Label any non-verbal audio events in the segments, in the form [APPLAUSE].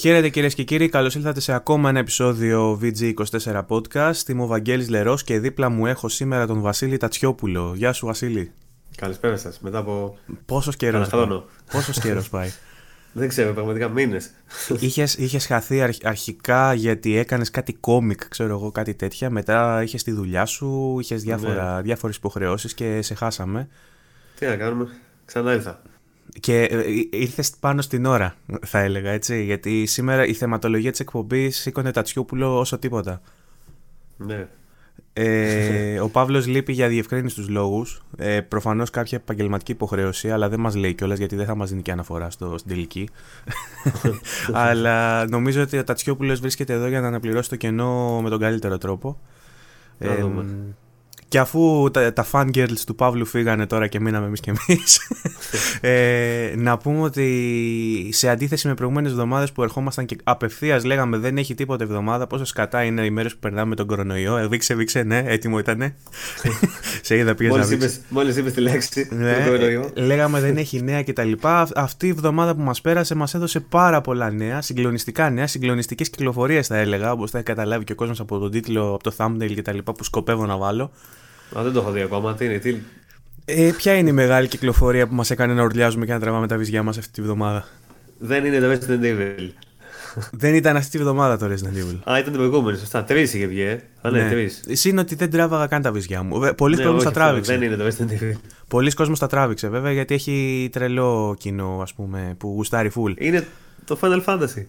Χαίρετε κυρίες και κύριοι, καλώς ήλθατε σε ακόμα ένα επεισόδιο VG24 Podcast. Είμαι ο Βαγγέλης Λερός και δίπλα μου έχω σήμερα τον Βασίλη Τατσιόπουλο. Γεια σου, Βασίλη. Καλησπέρα σας. Μετά από. Πόσος καιρός πάει; Πόσος καιρός πάει; [LAUGHS] Δεν ξέρω, πραγματικά μήνες. [LAUGHS] Είχες χαθεί αρχικά γιατί έκανες κάτι κόμικ, ξέρω εγώ, κάτι τέτοια. Μετά είχες τη δουλειά σου, είχες ναι. διάφορες υποχρεώσεις και σε χάσαμε. Τι να κάνουμε, ξανά ήρθα. Και ε, ήρθες πάνω στην ώρα, θα έλεγα έτσι. Γιατί σήμερα η θεματολογία της εκπομπής σήκωνε Τατσιόπουλο όσο τίποτα. Ναι. Ε, ο Παύλος λείπει για διευκρίνηση τους λόγους. Ε, Προφανώς κάποια επαγγελματική υποχρέωση, αλλά δεν μας λέει κιόλας γιατί δεν θα μας δίνει και αναφορά στο, στην τελική. [LAUGHS] αλλά νομίζω ότι ο Τατσιόπουλος βρίσκεται εδώ για να αναπληρώσει το κενό με τον καλύτερο τρόπο. Ε, και αφού τα, τα fangirls του Παύλου φύγανε τώρα και μείναμε εμείς και εμείς, [LAUGHS] ε, να πούμε ότι σε αντίθεση με προηγούμενες εβδομάδες που ερχόμασταν και απευθείας λέγαμε δεν έχει τίποτα εβδομάδα, πόσο σκατά είναι οι μέρες που περνάμε με τον κορονοϊό. Ε, δείξε, δείξε, ναι, έτοιμο ήτανε. [LAUGHS] σε είδα πήγες να Μόλις είπε τη λέξη. Ναι, κορονοϊό. Λέγαμε δεν έχει νέα κτλ. Αυτή η εβδομάδα που μας πέρασε μας έδωσε πάρα πολλά νέα, συγκλονιστικά νέα, συγκλονιστικές κυκλοφορίες θα έλεγα, όπως θα έχει καταλάβει και ο κόσμος από τον τίτλο, από το thumbnail κτλ. που σκοπεύω να βάλω. Α, δεν το έχω δει ακόμα. Τι είναι, τι... Ε, ποια είναι η μεγάλη κυκλοφορία που μας έκανε να ορλιάζουμε και να τραβάμε τα βυζιά μας αυτή τη βδομάδα; Δεν είναι το Resident Evil. δεν ήταν αυτή τη βδομάδα το Resident Evil. Α, ήταν την προηγούμενη, σωστά. Τρεις είχε βγει. Ε. Α, ναι, ναι. τρεις. Είναι ότι δεν τράβαγα καν τα βυζιά μου. Πολλοί ναι, κόσμοι τα τράβηξε. Δεν είναι το Resident Evil. Πολλοί κόσμοι τα τράβηξε βέβαια γιατί έχει τρελό κοινό ας πούμε, που γουστάρει full. Είναι το Final Fantasy.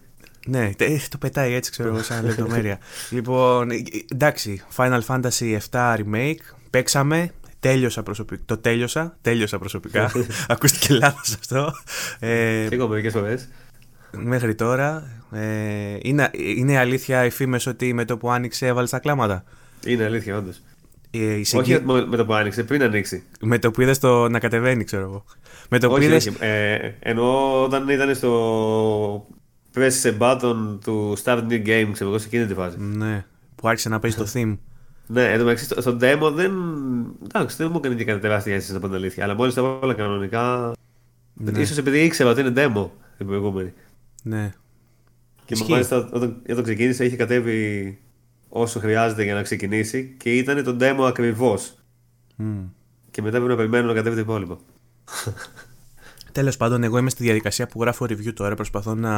Ναι, το πετάει έτσι, ξέρω εγώ, σαν λεπτομέρεια. [LAUGHS] λοιπόν, εντάξει, Final Fantasy 7 Remake, παίξαμε, τέλειωσα προσωπικά. Το τέλειωσα, τέλειωσα προσωπικά. [LAUGHS] Ακούστηκε λάθος αυτό. Ε, Φύγω μερικές φορές. Μέχρι τώρα. Ε, είναι, είναι αλήθεια οι φήμες ότι με το που άνοιξε έβαλες τα κλάματα; Είναι αλήθεια, όντως. Ε, όχι με το που άνοιξε, πριν ανοίξει. Με το που είδες το να κατεβαίνει, ξέρω εγώ. Με το όχι, που είδες... όχι. Ε, ενώ όταν ήταν στο press button του Start New Game, ξέρω εγώ, σε εκείνη τη φάση. Ναι, που άρχισε να παίζει το [LAUGHS] theme. Ναι, εδώ μεταξύ στο, demo δεν. Εντάξει, δεν μου έκανε και κανένα τεράστια αίσθηση να πω την αλήθεια. Αλλά μόλις τα έβαλα κανονικά. Ναι. ίσως επειδή ήξερα ότι είναι demo την προηγούμενη. Ναι. Και Ισχύει. μάλιστα όταν, όταν ξεκίνησε είχε κατέβει όσο χρειάζεται για να ξεκινήσει και ήταν το demo ακριβώς. Mm. Και μετά πρέπει να περιμένω να κατέβει το υπόλοιπο. [LAUGHS] Τέλος πάντων, εγώ είμαι στη διαδικασία που γράφω review τώρα. Προσπαθώ να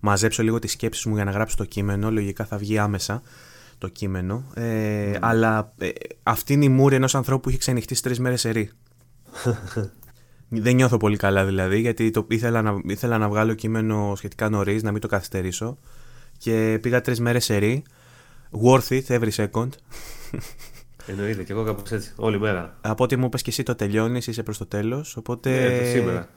μαζέψω λίγο τις σκέψεις μου για να γράψω το κείμενο. Λογικά θα βγει άμεσα το κείμενο. Ε, mm. Αλλά ε, αυτή είναι η μούρη ενός ανθρώπου που έχει ξενυχτεί τρεις μέρες σε [LAUGHS] Δεν νιώθω πολύ καλά δηλαδή, γιατί το, ήθελα, να, ήθελα να βγάλω κείμενο σχετικά νωρίς, να μην το καθυστερήσω. Και πήγα τρεις μέρες σε ρί. Worth it every second. [LAUGHS] Εννοείται, και εγώ κάπως έτσι, όλη μέρα. Από ό,τι μου είπες και εσύ το τελειώνεις, είσαι προς το τέλος. Οπότε. Ναι, σήμερα.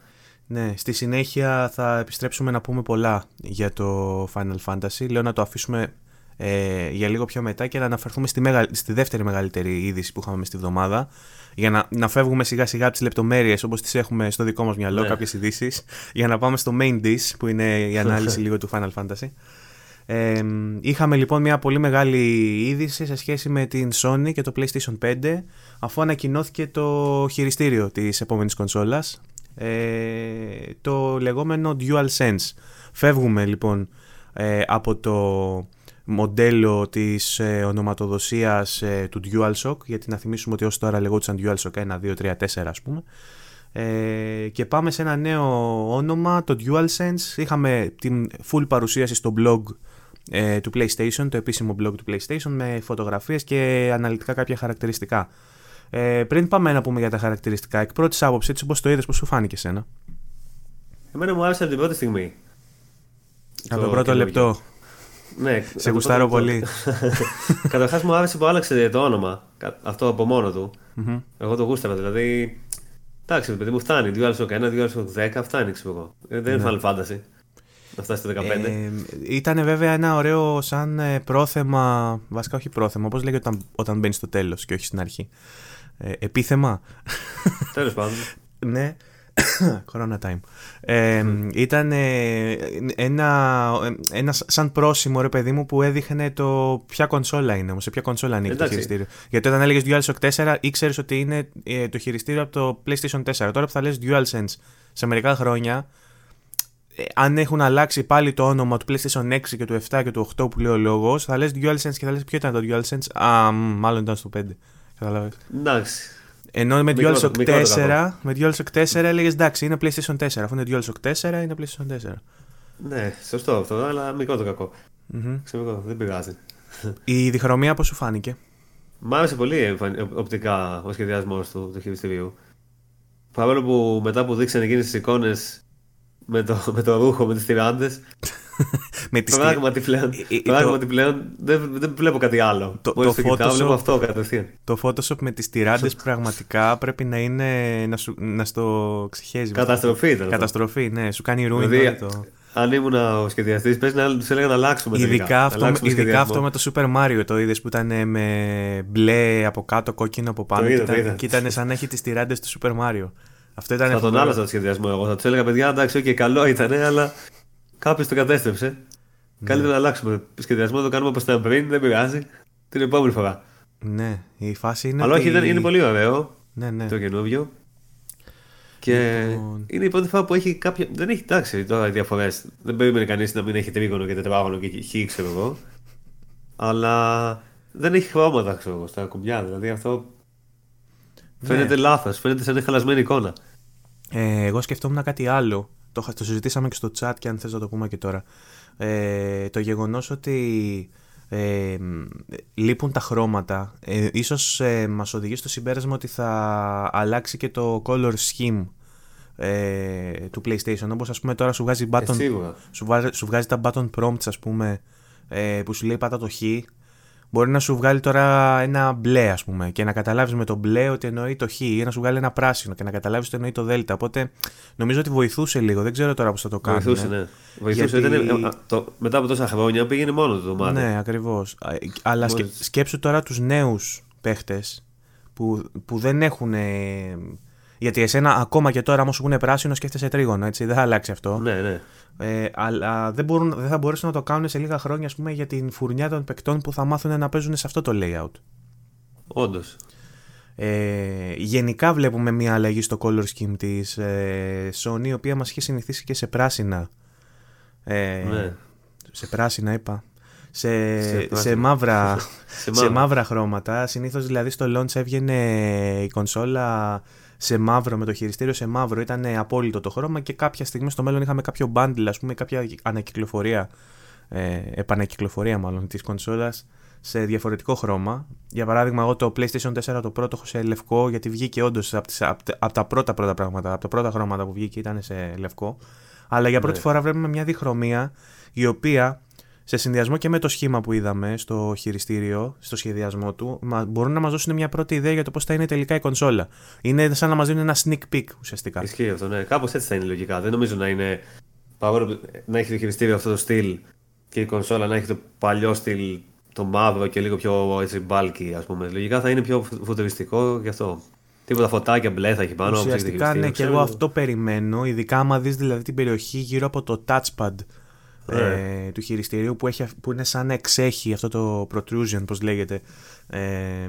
Ναι, στη συνέχεια θα επιστρέψουμε να πούμε πολλά για το Final Fantasy. Λέω να το αφήσουμε ε, για λίγο πιο μετά και να αναφερθούμε στη, μεγα, στη δεύτερη μεγαλύτερη είδηση που είχαμε στη βδομάδα για να, να φεύγουμε σιγά σιγά από τις λεπτομέρειες όπως τις έχουμε στο δικό μας μυαλό, ναι. κάποιες ειδήσεις, για να πάμε στο main dish που είναι η ανάλυση [LAUGHS] λίγο του Final Fantasy. Ε, είχαμε λοιπόν μια πολύ μεγάλη είδηση σε σχέση με την Sony και το PlayStation 5 αφού ανακοινώθηκε το χειριστήριο της επόμενης κονσόλας ε, το λεγόμενο DualSense. Φεύγουμε λοιπόν ε, από το μοντέλο της ε, ονοματοδοσίας ε, του DualShock γιατί να θυμίσουμε ότι ως τώρα λεγόντουσαν DualShock 1, 2, 3, 4 ας πούμε. Ε, και πάμε σε ένα νέο όνομα, το DualSense. Είχαμε την full παρουσίαση στο blog ε, του PlayStation, το επίσημο blog του PlayStation με φωτογραφίες και αναλυτικά κάποια χαρακτηριστικά. Ε, πριν πάμε να πούμε για τα χαρακτηριστικά εκ πρώτης άποψης, έτσι όπως το είδες, πώς σου φάνηκε εσένα Εμένα μου άρεσε από την πρώτη στιγμή. Από το πρώτο λεπτό ναι, σε γουστάρω πολύ. [LAUGHS] Καταρχάς μου άρεσε που άλλαξε το όνομα. Αυτό από μόνο του. Εγώ το γούσταρα. Δηλαδή. Εντάξει, παιδί μου φτάνει. DualShock 1, DualShock 10, φτάνει ξέρω εγώ. Ε, δεν είναι ναι. Final Fantasy. Να φτάσει το 15. Ε, ήταν βέβαια ένα ωραίο σαν ε, πρόθεμα. Βασικά όχι πρόθεμα, όπως λέγεται όταν, όταν μπαίνει στο τέλος και όχι στην αρχή. Ε, επίθεμα. Τέλος πάντων. [LAUGHS] ναι. [COUGHS] Corona time. Ε, ήταν ένα, ένα σαν πρόσημο ρε παιδί μου που έδειχνε το ποια κονσόλα είναι όμως, σε ποια κονσόλα ανήκει το χειριστήριο. Γιατί όταν έλεγες DualShock 4 ήξερες ότι είναι ε, το χειριστήριο από το PlayStation 4. Τώρα που θα λες DualSense σε μερικά χρόνια ε, αν έχουν αλλάξει πάλι το όνομα του PlayStation 6 και του 7 και του 8 που λέει ο λόγος, θα λες DualSense και θα λες ποιο ήταν το DualSense. Α, μάλλον ήταν στο 5. Καταλαβαίνεις. Εντάξει. Ενώ με Μικρό το- DualShock μικρό το 4, με DualShock 4 έλεγες εντάξει, είναι PlayStation 4. Αφού είναι DualShock 4, είναι PlayStation 4. Ναι, σωστό αυτό, αλλά μικρό το κακό. Μμμ. Ξέρω, δεν πειράζει. Η διχρωμία πώς σου φάνηκε; Μ' άρεσε πολύ εμφαν- οπτικά ο σχεδιασμός του, του χειριστηρίου. Παρόλο που μετά που δείξανε εκείνες τις εικόνες με το, [LAUGHS] με το ρούχο, με τις τυράντες, [LAUGHS] με τις πράγματι πλέον, Ε, ε, πράγματι πλέον δεν, δεν βλέπω κάτι άλλο. Το- Μόλις το το κοιτάω, Photoshop- βλέπω αυτό κατευθείαν. Το Photoshop με τις τυράντες [LAUGHS] πραγματικά πρέπει να είναι να, σου, να στο ξεχέζει. Καταστροφή ήταν. αυτό. Καταστροφή, ναι, σου κάνει ruin Δηλαδή, όλο το... αν ήμουν ο σχεδιαστής, πες να του έλεγα να αλλάξουμε. τελικά. Ειδικά αυτό, Αλλάξουμε ειδικά σχεδιασμό. αυτό με το Super Mario το είδες που ήταν με μπλε από κάτω, κόκκινο από πάνω. Το είδα, και, το ήταν, είδα. και ήταν σαν να έχει τις τυράντες του Super Mario. Αυτό ήταν Θα τον φοβερό. άλλαζα το σχεδιασμό εγώ. Θα τους έλεγα, παιδιά, εντάξει, okay, καλό ήταν, αλλά κάποιος το κατέστρεψε. Καλύτερα να αλλάξουμε το σχεδιασμό, το κάνουμε όπως ήταν πριν, δεν πειράζει. Την επόμενη φορά. Ναι, η φάση είναι. αλλά ότι... όχι, ήταν, είναι πολύ ωραίο Ναι, ναι. το καινούριο. Και Λοιπόν. είναι η πρώτη φορά που έχει κάποια. Δεν έχει εντάξει τώρα οι διαφορές. Δεν περίμενε κανείς να μην έχει τρίγωνο και τετράγωνο και χ, ξέρω εγώ. Αλλά δεν έχει χρώματα, ξέρω εγώ, στα κουμπιά. Δηλαδή αυτό Ναι. φαίνεται λάθος. Φαίνεται σαν να είναι χαλασμένη εικόνα. Ε, εγώ σκεφτόμουν κάτι άλλο. Το, είχα- το συζητήσαμε και στο chat και αν θες να το πούμε και τώρα. Ε, το γεγονός ότι ε, μ, λείπουν τα χρώματα ε, ίσως ε, μας οδηγεί στο συμπέρασμα ότι θα αλλάξει και το color scheme ε, του PlayStation όπως ας πούμε τώρα σου βγάζει Ε, button, σίγουρα. σου, βάζει- σου βγάζει τα button prompts ας πούμε ε, που σου λέει πάτα το χ Μπορεί να σου βγάλει τώρα ένα μπλε, ας πούμε, και να καταλάβεις με το μπλε ότι εννοεί το χ, ή να σου βγάλει ένα πράσινο και να καταλάβεις ότι εννοεί το δέλτα. Οπότε νομίζω ότι βοηθούσε λίγο. Δεν ξέρω τώρα πώς θα το κάνουν. Βοηθούσε, ναι. Βοηθούσε. Γιατί- Ήταν, ε, α, το, μετά από τόσα χρόνια πήγαινε μόνος του το μάτι. Ναι, ακριβώς. Αλλά σκε, Μόλις. σκέψου τώρα τους νέους παίχτες που, που δεν έχουν. Ε, γιατί εσένα ακόμα και τώρα, άμα σου πούνε πράσινο, σκέφτεσαι τρίγωνο, έτσι. Δεν θα αλλάξει αυτό. ναι, ναι. Ε, αλλά δεν, μπορούν, δεν θα μπορέσουν να το κάνουν σε λίγα χρόνια, ας πούμε, για την φουρνιά των παικτών που θα μάθουν να παίζουν σε αυτό το layout. Όντως. Ε, γενικά βλέπουμε μια αλλαγή στο color scheme της ε, Sony η οποία μας είχε συνηθίσει και σε πράσινα ε, Ναι. σε πράσινα είπα σε, Σε σε, πράσινα. μαύρα, [LAUGHS] Σε σε μαύρα. μαύρα χρώματα συνήθως δηλαδή στο launch έβγαινε η κονσόλα σε μαύρο με το χειριστήριο σε μαύρο ήταν απόλυτο το χρώμα και κάποια στιγμή στο μέλλον είχαμε κάποιο bundle ας πούμε κάποια ανακυκλοφορία ε, επανακυκλοφορία μάλλον της κονσόλας σε διαφορετικό χρώμα. Για παράδειγμα, εγώ το PlayStation 4 το πρώτο έχω σε λευκό, γιατί βγήκε όντως από, τις- από, τα- από τα πρώτα πρώτα πράγματα, από τα πρώτα χρώματα που βγήκε ήταν σε λευκό. Αλλά για πρώτη Ναι. φορά βλέπουμε μια διχρωμία η οποία σε συνδυασμό και με το σχήμα που είδαμε στο χειριστήριο, στο σχεδιασμό του, μα- μπορούν να μας δώσουν μια πρώτη ιδέα για το πώς θα είναι τελικά η κονσόλα. Είναι σαν να μας δίνουν ένα sneak peek ουσιαστικά. Ισχύει αυτό, ναι. Κάπως έτσι θα είναι λογικά. Δεν νομίζω να είναι. Παρόλο που να έχει το χειριστήριο αυτό το στυλ και η κονσόλα να έχει το παλιό στυλ, το μαύρο και λίγο πιο έτσι bulky, ας πούμε. Λογικά θα είναι πιο φου- φουτουριστικό γι' αυτό. Τίποτα φωτάκια μπλε θα έχει πάνω. όπως έχεις το Ουσιαστικά ναι, χειριστήριο, και ξέρω εγώ αυτό περιμένω. Ειδικά άμα δεις δηλαδή την περιοχή γύρω από το touchpad ε, του χειριστηρίου που, έχει, που είναι σαν να εξέχει αυτό το protrusion, πώς λέγεται, ε, ε,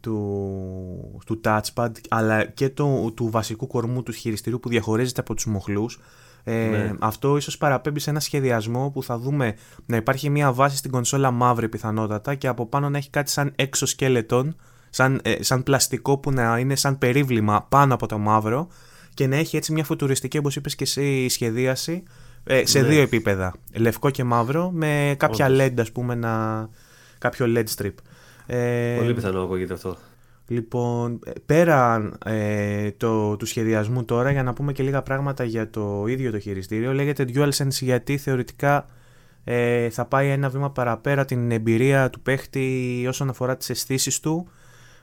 του, του touchpad, αλλά και το, του βασικού κορμού του χειριστηρίου που διαχωρίζεται από τους μοχλούς. Ε, Ναι. Αυτό ίσως παραπέμπει σε ένα σχεδιασμό που θα δούμε να υπάρχει μια βάση στην κονσόλα μαύρη πιθανότατα και από πάνω να έχει κάτι σαν exoskeleton, σαν, ε, σαν πλαστικό που να είναι σαν περίβλημα πάνω από το μαύρο και να έχει έτσι μια φουτουριστική, όπως είπες και εσύ, σχεδίαση ε, σε Ναι. δύο επίπεδα. Λευκό και μαύρο με κάποια Όντως. LED, ας πούμε, να... κάποιο LED strip. Ε, Πολύ πιθανό ακούγεται αυτό. Λοιπόν, ε, πέρα ε, το, του σχεδιασμού τώρα, για να πούμε και λίγα πράγματα για το ίδιο το χειριστήριο, λέγεται DualSense γιατί θεωρητικά ε, θα πάει ένα βήμα παραπέρα την εμπειρία του παίχτη όσον αφορά τις αισθήσεις του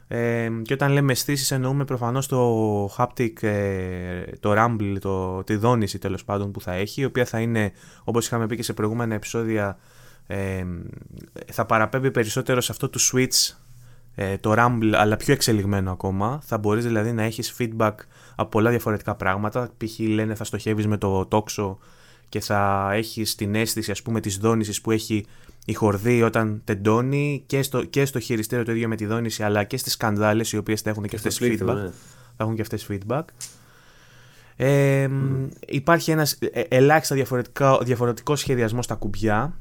ε, και όταν λέμε αισθήσεις εννοούμε προφανώς το haptic, ε, το rumble, το, τη δόνηση τέλος πάντων που θα έχει, η οποία θα είναι, όπως είχαμε πει και σε προηγούμενα επεισόδια, ε, θα παραπέμπει περισσότερο σε αυτό του switch ε, το Rumble αλλά πιο εξελιγμένο ακόμα. Θα μπορείς δηλαδή να έχεις feedback από πολλά διαφορετικά πράγματα. Π.χ. λένε θα στοχεύεις με το τόξο και θα έχεις την αίσθηση ας πούμε της δόνησης που έχει η χορδή όταν τεντώνει και στο, και στο χειριστήριο το ίδιο με τη δόνηση αλλά και στις σκανδάλες οι οποίες θα έχουν και, στο αυτές πλήκτρο, feedback. ναι. Θα έχουν και αυτές feedback. Ε, Υπάρχει ένας ε, ελάχιστα διαφορετικό, διαφορετικό σχεδιασμό στα κουμπιά.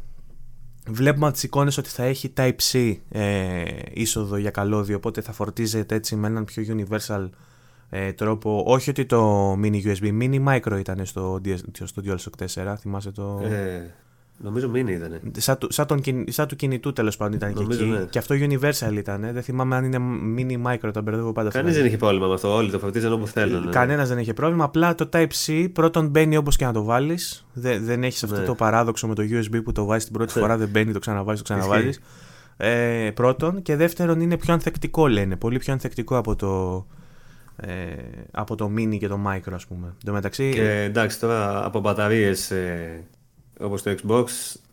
Βλέπουμε από τις εικόνες ότι θα έχει Type-C ε, είσοδο για καλώδιο, οπότε θα φορτίζεται έτσι με έναν πιο universal ε, τρόπο. Όχι ότι το mini USB, mini micro ήταν στο, στο DualShock 4, θυμάσαι το... Ε, Νομίζω μήνυ ήταν. Σαν, του, σαν, τον, σαν του κινητού τέλος πάντων ήταν Νομίζω, και εκεί. Ναι. Και αυτό Universal ήταν. Δεν θυμάμαι αν είναι mini micro, τα μπερδεύω πάντα. Κανείς δεν είχε πρόβλημα με αυτό. Όλοι το φορτίζαν όπου θέλουν. Ναι. Κανένας δεν είχε πρόβλημα. Απλά το Type-C πρώτον μπαίνει όπως και να το βάλεις. Δεν, δεν έχεις αυτό ναι. το παράδοξο με το USB που το βάζεις την πρώτη φορά, δεν μπαίνει, το ξαναβάζεις, το ξαναβάζεις. Ε, πρώτον. Και δεύτερον είναι πιο ανθεκτικό λένε. Πολύ πιο ανθεκτικό από το, ε, από το mini και το micro ας πούμε. Το μεταξύ... Και εντάξει τώρα από μπαταρίες ε, όπως το Xbox,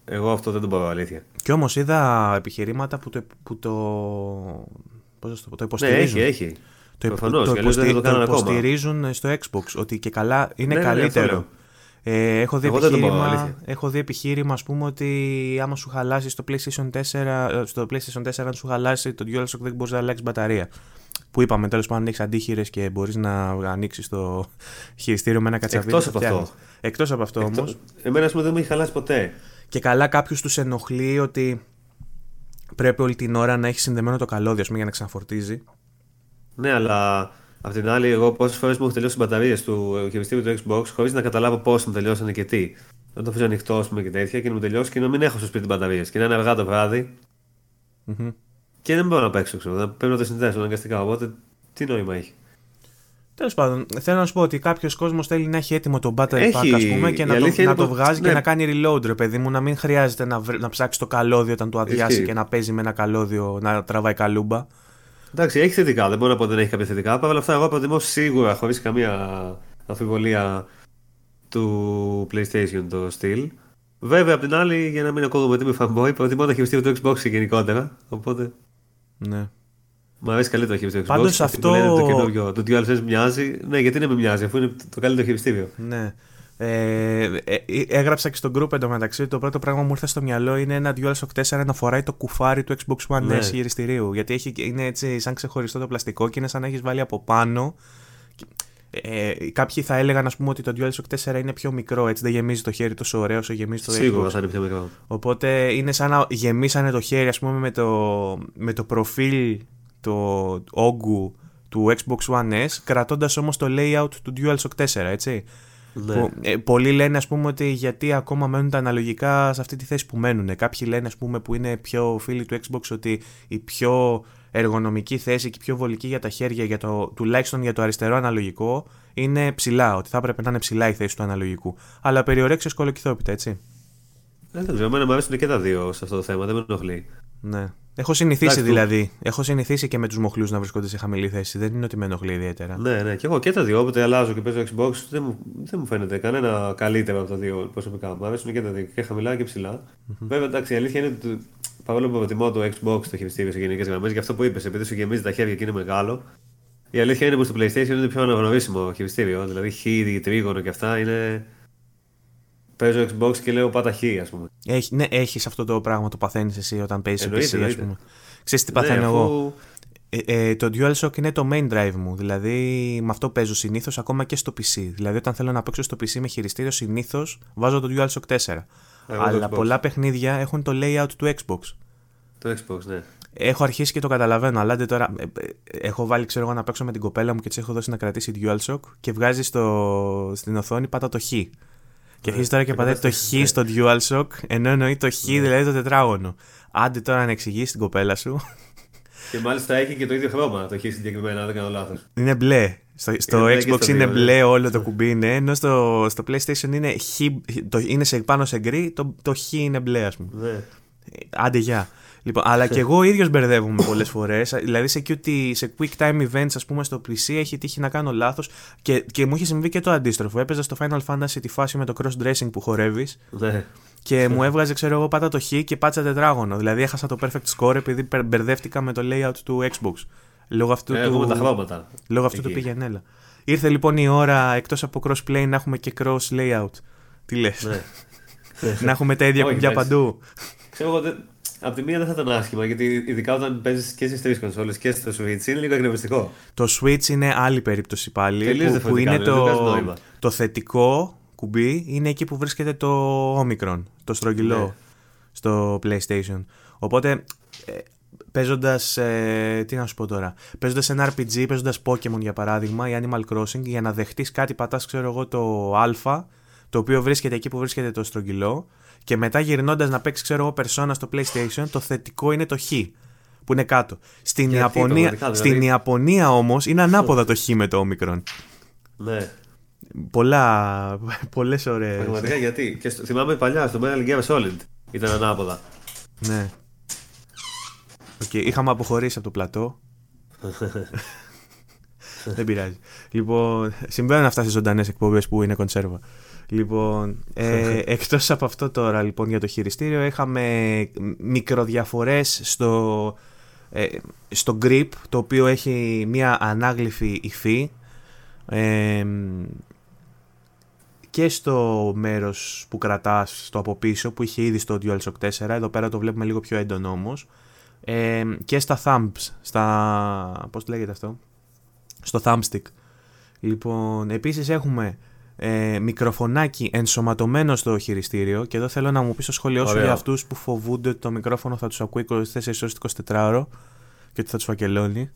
εγώ αυτό δεν το μπορώ αλήθεια. Και όμως είδα επιχειρήματα που το, που το, πώς το, το υποστηρίζουν. Ναι, έχει, έχει. Το, Προφανώς, το, το, το, το υποστηρίζουν στο Xbox, ότι και καλά είναι ναι, ναι, ναι καλύτερο. ε, έχω, δει επιχείρημα, έχω δει επιχείρημα, ας πούμε, ότι άμα σου χαλάσει στο PlayStation 4, στο PlayStation 4 αν σου χαλάσει το DualShock δεν μπορείς να αλλάξει μπαταρία. Που είπαμε τέλος πάντων έχεις αντίχειρες και μπορείς να ανοίξεις το χειριστήριο με ένα κατσαβίδι. Εκτό από αυτό. Εκτός από αυτό όμως. Εμένα, ας πούμε, δεν μου έχει χαλάσει ποτέ. Και καλά, κάποιους τους ενοχλεί ότι πρέπει όλη την ώρα να έχει συνδεμένο το καλώδιο, πούμε, για να ξαναφορτίζει. Ναι, αλλά απ' την άλλη, εγώ πόσες φορές μου έχω τελειώσει τι μπαταρίες του χειριστήριου του Xbox χωρίς να καταλάβω πώς μου τελειώσανε και τι. Δεν το αφήσω ανοιχτό, πούμε, και τέτοια και να μου τελειώσει και να μην έχω στο σπίτι μπαταρίες. Και να είναι αργά το βράδυ. Mm-hmm. Και δεν μπορώ να παίξω, ξέρω. Πρέπει να το συνδέσω αναγκαστικά. Οπότε τι νόημα έχει. Τέλος πάντων, θέλω να σου πω ότι κάποιος κόσμος θέλει να έχει έτοιμο το battery pack, ας πούμε, και να το, να το βγάζει ναι. και να κάνει reload, ρε παιδί μου, να μην χρειάζεται να, να ψάξει το καλώδιο όταν το αδειάσει και να παίζει με ένα καλώδιο να τραβάει καλούμπα. Εντάξει, έχει θετικά, δεν μπορώ να πω ότι δεν έχει κάποια θετικά. Παρ' όλα αυτά, εγώ προτιμώ σίγουρα, χωρίς καμία αμφιβολία, του PlayStation το στυλ. Βέβαια, απ' την άλλη, για να μην ακούγομαι ότι είμαι fanboy, προτιμώ να χειριστεί το Xbox γενικότερα. Οπότε. Ναι. Μου αρέσει καλύτερο χειριστήριο Xbox. Πάντω αυτό. Λένε το καινούριο. Το DualSense μοιάζει. Ναι, γιατί δεν με μοιάζει, αφού είναι το καλύτερο χειριστήριο. Ναι. Ε, ε, έγραψα και στο group εντωμεταξύ. Το πρώτο πράγμα που μου ήρθε στο μυαλό είναι ένα DualShock 4 να φοράει το κουφάρι του Xbox One ναι. S χειριστηρίου. Γιατί έχει, είναι έτσι σαν ξεχωριστό το πλαστικό και είναι σαν να έχεις βάλει από πάνω. Ε, κάποιοι θα έλεγαν ας πούμε, ότι το DualShock 4 είναι πιο μικρό, έτσι δεν γεμίζει το χέρι τόσο ωραίο όσο γεμίζει το Σίγουρα θα είναι πιο μικρό. Οπότε είναι σαν να γεμίσανε το χέρι ας πούμε, με, το, με το προφίλ το όγκου του Xbox One S, κρατώντας όμως το layout του DualShock 4, έτσι. Ναι. Που, ε, πολλοί λένε ας πούμε ότι γιατί ακόμα μένουν τα αναλογικά σε αυτή τη θέση που μένουν. Κάποιοι λένε ας πούμε που είναι πιο φίλοι του Xbox ότι η πιο εργονομική θέση και πιο βολική για τα χέρια, για το, τουλάχιστον για το αριστερό αναλογικό, είναι ψηλά. Ότι θα έπρεπε να είναι ψηλά η θέση του αναλογικού. Αλλά περιορέξεις σκολοκυθόπιτα, έτσι. Δεν ξέρω, εμένα μου αρέσουν και τα δύο σε αυτό το θέμα, δεν με ενοχλεί. Ναι. Έχω συνηθίσει Εντάξει, δηλαδή. Έχω συνηθίσει και με τους μοχλούς να βρισκόνται σε χαμηλή θέση. Δεν είναι ότι με ενοχλεί ιδιαίτερα. Ναι, ναι. Και εγώ και τα δύο. Όποτε αλλάζω και παίζω Xbox, δεν μου, δεν μου φαίνεται κανένα καλύτερο από τα δύο προσωπικά. Μου αρέσουν και τα δύο. Και χαμηλά και ψηλά. Mm-hmm. Βέβαια, εντάξει, η αλήθεια είναι ότι παρόλο που προτιμώ το Xbox το χειριστήριο σε γενικές γραμμές, για αυτό που είπες, επειδή σου γεμίζει τα χέρια και είναι μεγάλο. Η αλήθεια είναι που στο PlayStation είναι πιο αναγνωρίσιμο χειριστήριο. Δηλαδή, χ, τρίγωνο και αυτά είναι Παίζω Xbox και λέω πάτα χ, ας πούμε. Έχει, ναι, έχεις αυτό το πράγμα, το παθαίνεις εσύ όταν παίζεις PC, ας πούμε. Ξέρεις τι παθαίνω ναι, εγώ; Ε, ε, το DualShock είναι το main drive μου. Δηλαδή με αυτό παίζω συνήθως ακόμα και στο PC. Δηλαδή όταν θέλω να παίξω στο PC με χειριστήριο, συνήθως βάζω το DualShock 4. Αλλά πολλά παιχνίδια έχουν το layout του Xbox. Το Xbox, ναι. Έχω αρχίσει και το καταλαβαίνω, αλλά τώρα ε, ε, έχω βάλει ξέρω εγώ να παίξω με την κοπέλα μου και της έχω δώσει να κρατήσει DualShock και βγάζει στο, στην οθόνη πάτα το Χ. Και αρχίζει τώρα και πατάει το χ στο DualShock, ενώ εννοεί το χ, δηλαδή το τετράγωνο. Άντε τώρα να εξηγήσεις την κοπέλα σου. Και μάλιστα έχει και το ίδιο χρώμα το χ συγκεκριμένα, δεν κάνω λάθος. Είναι μπλε. Στο, στο Xbox είναι μπλε όλο το κουμπί, ναι, ενώ στο, στο PlayStation είναι, χ, το, είναι σε, πάνω σε γκρι, το, το χ είναι μπλε, ας πούμε. Ναι. Άντε, γεια. Λοιπόν, αλλά και εγώ ίδιος μπερδεύομαι πολλές φορές. Δηλαδή σε, QT, σε quick time events, ας πούμε, στο PC έχει τύχει να κάνω λάθος και, και μου είχε συμβεί και το αντίστροφο. Έπαιζα στο Final Fantasy τη φάση με το cross dressing που χορεύεις. Ναι. Και μου έβγαζε, ξέρω εγώ, πάτα το χ και πάτσα τετράγωνο. Δηλαδή έχασα το perfect score επειδή μπερδεύτηκα με το layout του Xbox. Λόγω αυτού ε, του. τα χρώματα. Λόγω αυτού του πήγαινε Ήρθε λοιπόν η ώρα εκτός από crossplay να έχουμε και cross layout. Τι λες; Ναι. να έχουμε τα ίδια κουμπιά παντού. Ξέρω εγώ, από τη μία δεν θα ήταν άσχημα, γιατί ειδικά όταν παίζεις και στις τρεις κονσόλες και στο Switch είναι λίγο εκνευριστικό. Το Switch είναι άλλη περίπτωση πάλι. Τελείως που, που είναι διαφορετικά, δεν το, βγάζει νόημα. το θετικό κουμπί, είναι εκεί που βρίσκεται το Omicron, το στρογγυλό Ναι. στο PlayStation. Οπότε ε, παίζοντας. Ε, τι να σου πω τώρα. Παίζοντας ένα RPG, παίζοντας Pokémon για παράδειγμα ή Animal Crossing, για να δεχτείς κάτι, πατάς, ξέρω εγώ, το Α, το οποίο βρίσκεται εκεί που βρίσκεται το στρογγυλό, και μετά γυρνώντας να παίξει, ξέρω εγώ, Persona στο PlayStation, το θετικό είναι το Χ. Που είναι κάτω. Στην Γιατί, Ιαπωνία, πραγματικά, δηλαδή; στην Ιαπωνία όμως είναι ανάποδα το Χ με το όμικρον. Ναι. Πολλά, πολλές ωραίες. Πραγματικά γιατί; Και στο, θυμάμαι παλιά στο Metal Gear Solid ήταν ανάποδα. Ναι. Οκ, είχαμε αποχωρήσει από το πλατό. [LAUGHS] Δεν πειράζει. Λοιπόν, συμβαίνουν αυτά στις ζωντανές εκπομπές που είναι κονσέρβα. Λοιπόν, ε, [LAUGHS] εκτός από αυτό τώρα λοιπόν για το χειριστήριο είχαμε μικροδιαφορές στο, ε, στο grip το οποίο έχει μια ανάγλυφη υφή ε, και στο μέρος που κρατάς στο από πίσω που είχε ήδη στο DualShock 4 εδώ πέρα το βλέπουμε λίγο πιο έντονο όμως. Ε, και στα thumbs στα... πώς το λέγεται αυτό στο thumbstick. Λοιπόν επίσης έχουμε ε, μικροφωνάκι ενσωματωμένο στο χειριστήριο και εδώ θέλω να μου πεις το σχόλιο σου Ωραίο. για αυτούς που φοβούνται ότι το μικρόφωνο θα τους ακούει 24 ώρες 24 ώρο και ότι θα τους φακελώνει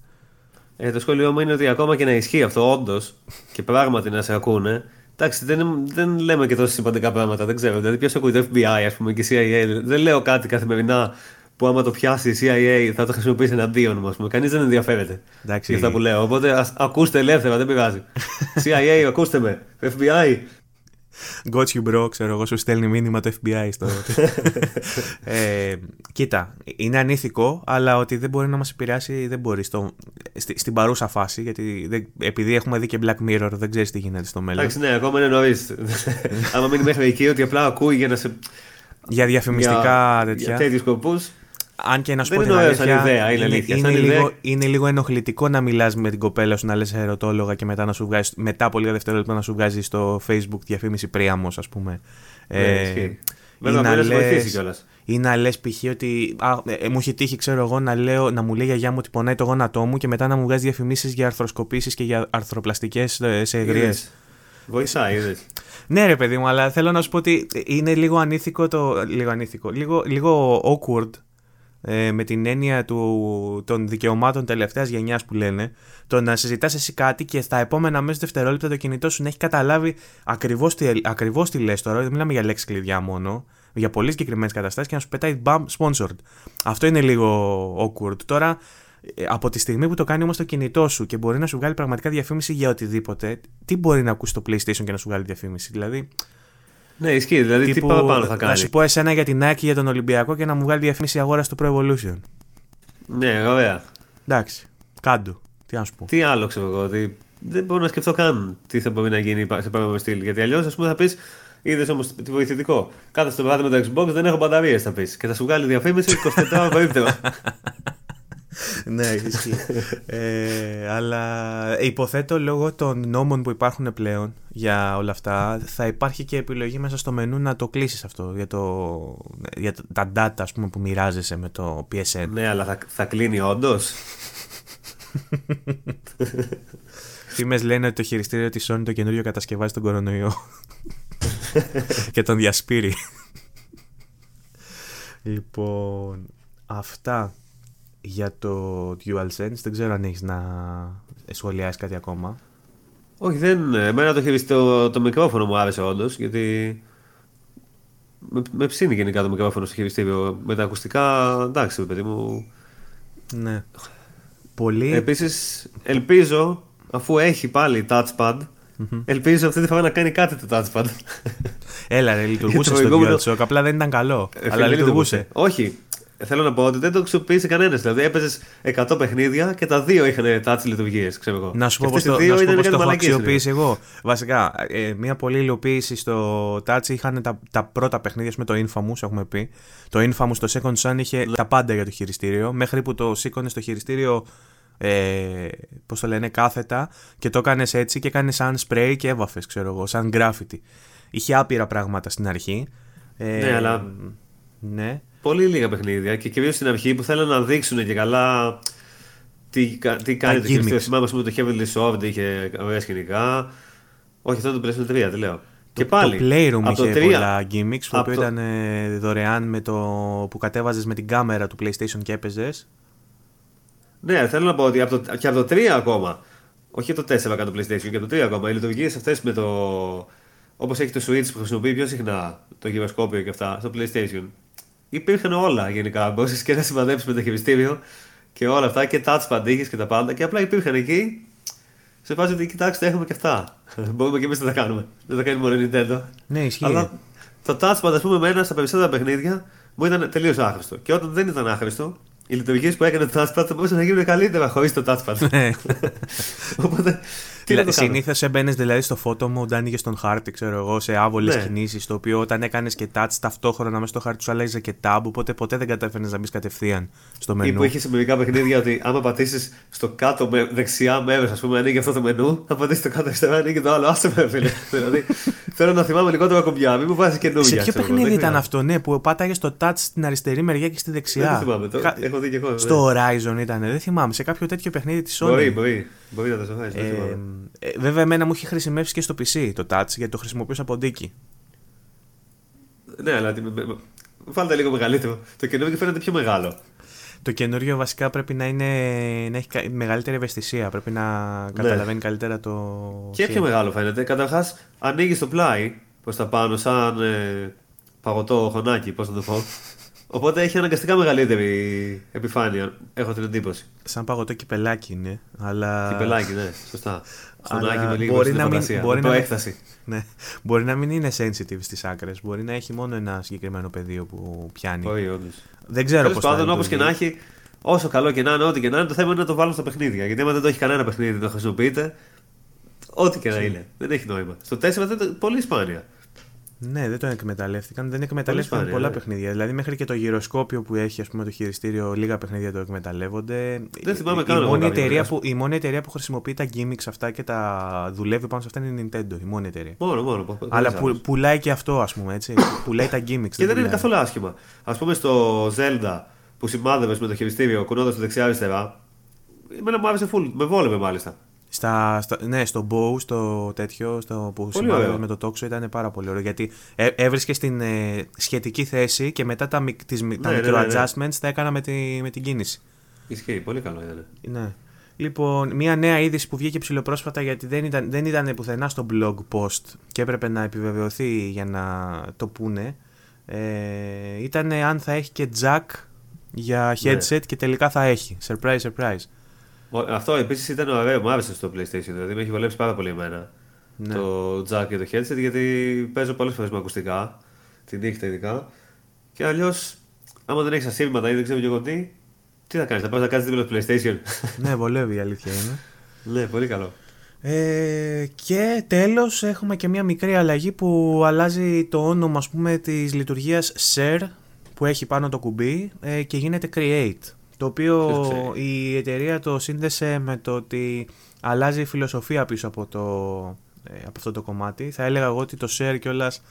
Ε, το σχόλιο μου είναι ότι ακόμα και να ισχύει αυτό, όντως, και πράγματι να σε ακούνε. Εντάξει, δεν, δεν λέμε και τόσο σημαντικά πράγματα, δεν ξέρω. Δηλαδή, ποιος ακούει το FBI, ας πούμε, και η CIA. Δεν λέω κάτι καθημερινά που άμα το πιάσει η CIA θα το χρησιμοποιήσει εναντίον μου, ας πούμε. Κανείς δεν ενδιαφέρεται Εντάξει. για αυτά που λέω. Οπότε ας, ακούστε ελεύθερα, δεν πειράζει. [LAUGHS] CIA, ακούστε με. FBI. Got you bro, ξέρω εγώ, σου στέλνει μήνυμα το FBI στο. [LAUGHS] ε, κοίτα, είναι ανήθικο, αλλά ότι δεν μπορεί να μας επηρεάσει δεν μπορεί στο, στη- στην παρούσα φάση. Γιατί δεν, επειδή έχουμε δει και Black Mirror, δεν ξέρεις τι γίνεται στο μέλλον. Εντάξει, ναι, ακόμα είναι νωρίς. [LAUGHS] άμα μείνει μέχρι εκεί ότι απλά ακούει για να σε. Για διαφημιστικά για, τέτοια. Για τέτοιους σκοπούς. Αν και να σου Δεν πω την είναι ωραίο σαν αλήθεια, ιδέα, είναι είναι, αλήθεια. είναι Σαν ιδέα- λίγο, είναι λίγο ενοχλητικό να μιλάς με την κοπέλα σου να λες ερωτόλογα και μετά, να σου βγάζει, μετά από λίγα δευτερόλεπτα να σου βγάζει στο facebook διαφήμιση Πρίαμος ας πούμε. Ναι, Ε, ισχύει. ή Βέβαια, να μπορεί να σε βοηθήσει λες- κιόλας. Ή να λες π.χ. ότι. Α, ε, μου έχει τύχει, ξέρω εγώ, να, λέω, να μου λέει η γιαγιά μου ότι πονάει το γόνατό μου και μετά να μου βγάζει διαφημίσεις για αρθροσκοπήσεις και για αρθροπλαστικές σε εγρίε. Βοηθάει, είδες. Ναι, ρε παιδί μου, αλλά θέλω να σου πω ότι είναι λίγο ανήθικο το. Λίγο ανήθικο. Λίγο, λίγο awkward ε, με την έννοια του, των δικαιωμάτων τελευταίας γενιάς που λένε. Το να συζητάς εσύ κάτι και στα επόμενα μέσα δευτερόλεπτα το κινητό σου να έχει καταλάβει ακριβώς τι, ακριβώς τι λες τώρα. Δεν μιλάμε για λέξεις κλειδιά μόνο. Για πολύ συγκεκριμένες καταστάσεις και να σου πετάει μπαμ sponsored. Αυτό είναι λίγο awkward. Τώρα, ε, από τη στιγμή που το κάνει όμως το κινητό σου και μπορεί να σου βγάλει πραγματικά διαφήμιση για οτιδήποτε, τι μπορεί να ακούσει το PlayStation και να σου βγάλει διαφήμιση. Δηλαδή, Ναι, ισχύει. Δηλαδή, τι τύπου, παραπάνω θα να κάνει. σου πω εσένα για την Nike για τον Ολυμπιακό και να μου βγάλει διαφήμιση αγορά στο Pro Evolution. Ναι, ωραία. Εντάξει, κάντο. Τι να σου πω. Τι άλλο ξέρω εγώ. Ότι δεν μπορώ να σκεφτώ καν τι θα μπορεί να γίνει σε παρόμοιο στυλ. Γιατί αλλιώς, ας πούμε, θα πεις. Είδες όμως τι βοηθητικό. Κάθε στο βράδυ με το Xbox δεν έχω μπαταρίες, θα πεις. Και θα σου βγάλει διαφήμιση 24 ώρα περίπτερα. Ναι, ισχύει. ε, αλλά υποθέτω λόγω των νόμων που υπάρχουν πλέον για όλα αυτά θα υπάρχει και επιλογή μέσα στο μενού να το κλείσεις αυτό για, το, για τα data ας πούμε, που μοιράζεσαι με το PSN. ναι, αλλά θα, θα κλείνει όντως; Φήμες λένε ότι το χειριστήριο της Sony το καινούριο κατασκευάζει τον κορονοϊό και τον διασπείρει. λοιπόν, αυτά για το DualSense. Δεν ξέρω αν έχεις να σχολιάσεις κάτι ακόμα. Όχι, δεν. Εμένα το, χειριστή, το, το μικρόφωνο μου άρεσε όντως. Γιατί. Με, με ψήνει γενικά το μικρόφωνο στο χειριστήριο. Με τα ακουστικά, εντάξει, ρε παιδί μου. Ναι. Πολύ... Επίσης, ελπίζω, αφού έχει πάλι touchpad, ελπίζω αυτή τη φορά να κάνει κάτι το touchpad. Έλα ρε, λειτουργούσε το στο προηγούμενο- DualShock, απλά δεν ήταν καλό. Ε, αλλά φίλε, λειτουργούσε. Όχι. Θέλω να πω ότι δεν το αξιοποίησε κανένας. Δηλαδή έπαιζες 100 παιχνίδια και τα δύο είχαν touch λειτουργίες, ξέρω εγώ. Να σου πω Και πώς αυτές το, οι δύο να σου πω ήταν πώς το κάτι έχω μαλακίες, αξιοποιήσει εγώ. Βασικά, ε, μια πολλή υλοποίηση στο Touch είχαν τα, τα πρώτα παιχνίδια με το Infamous, έχουμε πει. Το Infamous, το Second Son είχε τα πάντα για το χειριστήριο. Μέχρι που το σήκωνες στο χειριστήριο, ε, πώς το λένε, κάθετα και το έκανες έτσι και έκανες σαν spray και έβαφες, ξέρω εγώ, σαν graffiti. Είχε άπειρα πράγματα στην αρχή. Ε, Ναι, αλλά- Ναι. Πολύ λίγα παιχνίδια και κυρίως στην αρχή που θέλουν να δείξουν και καλά τι, τι κάνει το χειριστήριο. Θυμάμαι ότι το Heavenly Soft είχε ωραία σκηνικά. Όχι, αυτό είναι το PlayStation 3, τι λέω. Και πάλι. Το Playroom είχε 3, πολλά gimmicks που το... ήταν ε, δωρεάν με το που κατέβαζες με την κάμερα του PlayStation και έπαιζες. Ναι, θέλω να πω ότι από το, και από το 3 ακόμα. Όχι το 4 κάτω το PlayStation, και από το 3 ακόμα. Οι λειτουργίες αυτές με το. Όπως έχει το Switch που χρησιμοποιεί πιο συχνά το γυροσκόπιο και αυτά στο PlayStation. Υπήρχαν όλα γενικά. Μπορείς και να σημαδέψεις με το χειριστήριο και όλα αυτά και touchpad είχες και τα πάντα. Και απλά υπήρχαν εκεί σε φάση ότι κοιτάξτε, έχουμε και αυτά. [LAUGHS] Μπορούμε και εμείς να τα κάνουμε. Δεν τα κάνει μόνο η Nintendo. Ναι, ισχύει. Αλλά το touchpad, ας πούμε, εμένα στα περισσότερα παιχνίδια μου ήταν τελείως άχρηστο. Και όταν δεν ήταν άχρηστο, οι λειτουργίες που έκανε το touchpad θα μπορούσαν να γίνουν καλύτερα χωρίς το touchpad. Ναι. [LAUGHS] Οπότε Δηλαδή, Συνήθως έμπαινες δηλαδή στο φώτο μου, όταν είχε τον χάρτη, ξέρω εγώ, σε άβολες ναι. κινήσεις. Το οποίο όταν έκανες και touch ταυτόχρονα μέσα στο χάρτη σου άλλαζε και tab, οπότε ποτέ δεν κατάφερες να μπεις κατευθείαν στο μενού. Ή που είχες σε μερικά παιχνίδια ότι άμα πατήσεις στο κάτω με, δεξιά μέρος, ας πούμε, ανοίγει αυτό το μενού, θα πατήσεις το κάτω αριστερά, ανοίγει το άλλο. Άσε με, φίλε. [LAUGHS] δηλαδή θέλω να θυμάμαι λιγότερο κομπιά, μην μου βάζεις καινούργια. Σε ποιο παιχνίδι ήταν αυτό, ναι, που πάταγες το touch στην αριστερή μεριά και στη δεξιά; Δεν θυμάμαι, το έχω δει και εγώ. Στο Horizon ήταν, δεν θυμάμαι, σε κάποιο τέτοιο παιχνίδι της Sony. Μπορεί, μπορεί. Μπορεί να το ε, ε, βέβαια, εμένα μου έχει χρησιμεύσει και στο PC το touch γιατί το χρησιμοποιούσα από ντίκι. Ναι, αλλά βάλτε λίγο μεγαλύτερο. Το καινούργιο φαίνεται πιο μεγάλο. Το καινούριο βασικά πρέπει να, είναι, να έχει μεγαλύτερη ευαισθησία. Πρέπει να ναι. καταλαβαίνει καλύτερα το. Και πιο μεγάλο φαίνεται. Καταρχάς, ανοίγεις το πλάι προς τα πάνω, σαν ε, παγωτό χωνάκι, πώς να το πω. [LAUGHS] Οπότε έχει αναγκαστικά μεγαλύτερη επιφάνεια, έχω την εντύπωση. Σαν παγωτό κυπελάκι είναι. Αλλά... Κυπελάκι, ναι, σωστά. Στονάκι με λίγο μπορεί να μην, μπορεί να έκταση. Ναι. Μπορεί να μην είναι sensitive στις άκρες. Μπορεί να έχει μόνο ένα συγκεκριμένο πεδίο που πιάνει. Όχι, όντως. Δεν ξέρω πώς. Τέλο πάντων, όπως και να έχει, όσο καλό και να είναι, ό,τι και να είναι, το θέμα είναι να το βάλουν στα παιχνίδια. Γιατί άμα δεν το έχει κανένα παιχνίδι, το χρησιμοποιείτε, ό,τι και να είναι. Δεν έχει νόημα. Στο 4 δεν πολύ σπάνια. Ναι, δεν το εκμεταλλεύτηκαν. Δεν εκμεταλλεύτηκαν πολλά ναι. παιχνίδια. Δηλαδή, μέχρι και το γυροσκόπιο που έχει ας πούμε, το χειριστήριο, λίγα παιχνίδια το εκμεταλλεύονται. Δεν θυμάμαι καν. Η, μόνη εταιρεία που, η μόνη εταιρεία που χρησιμοποιεί τα gimmicks αυτά και τα δουλεύει πάνω σε αυτά είναι η Nintendo. Η μόνη εταιρεία. Μόνο, μόνο. Αλλά που, πουλάει και αυτό, ας πούμε. Έτσι. [COUGHS] πουλάει τα gimmicks. Και δεν είναι καθόλου άσχημα. Α πούμε στο Zelda που σημάδευες με το χειριστήριο κουνώντας το δεξιά-αριστερά. Εμένα μου άρεσε full. Με βόλευε μάλιστα. Στα, στα, ναι, στο bow, στο τέτοιο, στο, που σημαίνει με το τόξο ήταν πάρα πολύ ωραίο. Γιατί ε, έβρισκε στην ε, σχετική θέση και μετά τα, τις, ναι, τα ναι, micro ναι, ναι. adjustments τα έκανα με, τη, με την κίνηση. Ισχύει, πολύ καλό ήταν. Ναι. Λοιπόν, μια νέα είδηση που βγήκε ψηλοπρόσφατα γιατί δεν ήταν, δεν ήταν πουθενά στο blog post και έπρεπε να επιβεβαιωθεί για να το πούνε. Ε, ήταν αν θα έχει και jack για headset ναι. και τελικά θα έχει. Surprise, surprise. Αυτό επίσης ήταν ωραίο, μου άρεσε στο PlayStation. Δηλαδή με έχει βολέψει πάρα πολύ εμένα ναι. το jack και το headset γιατί παίζω πολλές φορές με ακουστικά, τη νύχτα ειδικά. Και αλλιώς, άμα δεν έχεις ασύρματα ή δεν ξέρω και εγώ τι, τι θα κάνεις, θα πας να κάνεις δίπλα στο PlayStation. [LAUGHS] ναι, βολεύει η αλήθεια είναι. ναι, πολύ καλό. Ε, και τέλος έχουμε και μια μικρή αλλαγή που αλλάζει το όνομα ας πούμε της λειτουργίας Share που έχει πάνω το κουμπί ε, και γίνεται Create. Το οποίο η εταιρεία το σύνδεσε με το ότι αλλάζει η φιλοσοφία πίσω από, το, ε, από αυτό το κομμάτι. Θα έλεγα εγώ ότι το share κιόλας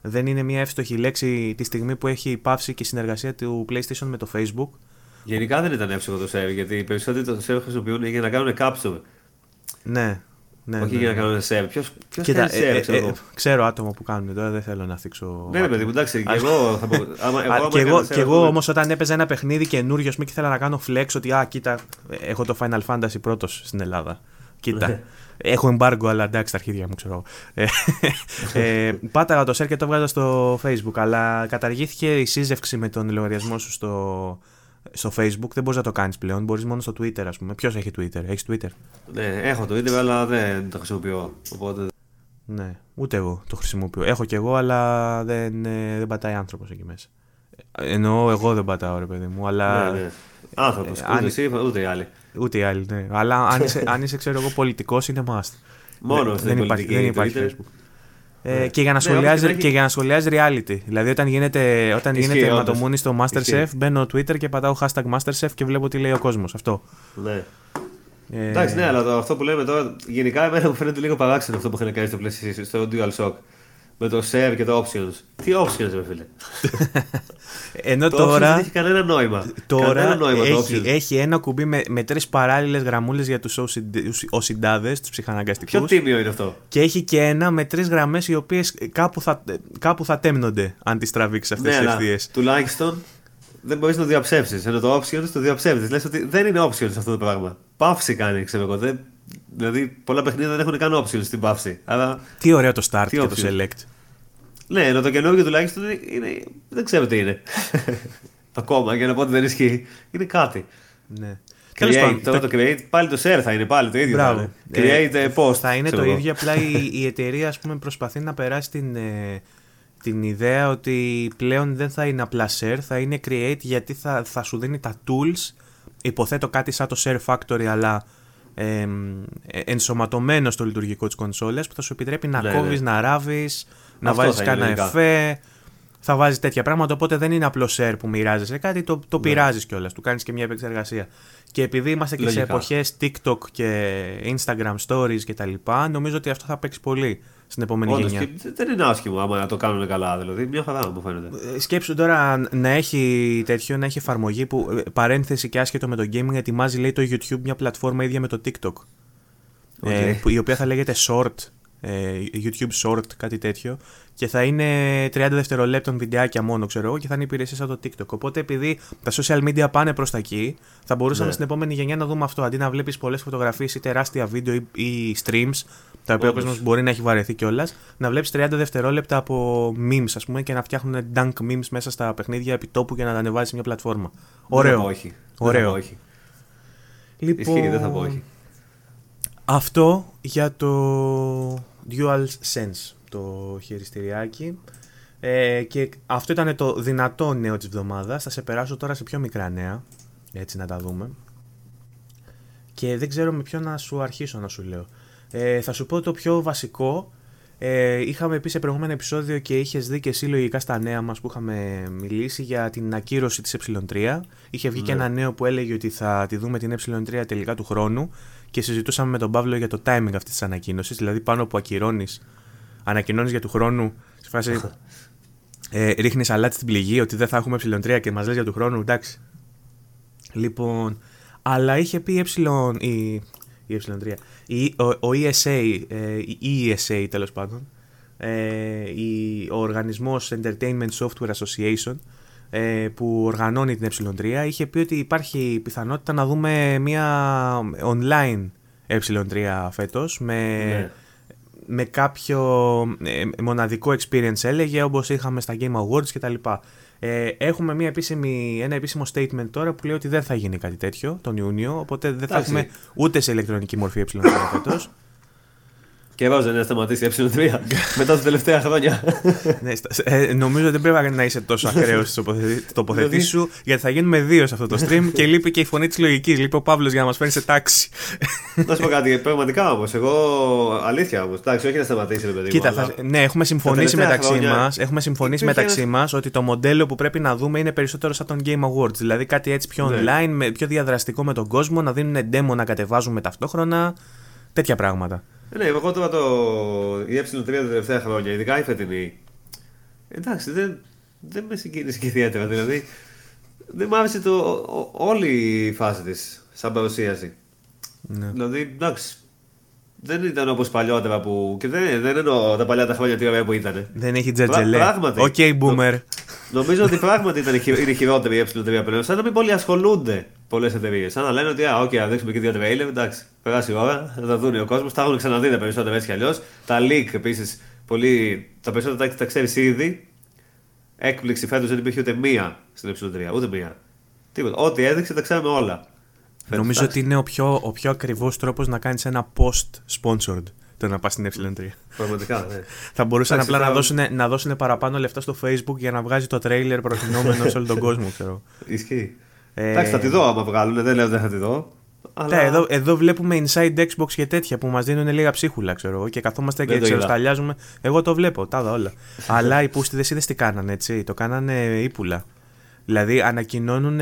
δεν είναι μια εύστοχη λέξη τη στιγμή που έχει πάυσει και η συνεργασία του PlayStation με το Facebook. Γενικά δεν ήταν εύστοχο το share γιατί οι περισσότεροι το share χρησιμοποιούν για να κάνουν capture. Ναι, ναι, Όχι ναι, για να κάνουν save. Ποιο θέλει save, ε, ξέρω, ε, ξέρω άτομα που κάνουν τώρα, δεν θέλω να θίξω. Ναι, παιδί μου, εντάξει, και εγώ θα πω. Άμα, εγώ, και εγώ, και εγώ όμως όταν έπαιζα ένα παιχνίδι καινούριο και ήθελα να κάνω flex ότι α, κοίτα, έχω το Final Fantasy πρώτος στην Ελλάδα. Κοίτα. Ναι. Έχω embargo, αλλά εντάξει, τα αρχίδια μου ξέρω. ε, [LAUGHS] ε, πάταγα το share και το βγάζα στο Facebook. Αλλά καταργήθηκε η σύζευξη με τον λογαριασμό σου στο, στο Facebook δεν μπορείς να το κάνεις πλέον. Μπορείς μόνο στο Twitter, ας πούμε. Ποιος έχει Twitter, έχεις Twitter; Ναι, έχω Twitter, αλλά δεν το χρησιμοποιώ. Οπότε... Ναι, ούτε εγώ το χρησιμοποιώ. Έχω κι εγώ, αλλά δεν, ε, δεν πατάει άνθρωπος εκεί μέσα. Εννοώ, εγώ δεν πατάω, ρε παιδί μου. Αλλά... Ναι, ναι. Άνθρωπος. Ε, ούτε εσύ, ούτε οι άλλοι. Ούτε οι άλλοι, ναι. Αλλά αν είσαι, αν είσαι ξέρω εγώ, πολιτικός, είναι must. Μόνος δεν, δεν, υπάρχει, δεν υπάρχει Facebook. Ε, ναι. και, για να ναι, σχολιάζει, και για να σχολιάζει reality. Δηλαδή, όταν γίνεται, όταν γίνεται ματομούνι στο Masterchef, μπαίνω Twitter και πατάω hashtag Masterchef και βλέπω τι λέει ο κόσμος. Αυτό. Ναι. Ε... Εντάξει, ναι, αλλά το, αυτό που λέμε τώρα, γενικά εμένα μου φαίνεται λίγο παράξενο αυτό που είχαν κάνει στο, στο DualShock. Με το share και το options. Τι options, ρε φίλε. [LAUGHS] Ενώ το τώρα. options δεν έχει κανένα νόημα. Τώρα κανένα νόημα το έχει, options. έχει ένα κουμπί με, με τρεις παράλληλες γραμμούλες για τους οσυντάδες, τους ψυχαναγκαστικούς. Πιο τίμιο είναι αυτό. Και έχει και ένα με τρεις γραμμές οι οποίες κάπου θα, κάπου θα τέμνονται αν τις τραβήξεις αυτές Ναι, τις αλλά ευθείε. τουλάχιστον δεν μπορείς να το διαψεύσεις. Ενώ το options το διαψεύδεις. Λες ότι δεν είναι options αυτό το πράγμα. Παύση κάνει, ξέρω εγώ. Δεν... Δηλαδή πολλά παιχνίδια δεν έχουν καν options στην παύση. Αλλά Τι ωραίο το start Τι και το option. select. Ναι, ενώ το καινούργιο τουλάχιστον είναι, είναι- δεν ξέρω τι είναι. Ακόμα για να πω ότι δεν ισχύει. Είναι κάτι. Ναι. Τέλος Create, πάντων, τώρα το- το create πάλι το share θα είναι πάλι το ίδιο. Μπράβο. Θα είναι. Create Ε, ε, post. Θα είναι ξέρω το εγώ. ίδιο, απλά η, η εταιρεία ας πούμε, προσπαθεί να περάσει την, ε, την ιδέα ότι πλέον δεν θα είναι απλά share, θα είναι create γιατί θα, θα σου δίνει τα tools, υποθέτω κάτι σαν το share factory αλλά ε, ε, ενσωματωμένο στο λειτουργικό της κονσόλας που θα σου επιτρέπει να Ναι, κόβεις, ναι. να ράβεις, να Αυτό βάζεις θα είναι κάνα λογικά. εφέ, θα βάζεις τέτοια πράγματα, οπότε δεν είναι απλό share που μοιράζεσαι κάτι, το, το Ναι. πειράζεις κιόλας, του κάνεις και μια επεξεργασία. Και επειδή είμαστε και σε Λογικά. εποχές TikTok και Instagram stories και τα λοιπά, νομίζω ότι αυτό θα παίξει πολύ στην επόμενη Όντως, γενιά. και δεν είναι άσχημο άμα να το κάνουν καλά. Δηλαδή, μια χαρά μου φαίνεται. Ε, Σκέψου τώρα να έχει τέτοιο, να έχει εφαρμογή που ε, παρένθεση και άσχετο με το gaming ετοιμάζει λέει το YouTube μια πλατφόρμα ίδια με το TikTok. Ε, Οκ. που- η οποία θα λέγεται Short, ε, YouTube Short, κάτι τέτοιο. Και θα είναι 30 δευτερολέπτων βιντεάκια μόνο, ξέρω εγώ, και θα είναι υπηρεσία σαν το TikTok. Οπότε επειδή τα social media πάνε προς τα εκεί, θα μπορούσαμε Ναι. στην επόμενη γενιά να δούμε αυτό. Αντί να βλέπεις πολλές φωτογραφίες ή τεράστια βίντεο ή, ή streams, τα οποία ο Όντως. κόσμος μπορεί να έχει βαρεθεί κιόλας, να βλέπεις 30 δευτερόλεπτα από memes, ας πούμε, και να φτιάχνουν dunk memes μέσα στα παιχνίδια επιτόπου για να τα ανεβάζεις σε μια πλατφόρμα. Δεν θα πω Ωραίο. όχι. Δεν Ωραίο. θα πω όχι. Λοιπόν, Ισχύει, δεν θα πω όχι. Αυτό για το DualSense, το χειριστηριάκι. Ε, και αυτό ήταν το δυνατό νέο της εβδομάδας. Θα σε περάσω τώρα σε πιο μικρά νέα, έτσι να τα δούμε. Και δεν ξέρω με ποιο να σου αρχίσω να σου λέω. Ε, θα σου πω το πιο βασικό. Ε, είχαμε πει σε προηγούμενο επεισόδιο και είχες δει και εσύ λογικά στα νέα μας που είχαμε μιλήσει για την ακύρωση της ε3. Είχε βγει και Ναι. ένα νέο που έλεγε ότι θα τη δούμε την ε3 τελικά του χρόνου και συζητούσαμε με τον Παύλο για το timing αυτής της ανακοίνωσης. Δηλαδή, πάνω που ακυρώνεις, ανακοινώνεις για του χρόνου, σε φάση [LAUGHS] ε, ρίχνεις αλάτι στην πληγή ότι δεν θα έχουμε ε3 και μας λες για του χρόνου, εντάξει. Λοιπόν, αλλά είχε πει ε, η, η ε3, η, ο, ο ESA, ε, η ESA τέλος πάντων, ε, η, ο οργανισμός Entertainment Software Association, ε, που οργανώνει την ε3, είχε πει ότι υπάρχει πιθανότητα να δούμε μια online ε3 φέτος, με, Ναι. με κάποιο ε, μοναδικό experience έλεγε όπως είχαμε στα Game Awards κτλ. Ε, έχουμε μια επίσημη, ένα επίσημο statement τώρα που λέει ότι δεν θα γίνει κάτι τέτοιο τον Ιούνιο, οπότε δεν θα Εντάξει. έχουμε ούτε σε ηλεκτρονική μορφή ε3 φέτος. Και εγώ δεν έχει σταματήσει η ε3 μετά τα τελευταία χρόνια. ναι, στα- ε, νομίζω ότι δεν πρέπει να είσαι τόσο ακραίος στις [LAUGHS] τοποθετήσεις Δηλαδή- σου, γιατί θα γίνουμε δύο σε αυτό το stream και λείπει και η φωνή της λογικής. Λείπει ο Παύλος για να μας φέρει σε τάξη. Να σου πω κάτι, πραγματικά όμως. Εγώ αλήθεια όμως. Εντάξει, όχι να σταματήσει, ρε παιδί μου. Κοίτα, αλλά- θα, ναι, έχουμε συμφωνήσει τελευταία μεταξύ χρόνια μας έχουμε συμφωνήσει υπήρχε μεταξύ μας ότι το μοντέλο που πρέπει να δούμε είναι περισσότερο σαν των Game Awards. Δηλαδή κάτι έτσι πιο Ναι. online, με, πιο διαδραστικό με τον κόσμο, να δίνουν demo να κατεβάζουμε ταυτόχρονα. Τέτοια πράγματα. Ε, Ναι, εγώ τώρα το. Η E3 τα τελευταία χρόνια, ειδικά η φετινή. Εντάξει, δεν, δεν με συγκίνησε και ιδιαίτερα. Δηλαδή, δεν μ' άρεσε το, ο- όλη η φάση της σαν παρουσίαση. Ναι. Δηλαδή, εντάξει. Δεν ήταν όπως παλιότερα που. και δεν, δεν εννοώ τα παλιά τα χρόνια τι ωραία που ήταν. Δεν έχει τζατζελέ. πράγματι. Οκ, boomer. Νομίζω ότι πράγματι ήταν, χει- είναι χειρότερη η E3 πλέον. Σαν να μην πολύ ασχολούνται πολλές εταιρείες. Σαν να λένε ότι, α, οκ, θα δείξουμε και δύο τρέιλερ, εντάξει, περάσει η ώρα, θα τα δουν ο κόσμος. Τα έχουν ξαναδεί τα περισσότερα έτσι κι αλλιώς. Τα leak επίσης, πολύ, τα περισσότερα τα, τα ξέρεις ήδη. Έκπληξη φέτος δεν υπήρχε ούτε μία στην E3, ούτε μία. Τίποτα. Ό,τι έδειξε τα ξέραμε όλα. Φέτος, Νομίζω εντάξει. ότι είναι ο πιο, ο πιο ακριβός τρόπος να κάνεις ένα post-sponsored το να πας στην ε3. Πραγματικά, ναι. [LAUGHS] Θα μπορούσαν Εντάξει, απλά να θα- δώσουν, να δώσουν παραπάνω λεφτά στο Facebook για να βγάζει το τρέιλερ προτινόμενος σε όλο τον κόσμο, ξέρω. Ισχύει. Ε, Εντάξει, θα τη δω άμα βγάλουν, δεν λέω ότι δεν θα τη δω. Αλλά... Ναι, εδώ, εδώ βλέπουμε inside Xbox και τέτοια που μας δίνουν λίγα ψίχουλα, ξέρω εγώ, και καθόμαστε και Δεν το είδα. ξεροσταλιάζουμε. Εγώ το βλέπω, τα είδα όλα. [LAUGHS] Αλλά οι πούστιδες είδες τι κάνανε, έτσι. Το κάνανε ύπουλα. Δηλαδή ανακοινώνουν,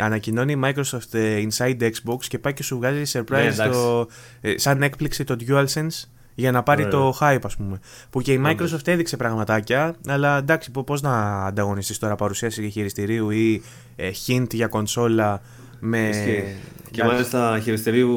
ανακοινώνει η Microsoft ε, Inside Xbox και πάει και σου βγάζει surprise Ναι, εντάξει. το, ε, σαν έκπληξη το DualSense για να πάρει Ναι. το hype, ας πούμε. Που και η Όντως. Microsoft έδειξε πραγματάκια, αλλά εντάξει, πώς να ανταγωνιστείς τώρα παρουσίαση χειριστηρίου ή ε, hint για κονσόλα με. Ισχύει. Και εντάξει. μάλιστα χειριστηρίου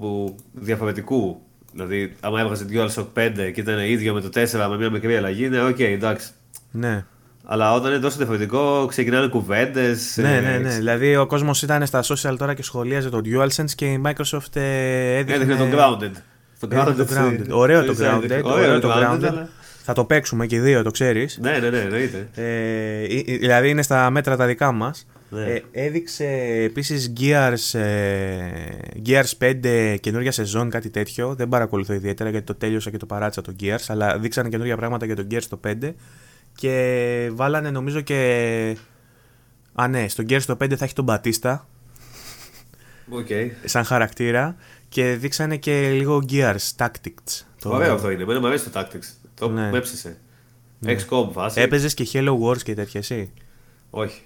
που διαφορετικού. Δηλαδή, άμα έβγαζε DualShock 5 και ήταν ίδιο με το 4 με μια μικρή αλλαγή, ναι, οκ, εντάξει. Ναι. Αλλά όταν είναι τόσο διαφορετικό, ξεκινάνε κουβέντες. ναι, ναι, ναι. Δηλαδή ο κόσμος ήταν στα social τώρα και σχολίαζε το DualSense και η Microsoft ε, έδειχνε. Έδειχνε τον Grounded. Το έδειχνε το Grounded. Ωραίο το Grounded. Ωραίο το Grounded. αλλά- Θα το παίξουμε και οι δύο, το ξέρεις. Ναι, ναι, ναι, εννοείται. Ε, ε, ε, δηλαδή είναι στα μέτρα τα δικά μας. Ναι. Ε, έδειξε επίσης Gears, ε, Gears 5 καινούργια σεζόν, κάτι τέτοιο. Δεν παρακολουθώ ιδιαίτερα γιατί το τέλειωσα και το παράτησα το Gears, αλλά δείξανε καινούργια πράγματα για το Gears το 5 και βάλανε νομίζω και... Α ναι, στο Gears το 5 θα έχει τον Μπατίστα Οκ. σαν χαρακτήρα και δείξανε και λίγο Gears Tactics. Το... Ωραίο αυτό είναι. Εμένα μου αρέσει το Tactics. Το Ναι. με έψησε. XCOM φάση. Έπαιζες και Halo Wars και τέτοια εσύ; Όχι.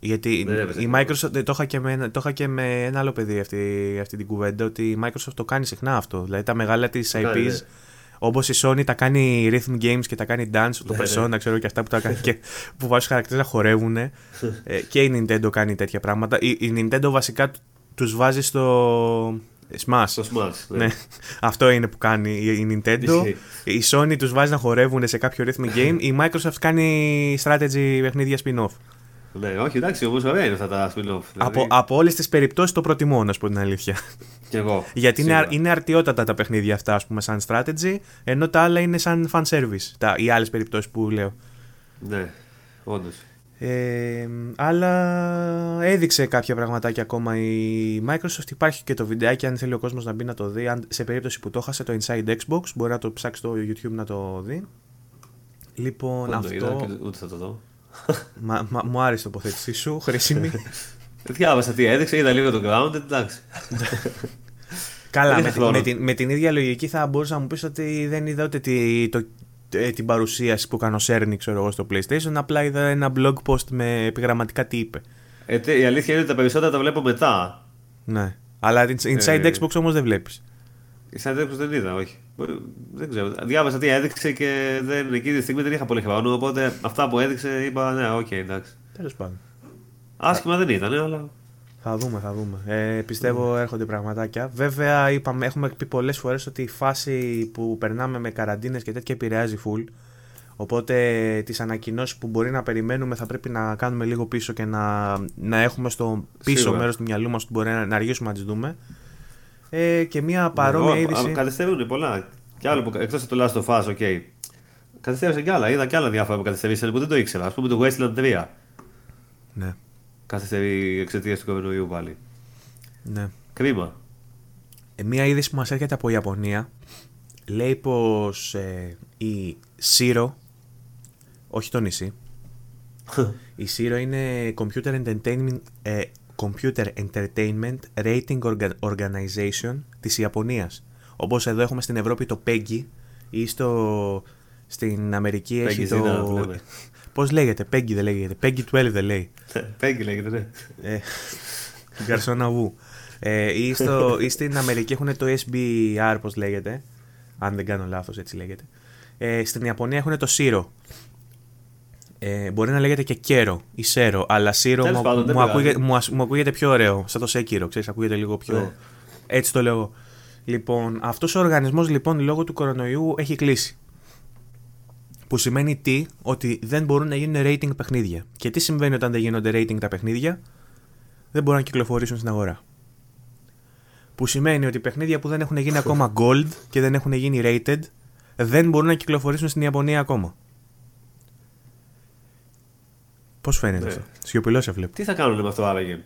Γιατί Δεν έπαιζε η τίποτα. Microsoft, ε, το είχα, και με, ένα- το είχα και με ένα άλλο παιδί αυτή, αυτή την κουβέντα, ότι η Microsoft το κάνει συχνά αυτό. Δηλαδή τα μεγάλα της κάνει, IPs, ναι. όπως η Sony τα κάνει rhythm games και τα κάνει dance, το Ναι, Persona, ξέρω και αυτά που τα κάνει και [LAUGHS] που βάζουν χαρακτήρες να χορεύουν. [LAUGHS] ε, και η Nintendo κάνει τέτοια πράγματα. Η, η Nintendo βασικά τους βάζει στο Smash. Στο Smash. Ναι, αυτό είναι που κάνει η η Nintendo. Ισχύει. Η Sony τους βάζει να χορεύουν σε κάποιο rhythm game. Η Microsoft κάνει strategy παιχνίδια spin-off. Ναι, όχι, εντάξει, όμω ωραία είναι αυτά τα spin-off. Δηλαδή, Από, από όλες τις περιπτώσεις το προτιμώ, να σου πω την αλήθεια. Κι εγώ. Γιατί είναι, σίγουρα. αρ- είναι αρτιότατα τα παιχνίδια αυτά, ας πούμε, σαν strategy, ενώ τα άλλα είναι σαν fan service. Τα, οι άλλες περιπτώσεις που λέω. Ναι, όντως. Ε, αλλά έδειξε κάποια πραγματάκια ακόμα η Microsoft. Υπάρχει και το βιντεάκι, αν θέλει ο κόσμος να μπει να το δει. Αν, σε περίπτωση που το χάσε το Inside Xbox, μπορεί να το ψάξει στο YouTube να το δει. Λοιπόν, Δεν το είδα αυτό. και ούτε θα το δω. [LAUGHS] Μα, μα- μου άρεσε η τοποθέτησή σου, [LAUGHS] χρήσιμη. Διάβασα τι έδειξε, είδα λίγο το Grounded, εντάξει. Καλά, Δεν με, είχε την- χρόνο. με, την, με την ίδια λογική θα μπορούσα να μου πεις ότι δεν είδα ούτε τη, το, ε, την παρουσίαση που έκανε ο Cerny, ξέρω εγώ, στο PlayStation. Απλά είδα ένα blog post με επιγραμματικά τι είπε. Ε, τε- η αλήθεια είναι ότι τα περισσότερα τα βλέπω μετά. Ναι. Αλλά την Inside Ε, Xbox όμως δεν βλέπεις. Inside Xbox δεν είδα, όχι. Μπορεί- Δεν ξέρω. Διάβασα τι έδειξε και δεν, εκείνη τη στιγμή δεν είχα πολύ χρόνο. Οπότε αυτά που έδειξε είπα, ναι, οκ, εντάξει. Τέλος πάντων. Άσχημα δεν ήταν, αλλά. Θα δούμε, θα δούμε. Ε, πιστεύω έρχονται πραγματάκια. Βέβαια, είπαμε, έχουμε πει πολλές φορές ότι η φάση που περνάμε με καραντίνες και τέτοια επηρεάζει full. Οπότε τις ανακοινώσεις που μπορεί να περιμένουμε θα πρέπει να κάνουμε λίγο πίσω και να, να έχουμε στο πίσω Σίγουρα. μέρος του μυαλού μας που μπορεί να, να αργήσουμε να τις δούμε. Ε, και μια παρόμοια Ναι, είδηση. α, Καθυστερούν πολλά. Κι άλλο που εκτός από το Last of Us, OK. Καθυστέρησαν κι άλλα. Είδα κι άλλα διάφορα που καθυστερήσαν που δεν το ήξερα. Α πούμε το Wasteland 3. Ναι, Καθυστερεί εξαιτίας του κορονοϊού πάλι. ναι. Κρίμα. Ε, μία είδηση που μας έρχεται από Ιαπωνία λέει πως ε, η Zero, όχι το νησί, [LAUGHS] η Zero είναι Computer Entertainment, ε, Computer Entertainment Rating Orga- Organization της Ιαπωνίας. Όπως εδώ έχουμε στην Ευρώπη το PEGI ή στο, στην Αμερική έχει PEGI Zina που το... [LAUGHS] λέμε. Πώς λέγεται, PEGI δεν λέγεται, PEGI 12 δεν λέει. [LAUGHS] Πέγγι λέγεται, ναι. Ε, Γκαρσόνα Βου. Ε, ή, στο, ή στην Αμερική έχουν το SBR, πώς λέγεται. Αν δεν κάνω λάθος, έτσι λέγεται. Ε, στην Ιαπωνία έχουν το Siro. Ε, μπορεί να λέγεται και Kero ή Sero, αλλά Siro Τέλος μου, πάντων, δεν μου, πειράζει. ακούγεται, μου, ασ- μου ακούγεται πιο ωραίο, σαν το Sekiro, ξέρεις, ακούγεται λίγο πιο... Ναι. Έτσι το λέω. εγώ. Λοιπόν, αυτός ο οργανισμός λοιπόν λόγω του κορονοϊού έχει κλείσει. Που σημαίνει τι, ότι δεν μπορούν να γίνουν rating παιχνίδια. Και τι συμβαίνει όταν δεν γίνονται rating τα παιχνίδια, δεν μπορούν να κυκλοφορήσουν στην αγορά. Που σημαίνει ότι παιχνίδια που δεν έχουν γίνει ακόμα gold και δεν έχουν γίνει rated, δεν μπορούν να κυκλοφορήσουν στην Ιαπωνία ακόμα. Πώς φαίνεται Ναι. αυτό; Σιωπηλός σε βλέπω. Τι θα κάνουν με αυτό άραγε;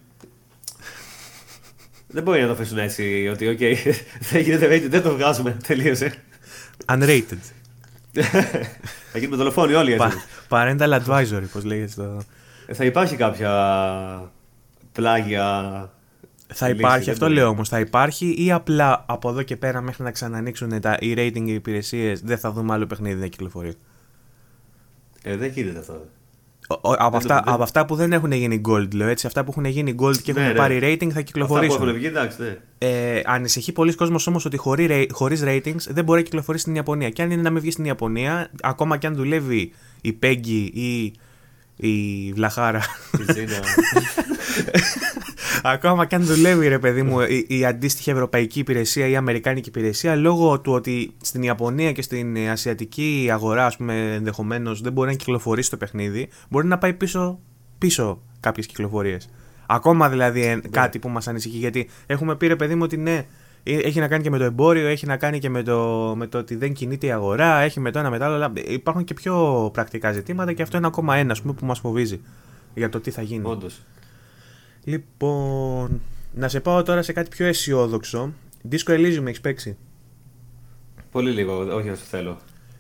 Δεν μπορεί να το αφήσουν έτσι ότι, οκ, [LAUGHS] δεν γίνεται rated, δεν το βγάζουμε. Τελείωσε. Unrated. Θα γίνουμε δολοφόνοι όλοι έτσι. Pa- Parental advisory, πώς λέγεται στο. Ε, Θα υπάρχει κάποια πλάγια. Θα λύση, υπάρχει, δεν αυτό μπορεί. λέω όμως. Θα υπάρχει ή απλά από εδώ και πέρα μέχρι να ξανανοίξουν τα οι rating υπηρεσίες δεν θα δούμε άλλο παιχνίδι να κυκλοφορεί. Ε, δεν γίνεται αυτό. Από, αυτά, από αυτά που δεν έχουν γίνει gold, λέω έτσι. Αυτά που έχουν γίνει gold και έχουν ναι, ναι. πάρει rating θα κυκλοφορήσουν. Αυτά που έχουν βγει, εντάξει, ναι. Ε, ανησυχεί πολλοί κόσμος όμως ότι χωρί ratings δεν μπορεί να κυκλοφορήσει στην Ιαπωνία. Και αν είναι να μην βγει στην Ιαπωνία, ακόμα και αν δουλεύει η Peggy ή η Βλαχάρα. [LAUGHS] Ακόμα και αν δουλεύει ρε παιδί μου η, η αντίστοιχη ευρωπαϊκή υπηρεσία ή η αμερικάνικη υπηρεσία, λόγω του ότι στην Ιαπωνία και στην ασιατική αγορά, ας πούμε, ενδεχομένως δεν μπορεί να κυκλοφορήσει το παιχνίδι, μπορεί να πάει πίσω, πίσω κάποιες κυκλοφορίες. Ακόμα δηλαδή ναι. κάτι που μας ανησυχεί, γιατί έχουμε πει ρε παιδί μου ότι ναι, έχει να κάνει και με το εμπόριο, έχει να κάνει και με το, με το ότι δεν κινείται η αγορά, έχει με το ένα μετά αλλά υπάρχουν και πιο πρακτικά ζητήματα και αυτό είναι ακόμα ένα πούμε, που μας φοβίζει για το τι θα γίνει. Όντως. Λοιπόν, να σε πάω τώρα σε κάτι πιο αισιόδοξο. Disco Elysium έχεις παίξει; Πολύ λίγο, όχι όσο θέλω.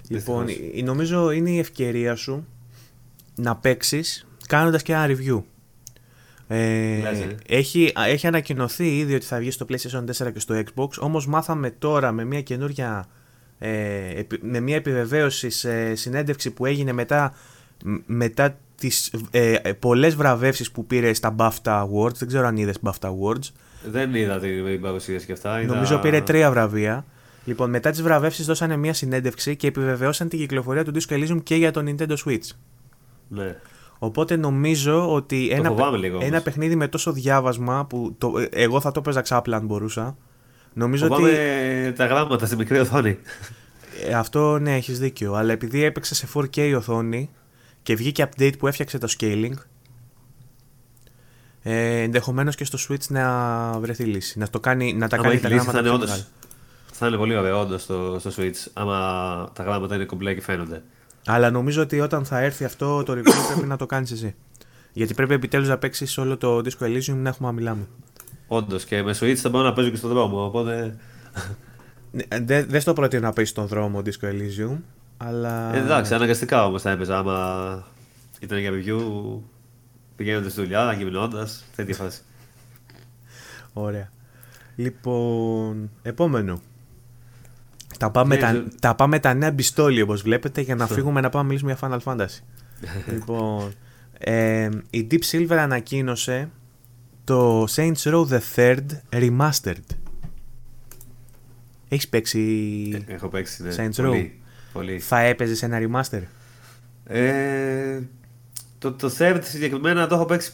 Λοιπόν, νομίζω είναι η ευκαιρία σου να παίξεις κάνοντας και ένα review. Ε, έχει, έχει ανακοινωθεί ήδη ότι θα βγει στο PlayStation 4 και στο Xbox, όμως μάθαμε τώρα με μια καινούργια ε, με μια επιβεβαίωση σε συνέντευξη που έγινε μετά, μετά τις ε, πολλές βραβεύσεις που πήρε στα BAFTA Awards, δεν ξέρω αν είδες BAFTA Awards. Δεν είδα την παρουσίαση και αυτά. Είδα... Νομίζω πήρε τρία βραβεία. Λοιπόν, μετά τις βραβεύσεις δώσανε μια συνέντευξη και επιβεβαιώσαν την κυκλοφορία του Disco Elysium και για το Nintendo Switch. Ναι. Οπότε νομίζω ότι ένα, ένα παιχνίδι με τόσο διάβασμα που το, εγώ θα το παίζα ξάπλα αν μπορούσα. Νομίζω φοβάμαι ότι... τα γράμματα στη μικρή οθόνη. Ε, αυτό ναι, έχεις δίκιο. Αλλά επειδή έπαιξε σε 4K οθόνη και βγήκε update που έφτιαξε το scaling, ε, ενδεχομένως και στο Switch να βρεθεί λύση. Να, το κάνει, να τα κάνει τα γράμματα. Θα είναι, θα είναι πολύ ωραίο όντως στο, στο Switch, άμα τα γράμματα είναι κομπλέ και φαίνονται. Αλλά νομίζω ότι όταν θα έρθει αυτό το review πρέπει να το κάνεις εσύ. Γιατί πρέπει επιτέλους να παίξεις όλο το Disco Elysium να έχουμε να μιλάμε. Όντως και με Switch θα μπορώ να παίζω και στον δρόμο. Οπότε. Ναι, δεν δες στο προτείνω να παίξει στον δρόμο Disco Elysium. Αλλά... Ε, εντάξει, αναγκαστικά όμως θα έπαιζα. Άμα ήταν για review, πηγαίνοντας στη δουλειά, γυμνώντας, τέτοια φάση. Ωραία. Λοιπόν, επόμενο. Τα πάμε, ναι, τα, τα πάμε τα νέα μπιστόλια όπως βλέπετε για να φύγουμε να πάμε να μιλήσουμε για Final Fantasy. [LAUGHS] λοιπόν, ε, η Deep Silver ανακοίνωσε το Saints Row the Third Remastered. Έχεις παίξει ε, Έχω παίξει, ναι. Saints Row; Πολύ. Θα έπαιζες ένα remaster; Ε, το, το Third συγκεκριμένα το έχω παίξει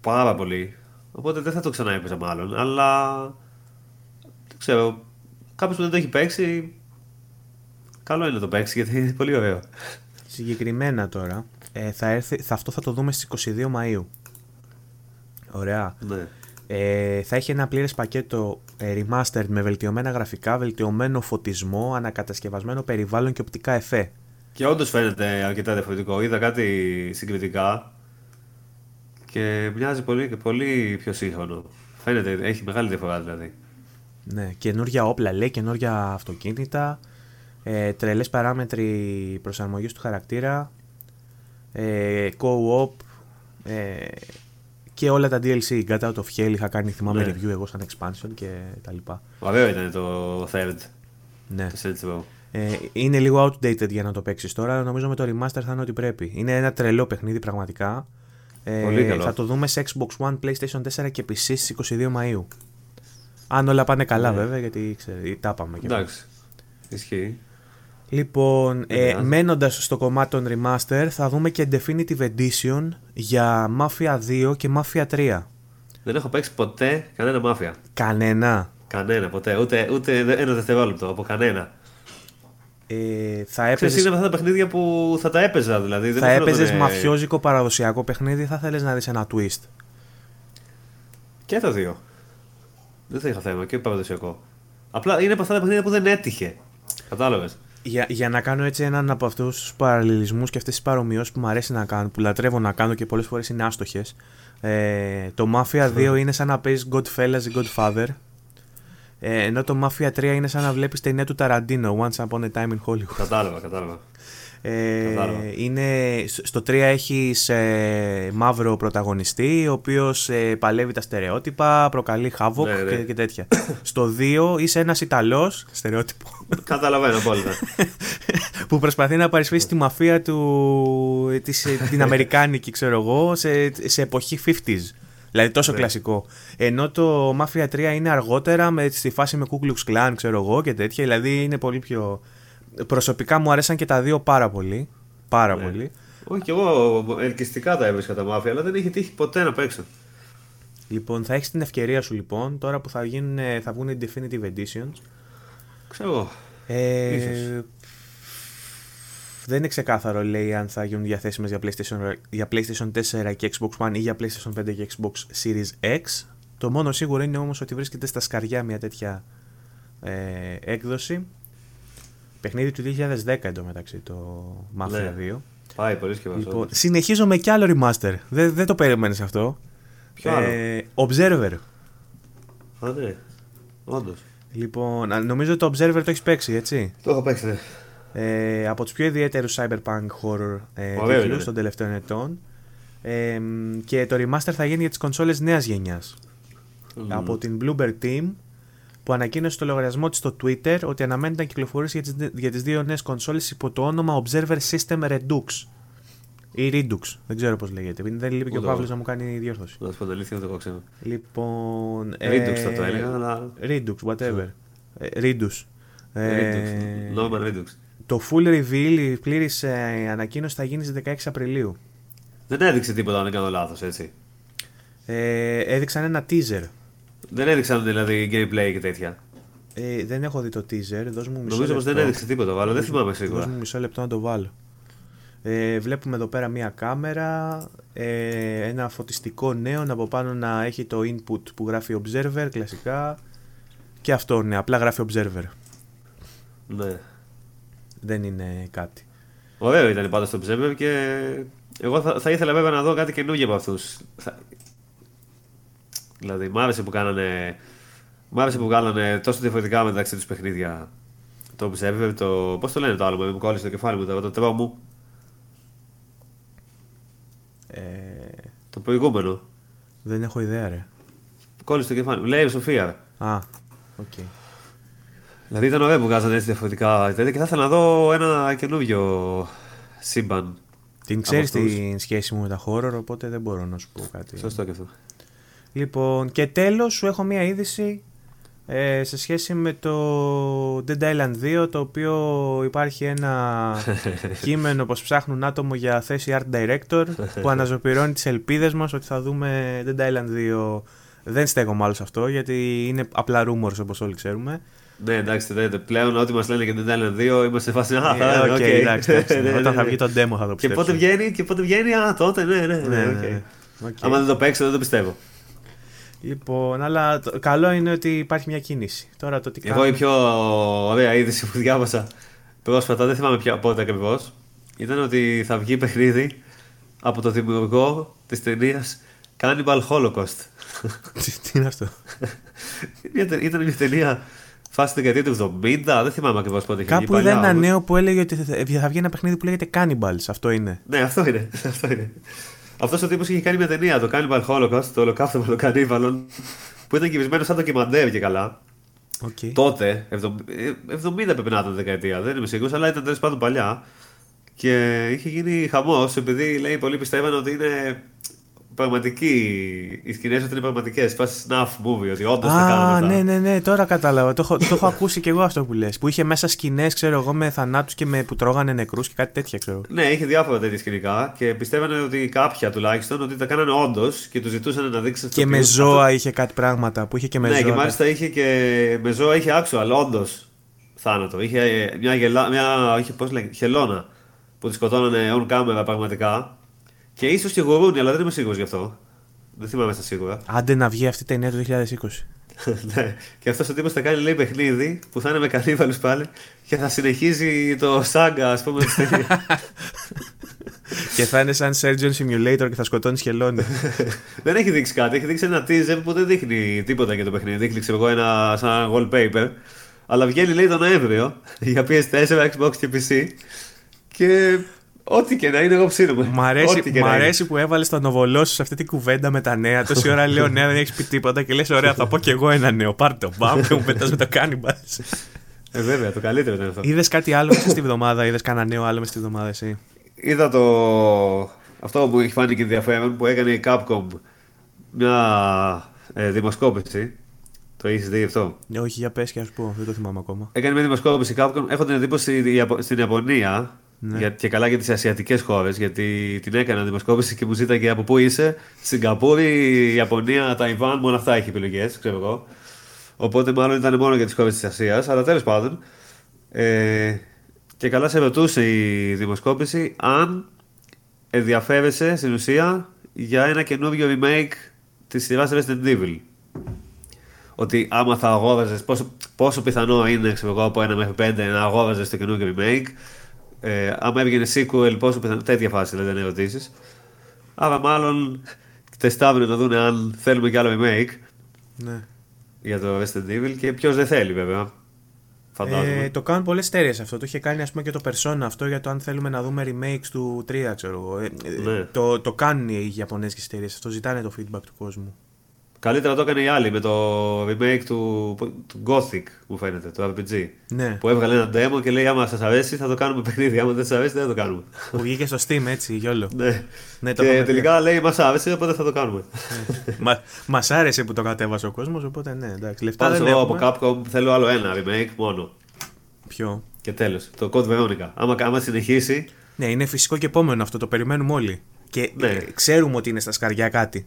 πάρα πολύ. Οπότε δεν θα το ξανά έπαιζα μάλλον. Αλλά δεν ξέρω. Κάποιος που δεν το έχει παίξει Καλό είναι να το παίξει γιατί είναι πολύ ωραίο. Συγκεκριμένα τώρα, ε, θα έρθει, θα, αυτό θα το δούμε στις 22 Μαΐου. Ωραία. Ναι. Ε, θα έχει ένα πλήρες πακέτο ε, remastered με βελτιωμένα γραφικά, βελτιωμένο φωτισμό, ανακατασκευασμένο περιβάλλον και οπτικά εφέ. Και όντως φαίνεται αρκετά διαφορετικό. Είδα κάτι συγκριτικά και μοιάζει πολύ, πολύ πιο σύγχρονο. Φαίνεται, έχει μεγάλη διαφορά δηλαδή. Ναι, καινούργια όπλα λέει, καινούργια αυτοκίνητα ε, τρελές παράμετροι προσαρμογής του χαρακτήρα, ε, co-op ε, και όλα τα DLC. Got Out of Hell είχα κάνει θυμάμαι ναι. review εγώ σαν expansion και τα λοιπά. Ωραίο ήταν το third. Ναι. Το ε, είναι λίγο outdated για να το παίξεις τώρα. Νομίζω με το remaster θα είναι ό,τι πρέπει. Είναι ένα τρελό παιχνίδι πραγματικά. Ε, Πολύ καλό. Θα το δούμε σε Xbox One, PlayStation 4 και PC στις 22 Μαΐου. Αν όλα πάνε καλά ναι. βέβαια, γιατί ξέρει, τα πάμε. Εντάξει. Ισχύει. Λοιπόν, ε, μένοντας στο κομμάτι των remaster, θα δούμε και Definitive Edition για Mafia 2 και Mafia 3. Δεν έχω παίξει ποτέ κανένα Mafia. Κανένα. Κανένα, ποτέ. Ούτε, ούτε ένα δευτερόλεπτο από κανένα. Ε, θα έπαιζες... είναι αυτά τα παιχνίδια που θα τα έπαιζα δηλαδή. Θα έπαιζες τον... μαφιόζικο παραδοσιακό παιχνίδι θα θέλεις να δεις ένα twist. Και τα δύο. Δεν θα είχα θέμα και παραδοσιακό. Απλά είναι από αυτά τα παιχνίδια που δεν έτυχε. Κατάλαβες για, για να κάνω έτσι έναν από αυτούς τους παραλληλισμούς και αυτές τις παρομοιώσεις που μου αρέσει να κάνω, που λατρεύω να κάνω και πολλές φορές είναι άστοχες. Ε, το Mafia 2 είναι σαν να παίζεις Godfellas ή Godfather. Ε, ενώ το Mafia 3 είναι σαν να βλέπεις ταινία του Tarantino, Once Upon a Time in Hollywood. Κατάλαβα, κατάλαβα. Ε, είναι, στο 3 έχεις ε, μαύρο πρωταγωνιστή, ο οποίος ε, παλεύει τα στερεότυπα, προκαλεί χάβοκ ναι, ναι. Και, τέτοια. στο 2 είσαι ένας Ιταλός, στερεότυπο. Καταλαβαίνω πολύ. [LAUGHS] που προσπαθεί να παρισφρήσει τη μαφία του, της, την Αμερικάνικη, ξέρω εγώ, σε, σε εποχή 50s. Δηλαδή τόσο ναι. κλασικό. Ενώ το Mafia 3 είναι αργότερα με, στη φάση με Ku Klux Klan, ξέρω εγώ και τέτοια. Δηλαδή είναι πολύ πιο. Προσωπικά μου αρέσαν και τα δύο πάρα πολύ. Πάρα ναι. πολύ. Όχι, και εγώ ελκυστικά τα έβρισκα τα Mafia, αλλά δεν είχε τύχει ποτέ να παίξω. Λοιπόν, θα έχεις την ευκαιρία σου λοιπόν τώρα που θα, γίνουν, θα βγουν οι Definitive Editions. Ξέρω ε, δεν είναι ξεκάθαρο λέει αν θα γίνουν διαθέσιμες για PlayStation, για PlayStation 4 και Xbox One ή για PlayStation 5 και Xbox Series X. Το μόνο σίγουρο είναι όμως ότι βρίσκεται στα σκαριά μια τέτοια ε, έκδοση. Παιχνίδι του 2010 εντωμεταξύ το Mafia ναι. 2. Πάει πολύ λοιπόν, Συνεχίζω με κι άλλο remaster. Δεν, δεν το περίμενε αυτό. Ποιο ε, Observer. Α, ναι. Όντως. Λοιπόν, νομίζω το Observer το έχεις παίξει, έτσι; Το έχω παίξει, ναι. Ε, από τους πιο ιδιαίτερους cyberpunk horror ε, τίτλους των τελευταίων ετών. Ε, και το remaster θα γίνει για τις κονσόλες νέας γενιάς. Από την Bloomberg Team που ανακοίνωσε στο λογαριασμό της στο Twitter ότι αναμένεται να κυκλοφορήσει για τις, για τις δύο νέες κονσόλες υπό το όνομα Observer System Redux. Ή Redux, δεν ξέρω πώς λέγεται. Δεν λείπει και ο Παύλος να μου κάνει διόρθωση. Να σου πω το αλήθεια, δεν το ξέρω. Λοιπόν. Redux θα το έλεγα, αλλά. Redux, whatever. Redux. Redux. Normal Redux. Το full reveal, η πλήρης ε, ανακοίνωση θα γίνει στις 16 Απριλίου. Δεν έδειξε τίποτα, αν δεν κάνω λάθος, έτσι. Ε, έδειξαν ένα teaser. Δεν έδειξαν δηλαδή gameplay και τέτοια. Ε, δεν έχω δει το teaser. Δώσ' μου μισό Νομίζω πως δεν έδειξε τίποτα, βάλω. Δεν θυμάμαι σίγουρα. Δώσ' μου μισό λεπτό να το βάλω. Ε, βλέπουμε εδώ πέρα μία κάμερα, ε, ένα φωτιστικό νέο από πάνω να έχει το input που γράφει observer κλασικά και αυτό ναι, απλά γράφει observer. Ναι. Δεν είναι κάτι. Ωραίο ήταν πάντα στο observer και εγώ θα, θα ήθελα βέβαια να δω κάτι καινούργιο από αυτούς. Θα... Δηλαδή, μ' άρεσε που κάνανε, μ άρεσε που κάνανε τόσο διαφορετικά μεταξύ τους παιχνίδια. Το observer, το. Πώς το λένε το άλλο, μου κόλλησε το κεφάλι μου, το, το τρόμο. Ε... Το προηγούμενο. Δεν έχω ιδέα, ρε. Κόλλησε το κεφάλι μου. Λέει Σοφία. Α, OK. Okay. Δηλαδή ήταν ωραίο που βγάζανε έτσι διαφορετικά και θα ήθελα να δω ένα καινούριο σύμπαν. Την ξέρεις την σχέση μου με τα horror, οπότε δεν μπορώ να σου πω κάτι. Σωστό και αυτό. Λοιπόν, και τέλος σου έχω μία είδηση ε, σε σχέση με το Dead Island 2 το οποίο υπάρχει ένα [LAUGHS] κείμενο πως ψάχνουν άτομο για θέση art director που [LAUGHS] αναζωπηρώνει τις ελπίδες μας ότι θα δούμε Dead Island 2 δεν στέκομαι άλλο σε αυτό γιατί είναι απλά rumors όπως όλοι ξέρουμε ναι, εντάξει, δε, πλέον ό,τι μας λένε για Dead Island 2 είμαστε σε φάση. Α, θα okay, okay. εντάξει, εντάξει, [LAUGHS] ναι, Όταν θα βγει το demo θα το πιστέψω. Και πότε βγαίνει, και πότε βγαίνει, α, τότε, ναι, ναι. ναι, ναι, ναι. Okay. Άμα δεν το παίξω, δεν το πιστεύω. Λοιπόν, αλλά το, καλό είναι ότι υπάρχει μια κίνηση. Τώρα το τι Εγώ η πιο ωραία είδηση που διάβασα πρόσφατα, δεν θυμάμαι πια πότε ακριβώς, ήταν ότι θα βγει παιχνίδι από το δημιουργό της ταινίας Cannibal Holocaust. τι, είναι αυτό; ήταν μια ταινία φάση την δεκαετία του 70, δεν θυμάμαι ακριβώς πότε είχε Κάπου είδα ένα νέο που έλεγε ότι θα βγει ένα παιχνίδι που λέγεται Cannibals. Αυτό είναι. Ναι, αυτό είναι. [LAUGHS] Αυτό είναι. Αυτός ο τύπος είχε κάνει μια ταινία, το Cannibal Holocaust, το ολοκαύτωμα των Κανίβαλων, που ήταν κυβισμένο σαν ντοκιμαντέρ και καλά. Okay. Τότε, 70, 70 πρέπει να ήταν δεκαετία, δεν είμαι σίγουρος, αλλά ήταν τέλος πάντων παλιά. Και είχε γίνει χαμός επειδή λέει πολλοί πιστεύαν ότι είναι πραγματική. Οι σκηνές ότι είναι πραγματικές. Φάση snuff movie, ότι όντως θα κάνουν αυτά. Ναι, ναι, ναι, τώρα κατάλαβα. το, έχω, το έχω ακούσει και εγώ αυτό που λες. Που είχε μέσα σκηνές, ξέρω εγώ, με θανάτους και με, που τρώγανε νεκρούς και κάτι τέτοια, ξέρω. Ναι, είχε διάφορα τέτοια σκηνικά και πιστεύανε ότι κάποια τουλάχιστον ότι τα κάνανε όντως και τους ζητούσαν να δείξουν. Και με ζώα είχε κάτι πράγματα που είχε και με ναι, ζώα. Ναι, και μάλιστα είχε και με ζώα είχε actual, όντως θάνατο. Είχε μια, γελά, μια είχε, πώς λέγει, χελώνα που τη σκοτώνανε on camera πραγματικά και ίσως και γουρούνι, αλλά δεν είμαι σίγουρος γι' αυτό. Δεν θυμάμαι στα σίγουρα. [LAUGHS] Άντε να βγει αυτή η ταινία το 2020. ναι. Και αυτός ο τύπος θα κάνει λέει παιχνίδι που θα είναι με κανίβαλους πάλι και θα συνεχίζει το σάγκα, ας πούμε, τη ταινία. [LAUGHS] και θα είναι σαν Surgeon Simulator και θα σκοτώνει χελώνει. [LAUGHS] δεν έχει δείξει κάτι. Έχει δείξει ένα teaser που δεν δείχνει τίποτα για το παιχνίδι. Δείχνει, ξέρω εγώ, ένα σαν wallpaper. Αλλά βγαίνει λέει τον Νοέμβριο για PS4, Xbox και PC. Και Ό,τι και να είναι, εγώ ψήνομαι. Μ' αρέσει, μ αρέσει που έβαλες το νοβολό σου σε αυτή την κουβέντα με τα νέα. Τόση ώρα λέω νέα, δεν έχεις πει τίποτα και λες: Ωραία, θα πω κι εγώ ένα νέο. Πάρτε το μπαμ και μου πετάς με το κάνιμπα. Ε, βέβαια, το καλύτερο ήταν αυτό. Είδες κάτι άλλο μέσα στη βδομάδα, είδες κανένα νέο άλλο μέσα στη βδομάδα, εσύ; Είδα το. Αυτό που έχει φάνηκε ενδιαφέρον που έκανε η Capcom μια ε, δημοσκόπηση. Το έχεις δει αυτό; Ε, όχι, για πες και α πω, δεν το θυμάμαι ακόμα. Έκανε μια δημοσκόπηση η Capcom. Έχω την εντύπωση στην Ιαπωνία Ναι. για, και καλά για τις ασιατικές χώρες. Γιατί την έκανα δημοσκόπηση και μου ζήταγε από πού είσαι. Σιγκαπούρη, Ιαπωνία, Ταϊβάν, μόνο αυτά έχει επιλογές, ξέρω εγώ. Οπότε μάλλον ήταν μόνο για τις χώρες της Ασίας. Αλλά τέλος πάντων. Ε, και καλά σε ρωτούσε η δημοσκόπηση αν ενδιαφέρεσαι στην ουσία για ένα καινούριο remake της σειράς Resident Evil. Ότι άμα θα αγόραζες, πόσο, πόσο πιθανό είναι ξέρω εγώ, από 1 μέχρι 5 να αγόραζες το καινούριο remake. Ε, άμα έβγαινε sequel, πόσο πιθανό. Τέτοια φάση δηλαδή είναι ερωτήσεις. Άρα μάλλον τεστάβουν να δουν αν θέλουμε κι άλλο remake Ναι. για το Resident Evil και ποιος δεν θέλει βέβαια. Φαντάζομαι. Ε, το κάνουν πολλές εταιρείε αυτό. Το είχε κάνει ας πούμε και το Persona αυτό για το αν θέλουμε να δούμε remakes του 3, ξέρω εγώ. Ε, ε, Ναι. το, το κάνουν οι Ιαπωνέζικες εταιρείε αυτό. Ζητάνε το feedback του κόσμου. Καλύτερα το έκανε η άλλη με το remake του, του Gothic, μου φαίνεται, το RPG. Ναι. Που έβγαλε ένα demo και λέει: Άμα σας αρέσει, θα το κάνουμε παιχνίδι. Άμα δεν σας αρέσει, δεν θα το κάνουμε. που βγήκε στο Steam έτσι, γιόλο. ναι. Ναι, το και είχαμε τελικά λέει: Μας άρεσε, οπότε θα το κάνουμε. [LAUGHS] Μα μας άρεσε που το κατέβασε ο κόσμος, οπότε ναι, εντάξει. Λεφτά Πάντως, δεν εγώ από έχουμε. Capcom θέλω άλλο ένα remake μόνο. Ποιο; Και τέλος. Το Code Veronica. Άμα, άμα συνεχίσει, Ναι, είναι φυσικό και επόμενο αυτό, το περιμένουμε όλοι. Και Ναι. ε, ξέρουμε ότι είναι στα σκαριά κάτι.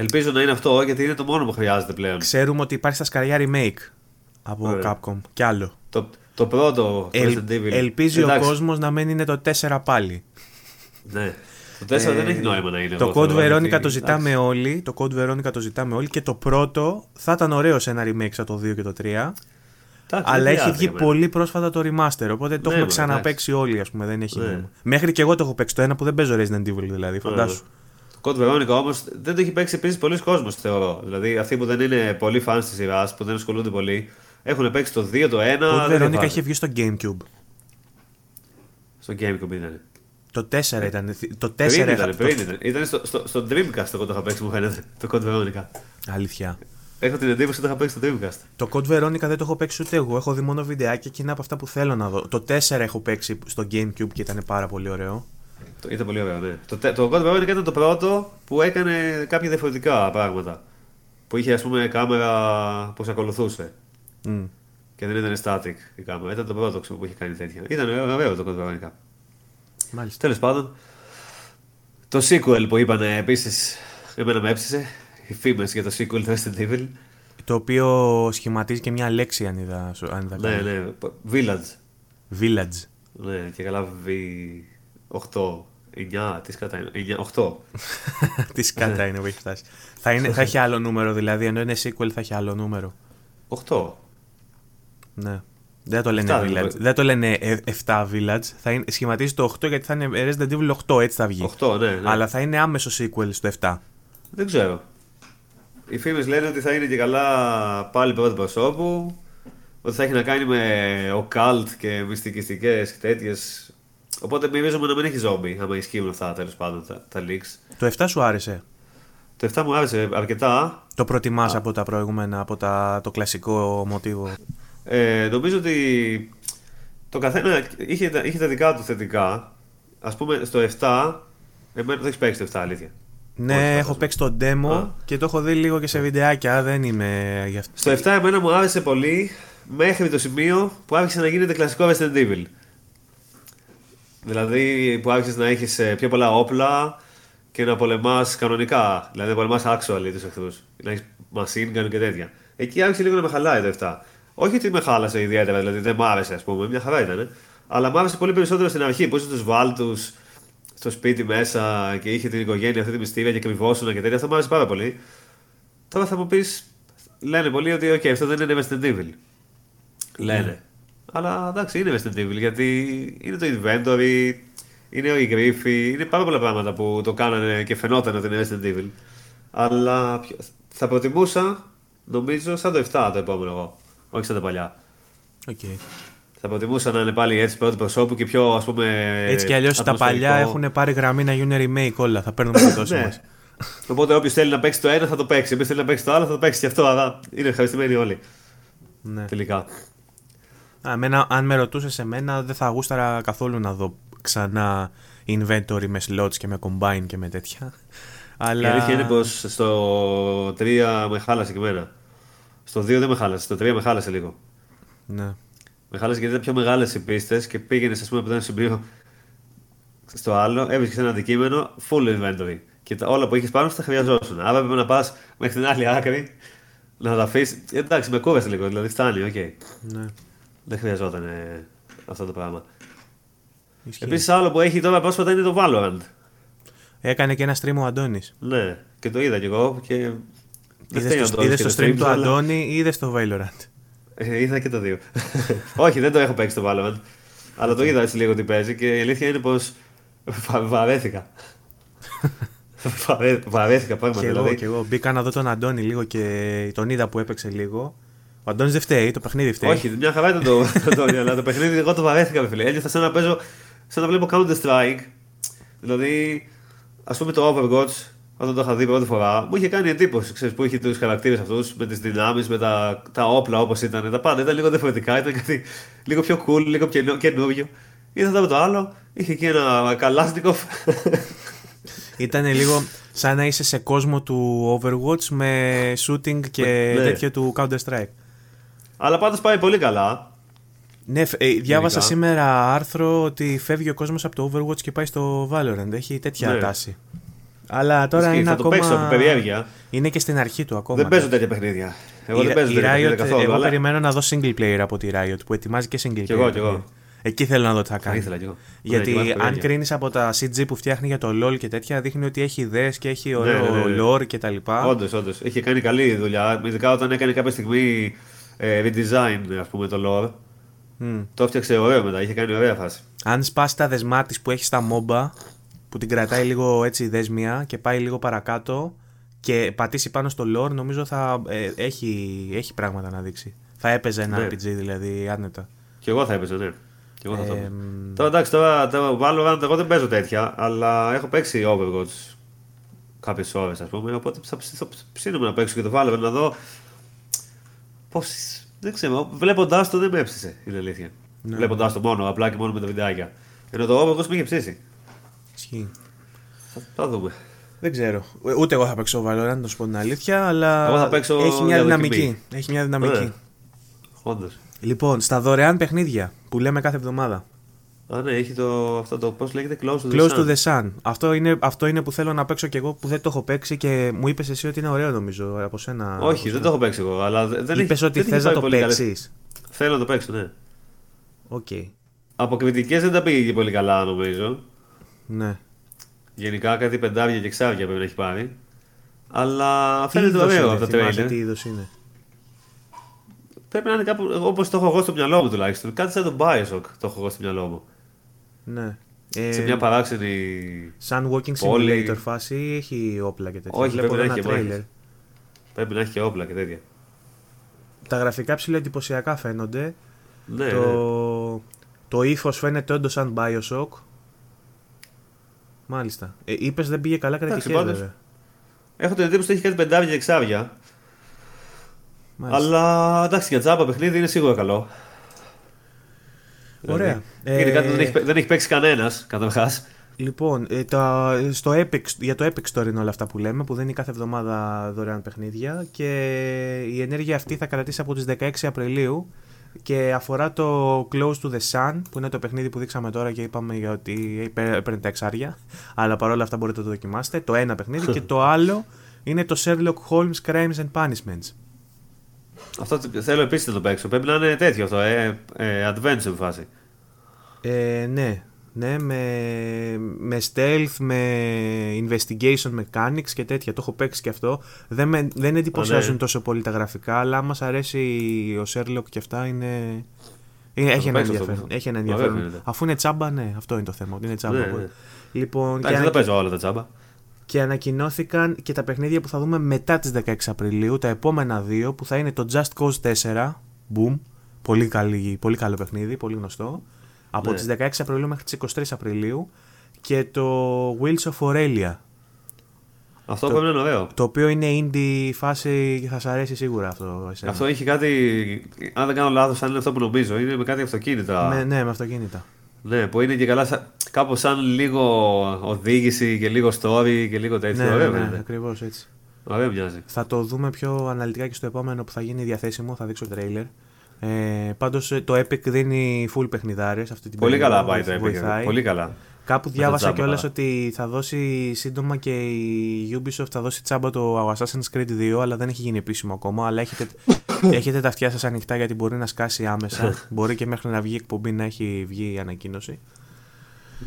Ελπίζω να είναι αυτό γιατί είναι το μόνο που χρειάζεται πλέον. Ξέρουμε ότι υπάρχει στα σκαριά remake από Ωραία. Capcom κι άλλο. Το, το πρώτο το Ελ- Resident Evil. ελπίζει Εντάξει, ο κόσμος να μένει είναι το 4 πάλι. Ναι. Το 4 δεν έχει νόημα να είναι. Το εγώ Code θεωρώ, Veronica γιατί- το ζητάμε όλοι. Το Code Veronica το ζητάμε όλοι. Και το πρώτο θα ήταν ωραίο σε ένα remake σαν το 2 και το 3. Εντάξει, δεν αλλά έχει χρειάζεται βγει για μένα. πολύ πρόσφατα το remaster. Οπότε το Ναι, έχουμε μωρέ, ξαναπέξει όλοι, ας πούμε. Δεν έχει Ναι. νόημα. Μέχρι και εγώ το έχω παίξει το ένα που δεν παίζω Resident Evil δηλαδή. Φαντάσου. Το Code Veronica όμως δεν το έχει παίξει επίσης πολλοί κόσμος, θεωρώ. Δηλαδή αυτοί που δεν είναι πολύ fans της σειράς, που δεν ασχολούνται πολύ, έχουν παίξει το 2, το 1. Το Code δεν Veronica υπάρχει. είχε βγει στο Gamecube. Στο Gamecube ήταν. Το 4 ήταν. Το 4 Πριν είχα- ήταν, το- πριν ήταν. Ήταν στο, στο, στο Dreamcast εγώ το είχα παίξει, μου φαίνεται. Το Code Veronica. Αλήθεια. Έχω την εντύπωση ότι το είχα παίξει στο Dreamcast. Το Code Veronica δεν το έχω παίξει ούτε εγώ. Έχω δει μόνο βιντεάκια και είναι από αυτά που θέλω να δω. Το 4 έχω παίξει στο Gamecube και ήταν πάρα πολύ ωραίο. Το- Ήταν πολύ ωραίο, ναι. Το, τε- το Code Veronica ήταν το πρώτο που έκανε κάποια διαφορετικά πράγματα. Που είχε, ας πούμε, κάμερα που σε ακολουθούσε. Μμ. Και δεν ήταν static η κάμερα. Ήταν το πρώτο ξέρω, που είχε κάνει τέτοια. Ήταν ωραίο το Code Veronica. Μάλιστα. Τέλος πάντων, το sequel που είπαν επίσης, εμένα με έψησε. Οι φήμες για το sequel του Resident Evil. Το οποίο σχηματίζει και μια λέξη αν είδα, αν είδα Ναι, καλά. ναι. Village. Village. Ναι, και καλά V8. 9, τι κατά είναι. 9, 8. [LAUGHS] Τι σκάτα είναι που έχει φτάσει. θα, είναι, θα έχει άλλο νούμερο δηλαδή, ενώ είναι sequel θα έχει άλλο νούμερο. 8. Ναι. Δεν το λένε Εφτά δεν Village. το- Δεν το λένε ε, 7 Village. Θα είναι, σχηματίζει το 8 γιατί θα είναι Resident Evil 8, έτσι θα βγει. 8, ναι, ναι. Αλλά θα είναι άμεσο sequel στο 7. Δεν ξέρω. Οι φήμε λένε ότι θα είναι και καλά πάλι πρώτο προσώπου. Ότι θα έχει να κάνει με occult και μυστικιστικές και τέτοιες. Οπότε μυρίζομαι να μην έχει ζόμπι, άμα ισχύουν αυτά τέλος πάντων τα, τα leaks. Το 7 σου άρεσε; Το 7 μου άρεσε αρκετά. Το προτιμάς από τα προηγούμενα, από τα, το κλασικό μοτίβο; Ε, νομίζω ότι το καθένα είχε, τα- είχε τα δικά του θετικά. Α πούμε στο 7, εμένα δεν έχεις παίξει το 7 αλήθεια. Ναι, Όχι, έχω φαντάζομαι. παίξει το demo Α. και το έχω δει λίγο και σε βιντεάκια. Δεν είμαι γι' αυτό. Στο 7 εμένα μου άρεσε πολύ μέχρι το σημείο που άρχισε να γίνεται κλασικό Resident Evil. Δηλαδή που άρχισες να έχεις πιο πολλά όπλα και να πολεμάς κανονικά. Δηλαδή να πολεμάς actually τους εχθρούς. Να έχεις machine gun και τέτοια. Εκεί άρχισε λίγο να με χαλάει το 7. Όχι ότι με χάλασε ιδιαίτερα, δηλαδή δεν μ' άρεσε, ας πούμε, μια χαρά ήταν. Αλλά μ' άρεσε πολύ περισσότερο στην αρχή που είσαι τους βάλτου στο σπίτι μέσα και είχε την οικογένεια αυτή τη μυστήρια και κρυβόσουνα και τέτοια. Αυτό μου άρεσε πάρα πολύ. Τώρα θα μου πεις, λένε πολλοί ότι okay, αυτό δεν είναι Resident Evil. Λένε. Αλλά εντάξει, είναι Resident Evil γιατί είναι το inventory, είναι η γρήφη, είναι πάρα πολλά πράγματα που το κάνανε και φαινόταν ότι είναι Resident Evil. Αλλά πιο- θα προτιμούσα, νομίζω, σαν το 7 το επόμενο εγώ. Όχι σαν τα παλιά. Okay. Θα προτιμούσα να είναι πάλι έτσι πρώτο προσώπου και πιο ας πούμε. Έτσι κι αλλιώς τα ατμοσφαιρικό. παλιά έχουν πάρει γραμμή να γίνουν remake όλα. Θα παίρνουμε τη δόση Ναι. μας. Οπότε όποιος θέλει να παίξει το ένα θα το παίξει. Όποιος θέλει να παίξει το άλλο θα το παίξει και αυτό. Αλλά είναι ευχαριστημένοι όλοι Ναι. τελικά. Αμένα, αν με ρωτούσες σε μένα, δεν θα γούσταρα καθόλου να δω ξανά inventory με slots και με combine και με τέτοια. Αλλά... Η αλήθεια είναι πως στο 3 με χάλασε και εμένα. Στο 2 δεν με χάλασε, στο 3 με χάλασε λίγο. Ναι. Με χάλασε γιατί ήταν πιο μεγάλες οι πίστες και πήγαινες, ας πούμε, από το ένα σημείο στο άλλο, έβρισκες ένα αντικείμενο full inventory. Και τα, όλα που είχε πάνω σου τα χρειαζόσουν. Άρα έπρεπε να πας μέχρι την άλλη άκρη να τα αφήσεις. Εντάξει, με κούρασε λίγο, δηλαδή φτάνει, OK. Okay. Ναι. Δεν χρειαζόταν ε, αυτό το πράγμα. Επίσης, άλλο που έχει τώρα πρόσφατα είναι το Valorant. Έκανε και ένα stream ο Αντώνης. Ναι, και το είδα κι εγώ. Και... Είδες το, stream του Αντώνη ή είδες το Valorant; Ε, είδα και το δύο. [LAUGHS] Όχι, δεν το έχω παίξει το Valorant. Αλλά το είδα έτσι λίγο τι παίζει και η αλήθεια είναι πως βαρέθηκα. [LAUGHS] Βαρέθηκα πράγματι. Και δηλαδή. εγώ, και εγώ. Μπήκα να δω τον Αντώνη λίγο και τον είδα που έπαιξε λίγο. Ο Αντώνης δεν φταίει, το παιχνίδι φταίει. Όχι, μια χαρά ήταν το [LAUGHS] Αντώνη, αλλά το παιχνίδι εγώ το βαρέθηκα, φίλε. Ένιωθα σαν να παίζω, σαν να βλέπω Counter Strike. Δηλαδή, ας πούμε το Overwatch, όταν το είχα δει πρώτη φορά, μου είχε κάνει εντύπωση. Ξέρεις, που είχε τους χαρακτήρες αυτούς με τις δυνάμεις, με τα, τα όπλα όπως ήταν. Τα πάντα ήταν λίγο διαφορετικά, ήταν κάτι λίγο πιο cool, λίγο πιο καινούριο. Ήρθα με το άλλο, είχε και ένα καλάστικοφ. [LAUGHS] Ήταν λίγο σαν να είσαι σε κόσμο του Overwatch με shooting και ναι. τέτοιο του Counter Strike. Αλλά πάντως πάει πολύ καλά. Ναι, ε, διάβασα σήμερα άρθρο ότι φεύγει ο κόσμος από το Overwatch και πάει στο Valorant. Έχει τέτοια ναι. τάση. Αλλά τώρα είναι θα ακόμα... το παίξω από περιέργεια. Είναι και στην αρχή του ακόμα. Δεν παίζω τέτοια παιχνίδια. Εγώ η, δεν παίζω τέτοια παιχνίδια καθόλου. Εγώ αλλά... περιμένω να δω single player από τη Riot που ετοιμάζει και single player. Κι εγώ, κι εγώ. Εκεί θέλω να δω τι θα κάνει. ήθελα κι εγώ. Γιατί ναι, αν κρίνεις από τα CG που φτιάχνει για το LOL και τέτοια, δείχνει ότι έχει ιδέες και έχει ωραίο ναι, ναι, ναι. lore κτλ. Όντως, όντως. Έχει κάνει καλή δουλειά. Ειδικά όταν έκανε κάποια στιγμή ε, redesign, ας πούμε, το lore. Mm. Το έφτιαξε ωραίο μετά, είχε κάνει ωραία φάση. Αν σπάσει τα δεσμά τη που έχει στα MOBA, που την κρατάει λίγο έτσι δέσμια και πάει λίγο παρακάτω και πατήσει πάνω στο lore, νομίζω θα ε, έχει, έχει πράγματα να δείξει. Θα έπαιζε ένα ναι. RPG δηλαδή άνετα. Και εγώ θα έπαιζα, ναι. Και εγώ θα ε, Τώρα εντάξει, τώρα, τώρα Valorant εγώ δεν παίζω τέτοια, αλλά έχω παίξει Overwatch κάποιες ώρες ας πούμε. Οπότε θα, θα ψήνουμε να παίξω και το Valorant να δω. Πώ. Δεν ξέρω, βλέποντάς το δεν με έψησε, είναι αλήθεια. Ναι. Βλέποντάς το μόνο, απλά και μόνο με τα βιντεάκια. Ενώ το Overwatch με είχε ψήσει. Ισχύει. Θα, θα δούμε. Δεν ξέρω. Ούτε εγώ θα παίξω Valorant, να σου πω την αλήθεια, αλλά εγώ θα παίξω έχει μια δυναμική. Έχει μια δυναμική. Ναι. Όντως. Λοιπόν, στα δωρεάν παιχνίδια που λέμε κάθε εβδομάδα. Α, ναι, έχει το, αυτό το, πώς λέγεται, Close to the Close Sun. to the Sun. Αυτό είναι, αυτό είναι που θέλω να παίξω και εγώ που δεν το έχω παίξει και μου είπες εσύ ότι είναι ωραίο νομίζω από σένα. Όχι, δεν το έχω παίξει εγώ, αλλά δεν Είπες ότι θες να το παίξεις. Θέλω να το παίξω, ναι. OK. Okay. Από κριτικές δεν τα πήγε και πολύ καλά νομίζω. Ναι. Γενικά κάτι πεντάρια και εξάρια πρέπει να έχει πάρει. Αλλά φαίνεται ωραίο από τα τρέιλερ. Τι είδος είναι. Πρέπει να είναι κάπου όπως το έχω εγώ στο μυαλό μου τουλάχιστον. Κάτι σαν τον Bioshock το έχω εγώ στο μυαλό μου. Ναι. Σε μια παράξενη. Σαν walking simulator φάση ή έχει όπλα και τέτοια. Όχι, πρέπει να, έχει τρέιλερ. πρέπει να έχει και όπλα και τέτοια. Τα γραφικά ψηλά εντυπωσιακά φαίνονται. Ναι, το, ναι. το ύφος φαίνεται όντως σαν Bioshock. Μάλιστα. Ε, Είπες δεν πήγε καλά κατά και βέβαια. Έχω την εντύπωση ότι έχει κάτι πεντάβια και εξάβια. Αλλά εντάξει, για τζάμπα παιχνίδι είναι σίγουρα καλό. Ωραία. Δηλαδή, ε... δεν, έχει, δεν έχει παίξει κανένας, καταρχάς. Λοιπόν, ε, τα, στο Epic, για το Epic Store είναι όλα αυτά που λέμε, που δεν είναι κάθε εβδομάδα δωρεάν παιχνίδια και η ενέργεια αυτή θα κρατήσει από τις 16 Απριλίου και αφορά το Close to the Sun, που είναι το παιχνίδι που δείξαμε τώρα και είπαμε για ότι παίρνει τα εξάρια, αλλά παρόλα αυτά μπορείτε να το δοκιμάσετε, το ένα παιχνίδι [LAUGHS] και το άλλο είναι το Sherlock Holmes Crimes and Punishments. Αυτό θέλω επίσης να το παίξω. Πρέπει να είναι τέτοιο αυτό, ε, ε, adventure φάση. Ε, ναι, ναι, με, με stealth, με investigation mechanics και τέτοια. Το έχω παίξει και αυτό. Δεν, με, δεν εντυπωσιάζουν ναι. τόσο πολύ τα γραφικά, αλλά άμα αρέσει ο Sherlock και αυτά είναι. είναι έχει, ένα ενδιαφέρον. έχει ένα ενδιαφέρον. Αφού είναι τσάμπα, ναι, αυτό είναι το θέμα. Είναι τσάμπα. Ναι, ναι. Λοιπόν, και δεν παίζω όλα τα τσάμπα και ανακοινώθηκαν και τα παιχνίδια που θα δούμε μετά τις 16 Απριλίου, τα επόμενα δύο που θα είναι το Just Cause 4, boom, πολύ, καλή, πολύ καλό παιχνίδι, πολύ γνωστό, από ναι. τις 16 Απριλίου μέχρι τις 23 Απριλίου και το Wheels of Aurelia. Αυτό το, πρέπει να είναι ωραίο. Το οποίο είναι indie φάση και θα σα αρέσει σίγουρα αυτό. Εσένα. Αυτό έχει κάτι. Αν δεν κάνω λάθος, αν είναι αυτό που νομίζω, είναι με κάτι αυτοκίνητα. Ναι, ναι, με αυτοκίνητα. Ναι, που είναι και καλά κάπως σαν λίγο οδήγηση και λίγο story και λίγο τέτοιο. Ναι, ωραίο, ναι, ναι, ακριβώς έτσι. Ωραίο μοιάζει. Θα το δούμε πιο αναλυτικά και στο επόμενο που θα γίνει διαθέσιμο, θα δείξω τρέιλερ. Ε, Πάντως το Epic δίνει full παιχνιδάρες αυτή την Πολύ περίοδο, καλά πάει το Epic. βοηθάει. Πολύ καλά. Κάπου διάβασα τζάμπα, κιόλας καλά. ότι θα δώσει σύντομα και η Ubisoft θα δώσει τσάμπα το Assassin's Creed 2, αλλά δεν έχει γίνει επίσημο ακόμα. Αλλά έχετε, [COUGHS] έχετε τα αυτιά σας ανοιχτά γιατί μπορεί να σκάσει άμεσα. [COUGHS] μπορεί και μέχρι να βγει η εκπομπή να έχει βγει η ανακοίνωση.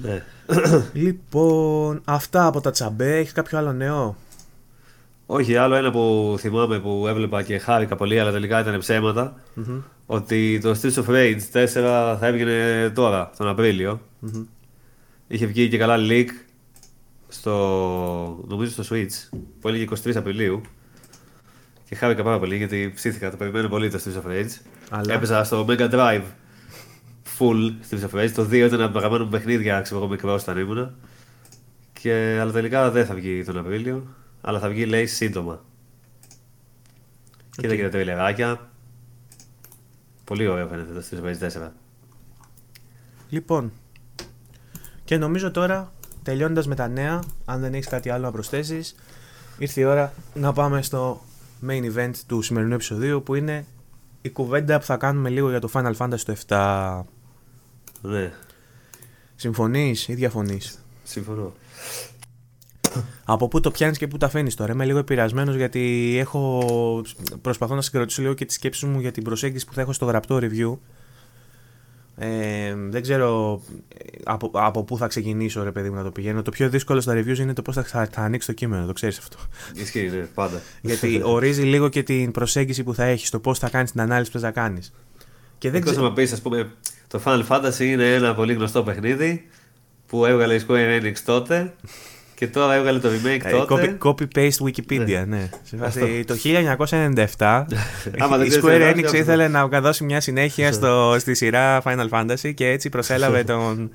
Ναι. [COUGHS] Λοιπόν, αυτά από τα τσαμπέ. Έχεις κάποιο άλλο νέο; Όχι, άλλο ένα που θυμάμαι που έβλεπα και χάρηκα πολύ, αλλά τελικά ήταν ψέματα. Ότι το Streets of Rage 4 θα έβγαινε τώρα, τον απριλιο Είχε βγει και καλά leak στο, νομίζω στο Switch, που έλεγε 23 Απριλίου. Και χάρηκα πάρα πολύ γιατί ψήθηκα, το περιμένω πολύ το Streets of Rage. Αλλά- Έπαιζα στο Mega Drive full Streets of Rage. Το 2 ήταν από τα αγαπημένα μου παιχνίδια, ξέρω εγώ μικρός όταν ήμουνα. Και, αλλά τελικά δεν θα βγει τον Απρίλιο, αλλά θα βγει λέει σύντομα. Κοίτα και τα τριλεράκια. Πολύ ωραίο φαίνεται το Streets of Rage 4. Λοιπόν, και νομίζω τώρα, τελειώνοντας με τα νέα, αν δεν έχεις κάτι άλλο να προσθέσεις, ήρθε η ώρα να πάμε στο main event του σημερινού επεισοδίου, που είναι η κουβέντα που θα κάνουμε λίγο για το Final Fantasy το 7. Ναι, Συμφωνείς ή διαφωνείς; συμφωνώ. Από πού το πιάνεις και πού τα αφήνεις τώρα; Είμαι λίγο επηρεασμένος γιατί έχω... προσπαθώ να συγκροτήσω λίγο και τη σκέψη μου για την προσέγγιση που θα έχω στο γραπτό review. Ε, δεν ξέρω ε, από, από πού θα ξεκινήσω ρε παιδί μου να το πηγαίνω. Το πιο δύσκολο στα reviews είναι το πώς θα, θα, θα ανοίξει το κείμενο, το ξέρεις αυτό. Ισχύει, ναι, πάντα. γιατί ορίζει λίγο και την προσέγγιση που θα έχεις, το πώς θα κάνεις την ανάλυση που θες να κάνεις. Και δεν Εκτός ξέρω... να πεις, ας πούμε, το Final Fantasy είναι ένα πολύ γνωστό παιχνίδι που έβγαλε η Square Enix τότε και τώρα έβγαλε το remake Ε, τότε. copy, copy-paste Wikipedia, ναι. Σε φάση, το 1997 [LAUGHS] Άμα δεν η ξέρεις Square τι Enix γράφει, ήθελε να δώσει μια συνέχεια στο, στη σειρά Final Fantasy και έτσι προσέλαβε τον...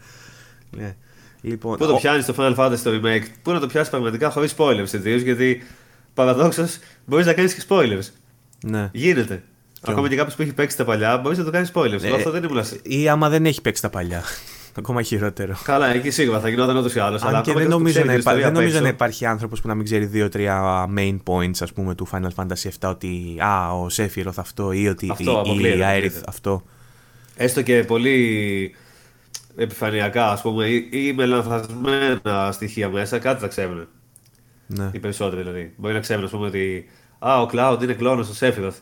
Ναι. Λοιπόν, Πού το ο- πιάνεις το Final Fantasy το remake, πού να το πιάσεις πραγματικά χωρίς spoilers ιδίως, γιατί παραδόξως μπορείς να κάνεις και spoilers. ναι. Γίνεται. Ακόμα και κάποιος που έχει παίξει τα παλιά μπορείς να το κάνεις spoilers. Εγώ αυτό δεν ήμουν. ασ- Ή άμα δεν έχει παίξει τα παλιά. Ακόμα χειρότερο. Καλά, εκεί σίγουρα θα γινόταν ούτως ή άλλως. Αν και δεν νομίζω, να, υπά... δεν νομίζω να υπάρχει άνθρωπος που να μην ξέρει δύο-τρία main points ας πούμε, του Final Fantasy 7 ότι α, ο Σέφυροθ αυτό ή ότι Αυτό, η, η αποκλείεται, Aerith αποκλείεται. αυτό. Έστω και πολύ επιφανειακά, ας πούμε, ή, ή με λανθασμένα στοιχεία μέσα, κάτι θα ξέρουν. Ναι. Οι περισσότεροι δηλαδή. Μπορεί να ξέρουν, ας πούμε, ότι Α, ο Cloud είναι κλώνος του Sephiroth.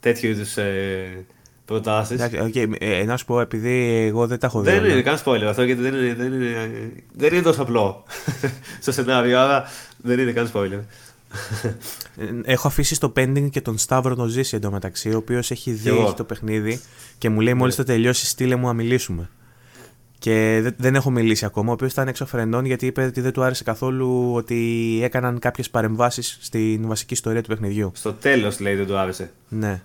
Τέτοιου είδους ε, προτάσεις. Εντάξει, οκ, ε, να σου πω, επειδή εγώ δεν τα έχω δει. Δεν όλα. είναι καν spoiler αυτό γιατί δεν είναι, δεν είναι, δεν είναι τόσο απλό [LAUGHS] στο σενάριο, άρα δεν είναι καν spoiler. Ε, Έχω αφήσει στο pending και τον Σταύρο τον Ζήση εντωμεταξύ, ο οποίος έχει δει εγώ. έχει το παιχνίδι και μου λέει: Μόλις Ναι. το τελειώσει, στείλε μου να μιλήσουμε. Και δεν, δεν έχω μιλήσει ακόμα. Ο οποίος ήταν έξω φρενών γιατί είπε ότι δεν του άρεσε καθόλου ότι έκαναν κάποιες παρεμβάσεις στην βασική ιστορία του παιχνιδιού. Στο τέλος λέει δεν του άρεσε. Ναι.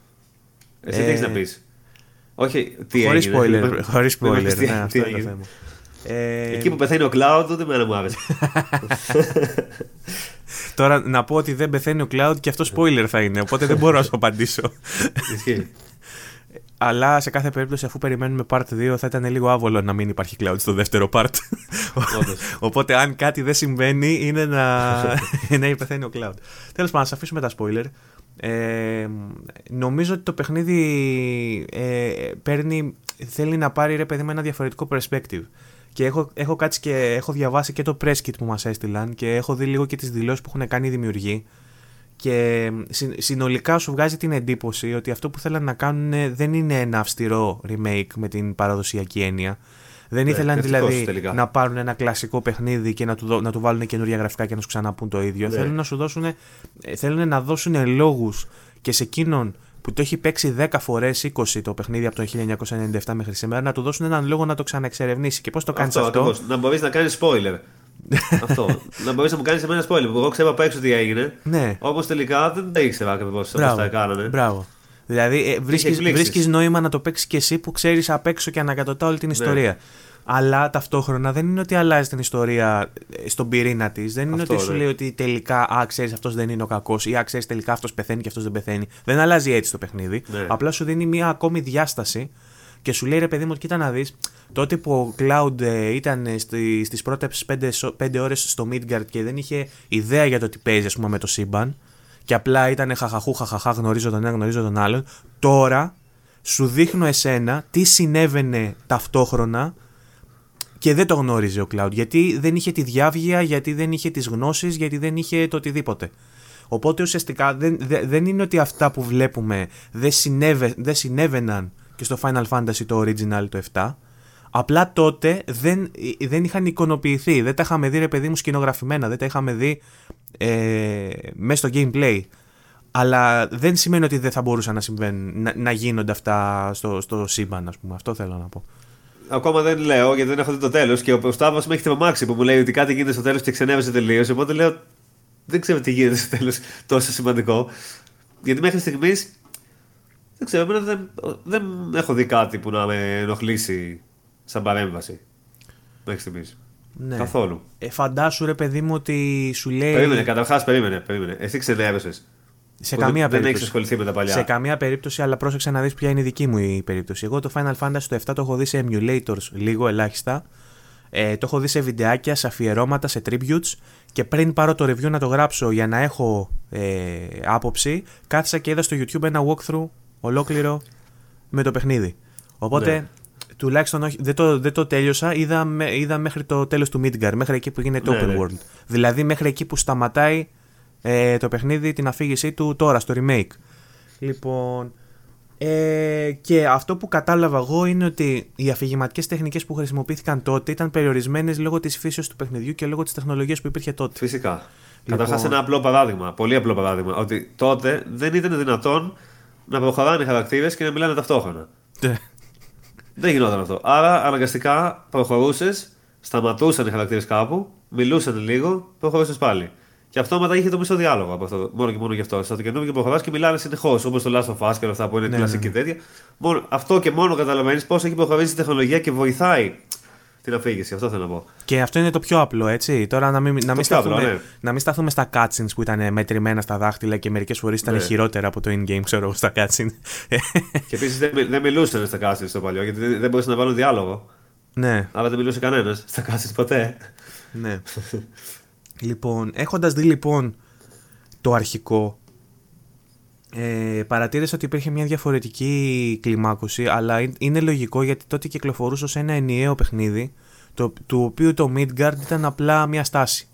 Εσύ Ε, τι έχεις να πεις; Όχι, τι Χωρίς έγινε. spoiler. Δεν- Χωρίς δεν spoiler. είπες τι- ναι, τι αυτό είναι το έγινε. θέμα. Ε, Εκεί που πεθαίνει ο Cloud, ούτε εμένα μου άρεσε. [LAUGHS] Τώρα να πω ότι δεν πεθαίνει ο Cloud και αυτό spoiler θα είναι, οπότε δεν μπορώ να σου απαντήσω. [LAUGHS] Ισχύει. Αλλά σε κάθε περίπτωση, αφού περιμένουμε part 2, θα ήταν λίγο άβολο να μην υπάρχει cloud στο δεύτερο part. Όντως. [LAUGHS] Οπότε, αν κάτι δεν συμβαίνει, είναι να, να υπεθαίνει ο cloud. Τέλος πάντων, ας αφήσουμε τα spoiler. Ε, νομίζω ότι το παιχνίδι ε, παίρνει, θέλει να πάρει ρε παιδί με ένα διαφορετικό perspective. Και έχω, έχω κάτσει και έχω διαβάσει και το press kit που μας έστειλαν και έχω δει λίγο και τις δηλώσεις που έχουν κάνει οι δημιουργοί και συ- συνολικά σου βγάζει την εντύπωση ότι αυτό που θέλαν να κάνουν δεν είναι ένα αυστηρό remake με την παραδοσιακή έννοια. Δεν Ναι, ήθελαν ευτυχώς δηλαδή τελικά. να πάρουν ένα κλασικό παιχνίδι και να του, δω- να του βάλουν καινούργια γραφικά και να σου ξαναπούν το ίδιο. Ναι. Θέλουν να σου δώσουν, ε, θέλουν να δώσουν λόγους και σε εκείνον που το έχει παίξει 10 φορές 20 το παιχνίδι από το 1997 μέχρι σήμερα να του δώσουν έναν λόγο να το ξαναεξερευνήσει. Και πώς το κάνεις αυτό. ακριβώς. Να μπορείς να κάνεις spoiler. [LAUGHS] αυτό. Να μπορείς να μου κάνεις εμένα spoiler. που Εγώ ξέρω απ' έξω τι έγινε. Ναι. Όμω τελικά δεν τα ήξερα ακριβώς όπως Μπράβο. τα έκανανε. Μπράβο. Δηλαδή ε, βρίσκεις, εκπλήξεις. βρίσκεις νόημα να το παίξεις και εσύ που ξέρεις απ' έξω και ανακατοτά όλη την ιστορία. Αλλά ταυτόχρονα δεν είναι ότι αλλάζει την ιστορία ε, στον πυρήνα της. Δεν είναι Αυτό, ότι σου ναι. λέει ότι τελικά, α, ξέρεις, αυτός δεν είναι ο κακός ή α, ξέρεις, τελικά αυτός πεθαίνει και αυτός δεν πεθαίνει. Δεν αλλάζει έτσι το παιχνίδι. Ναι. Απλά σου δίνει μια ακόμη διάσταση και σου λέει ρε παιδί μου, κοίτα να δεις, τότε που ο Cloud ε, ήταν στι, στις πρώτες 5, πέντε ώρες στο Midgard και δεν είχε ιδέα για το τι παίζει ας πούμε με το σύμπαν και απλά ήταν χαχαχού, χαχαχά, γνωρίζω τον ένα, γνωρίζω τον άλλον. Τώρα σου δείχνω εσένα τι συνέβαινε ταυτόχρονα και δεν το γνώριζε ο Cloud. Γιατί δεν είχε τη διάβγεια, γιατί δεν είχε τις γνώσεις, γιατί δεν είχε το οτιδήποτε. Οπότε ουσιαστικά δεν, δε- δεν είναι ότι αυτά που βλέπουμε δεν, συνέβε, δεν συνέβαιναν και στο Final Fantasy το original το 7. Απλά τότε δεν, δεν είχαν εικονοποιηθεί. Δεν τα είχαμε δει ρε παιδί μου σκηνογραφημένα. Δεν τα είχαμε δει ε, μέσα στο gameplay. Αλλά δεν σημαίνει ότι δεν θα μπορούσαν να, συμβαίνουν, να, να γίνονται αυτά στο, στο σύμπαν, ας πούμε. Αυτό θέλω να πω. Ακόμα δεν λέω γιατί δεν έχω δει το τέλος και ο Σταύρος με έχει τρομάξει που μου λέει ότι κάτι γίνεται στο τέλος και ξενέβησε τελείως. Οπότε λέω δεν ξέρω τι γίνεται στο τέλος τόσο σημαντικό. Γιατί μέχρι στιγμής δεν ξέρω, εμένα δεν, δεν έχω δει κάτι που να με ενοχλήσει σαν παρέμβαση. Μέχρι στιγμή. Ναι. Καθόλου. Ε, φαντάσου ρε παιδί μου ότι σου λέει. Περίμενε, καταρχάς περίμενε, περίμενε. Εσύ ξενέβησε. σε καμία δεν, δεν έχεις περίπτωση. ασχοληθεί με τα παλιά. Σε καμία περίπτωση, αλλά πρόσεξε να δεις ποια είναι η δική μου η περίπτωση. Εγώ το Final Fantasy το 7 το έχω δει σε emulators λίγο ελάχιστα. Ε, το έχω δει σε βιντεάκια, σε αφιερώματα, σε tributes και πριν πάρω το review να το γράψω για να έχω ε, άποψη, κάθισα και είδα στο YouTube ένα walkthrough ολόκληρο με το παιχνίδι. Οπότε Ναι. Τουλάχιστον όχι, δεν, το, δεν το τέλειωσα, είδα, με- είδα μέχρι το τέλος του Midgar, μέχρι εκεί που γίνεται Ναι, open ναι. world. Δηλαδή μέχρι εκεί που σταματάει ε, το παιχνίδι, την αφήγησή του τώρα στο remake. Λοιπόν, ε, και αυτό που κατάλαβα εγώ είναι ότι οι αφηγηματικές τεχνικές που χρησιμοποιήθηκαν τότε ήταν περιορισμένες λόγω της φύσεως του παιχνιδιού και λόγω της τεχνολογίας που υπήρχε τότε. Φυσικά. Λοιπόν- Καταρχάς, ένα απλό παράδειγμα, πολύ απλό παράδειγμα, ότι τότε δεν ήταν δυνατόν να προχωράνε οι χαρακτήρες και να μιλάνε ταυτόχρονα. Δεν γινόταν αυτό. Άρα, αναγκαστικά προχωρούσες, σταματούσαν οι χαρακτήρες κάπου, μιλούσαν λίγο, προχωρούσες πάλι. Και αυτό μετά είχε το μισό διάλογο από αυτό, μόνο και μόνο γι' αυτό. Στο καινούργιο προχωράς και μιλάνε συνεχώς, όπως το Last of Us και όλα αυτά που είναι Ναι, κλασική ναι. τέτοια. Μόνο, αυτό και μόνο καταλαβαίνεις πώς έχει προχωρήσει η τεχνολογία και βοηθάει την αφήγηση. Αυτό θέλω να πω. Και αυτό είναι το πιο απλό, έτσι. Τώρα να μην, να μην, πιο απλό, σταθούμε, ναι. να μην σταθούμε στα cutscenes που ήταν μετρημένα στα δάχτυλα και μερικές φορές ήταν Ναι. χειρότερα από το in-game, ξέρω εγώ, στα cutscenes. και επίσης δεν, μι- δεν μιλούσαν στα κάστρι στο παλιό, γιατί δεν, δεν μπορούσαν να βάλουν διάλογο. ναι, Άρα δεν μιλούσε κανένας στα κάστρι ποτέ. ναι. λοιπόν, έχοντας δει λοιπόν το αρχικό, ε, παρατήρησα ότι υπήρχε μια διαφορετική κλιμάκωση, αλλά είναι- είναι λογικό γιατί τότε κυκλοφορούσε ως ένα ενιαίο παιχνίδι, το, του οποίου το Midgard ήταν απλά μια στάση.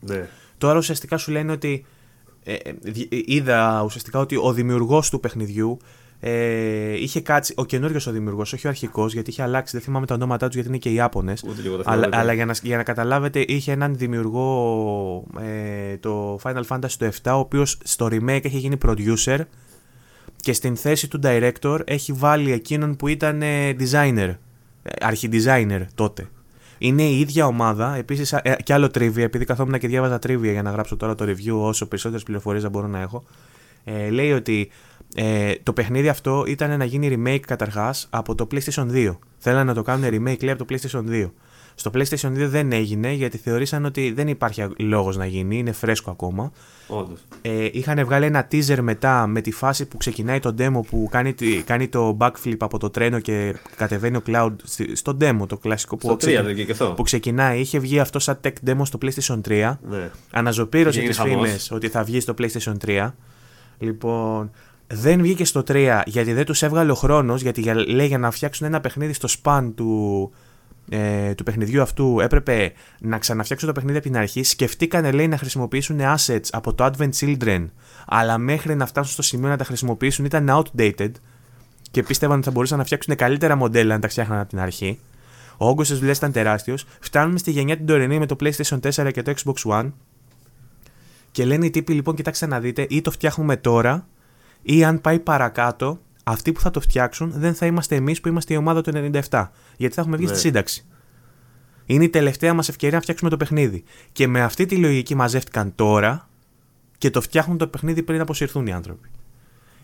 ναι. Τώρα ουσιαστικά σου λένε ότι. Ε, ε, δι- ε, είδα ουσιαστικά ότι ο δημιουργός του παιχνιδιού ε, είχε κάτσει. Ο καινούριο ο δημιουργός, όχι ο αρχικός, γιατί είχε αλλάξει. Δεν θυμάμαι τα ονόματά τους γιατί είναι και οι Ιάπωνες. Ούτε λίγο τα Αλλά, θυμάμαι. αλλά για, να, για να καταλάβετε, είχε έναν δημιουργό ε, το Final Fantasy το 7, ο οποίος στο remake έχει γίνει producer και στην θέση του director έχει βάλει εκείνον που ήταν ε, designer, ε, αρχιdesigner τότε. Είναι η ίδια ομάδα, επίσης και άλλο trivia, επειδή καθόμουν και διάβαζα trivia για να γράψω τώρα το review όσο περισσότερες πληροφορίες δεν μπορώ να έχω. Ε, λέει ότι ε, το παιχνίδι αυτό ήταν να γίνει remake καταρχάς από το PlayStation 2. Θέλανε να το κάνουν remake λέει από το PlayStation 2. Στο PlayStation 2 δεν έγινε γιατί θεωρήσαν ότι δεν υπάρχει λόγος να γίνει, είναι φρέσκο ακόμα. Όντως. Ε, είχαν βγάλει ένα teaser μετά με τη φάση που ξεκινάει το demo που κάνει, τη- κάνει το backflip από το τρένο και κατεβαίνει ο Cloud στη- στο demo το κλασικό που, Στο 3 ξεκι- δεν και αυτό. που ξεκινάει. Είχε βγει αυτό σαν tech demo στο PlayStation 3. Ναι. Αναζωπήρωσε Γίνει τις χαμός. φήμες ότι θα βγει στο PlayStation 3. Λοιπόν, δεν βγήκε στο 3 γιατί δεν τους έβγαλε ο χρόνος γιατί για, λέει για να φτιάξουν ένα παιχνίδι στο span του, ε, του παιχνιδιού αυτού έπρεπε να ξαναφτιάξουν το παιχνίδι από την αρχή. Σκεφτήκανε λέει να χρησιμοποιήσουν assets από το Advent Children αλλά μέχρι να φτάσουν στο σημείο να τα χρησιμοποιήσουν ήταν outdated και πίστευαν ότι θα μπορούσαν να φτιάξουν καλύτερα μοντέλα αν τα φτιάχναν από την αρχή. Ο όγκος της δουλειάς ήταν τεράστιος. Φτάνουμε στη γενιά την τωρινή με το PlayStation 4 και το Xbox One. Και λένε οι τύποι λοιπόν, κοιτάξτε να δείτε, ή το φτιάχνουμε τώρα, ή αν πάει παρακάτω, αυτοί που θα το φτιάξουν δεν θα είμαστε εμείς που είμαστε η ομάδα του 97. Γιατί θα έχουμε βγει Ναι. στη σύνταξη. Είναι η τελευταία μας ευκαιρία να φτιάξουμε το παιχνίδι. Και με αυτή τη λογική μαζεύτηκαν τώρα και το φτιάχνουν το παιχνίδι πριν αποσυρθούν οι άνθρωποι.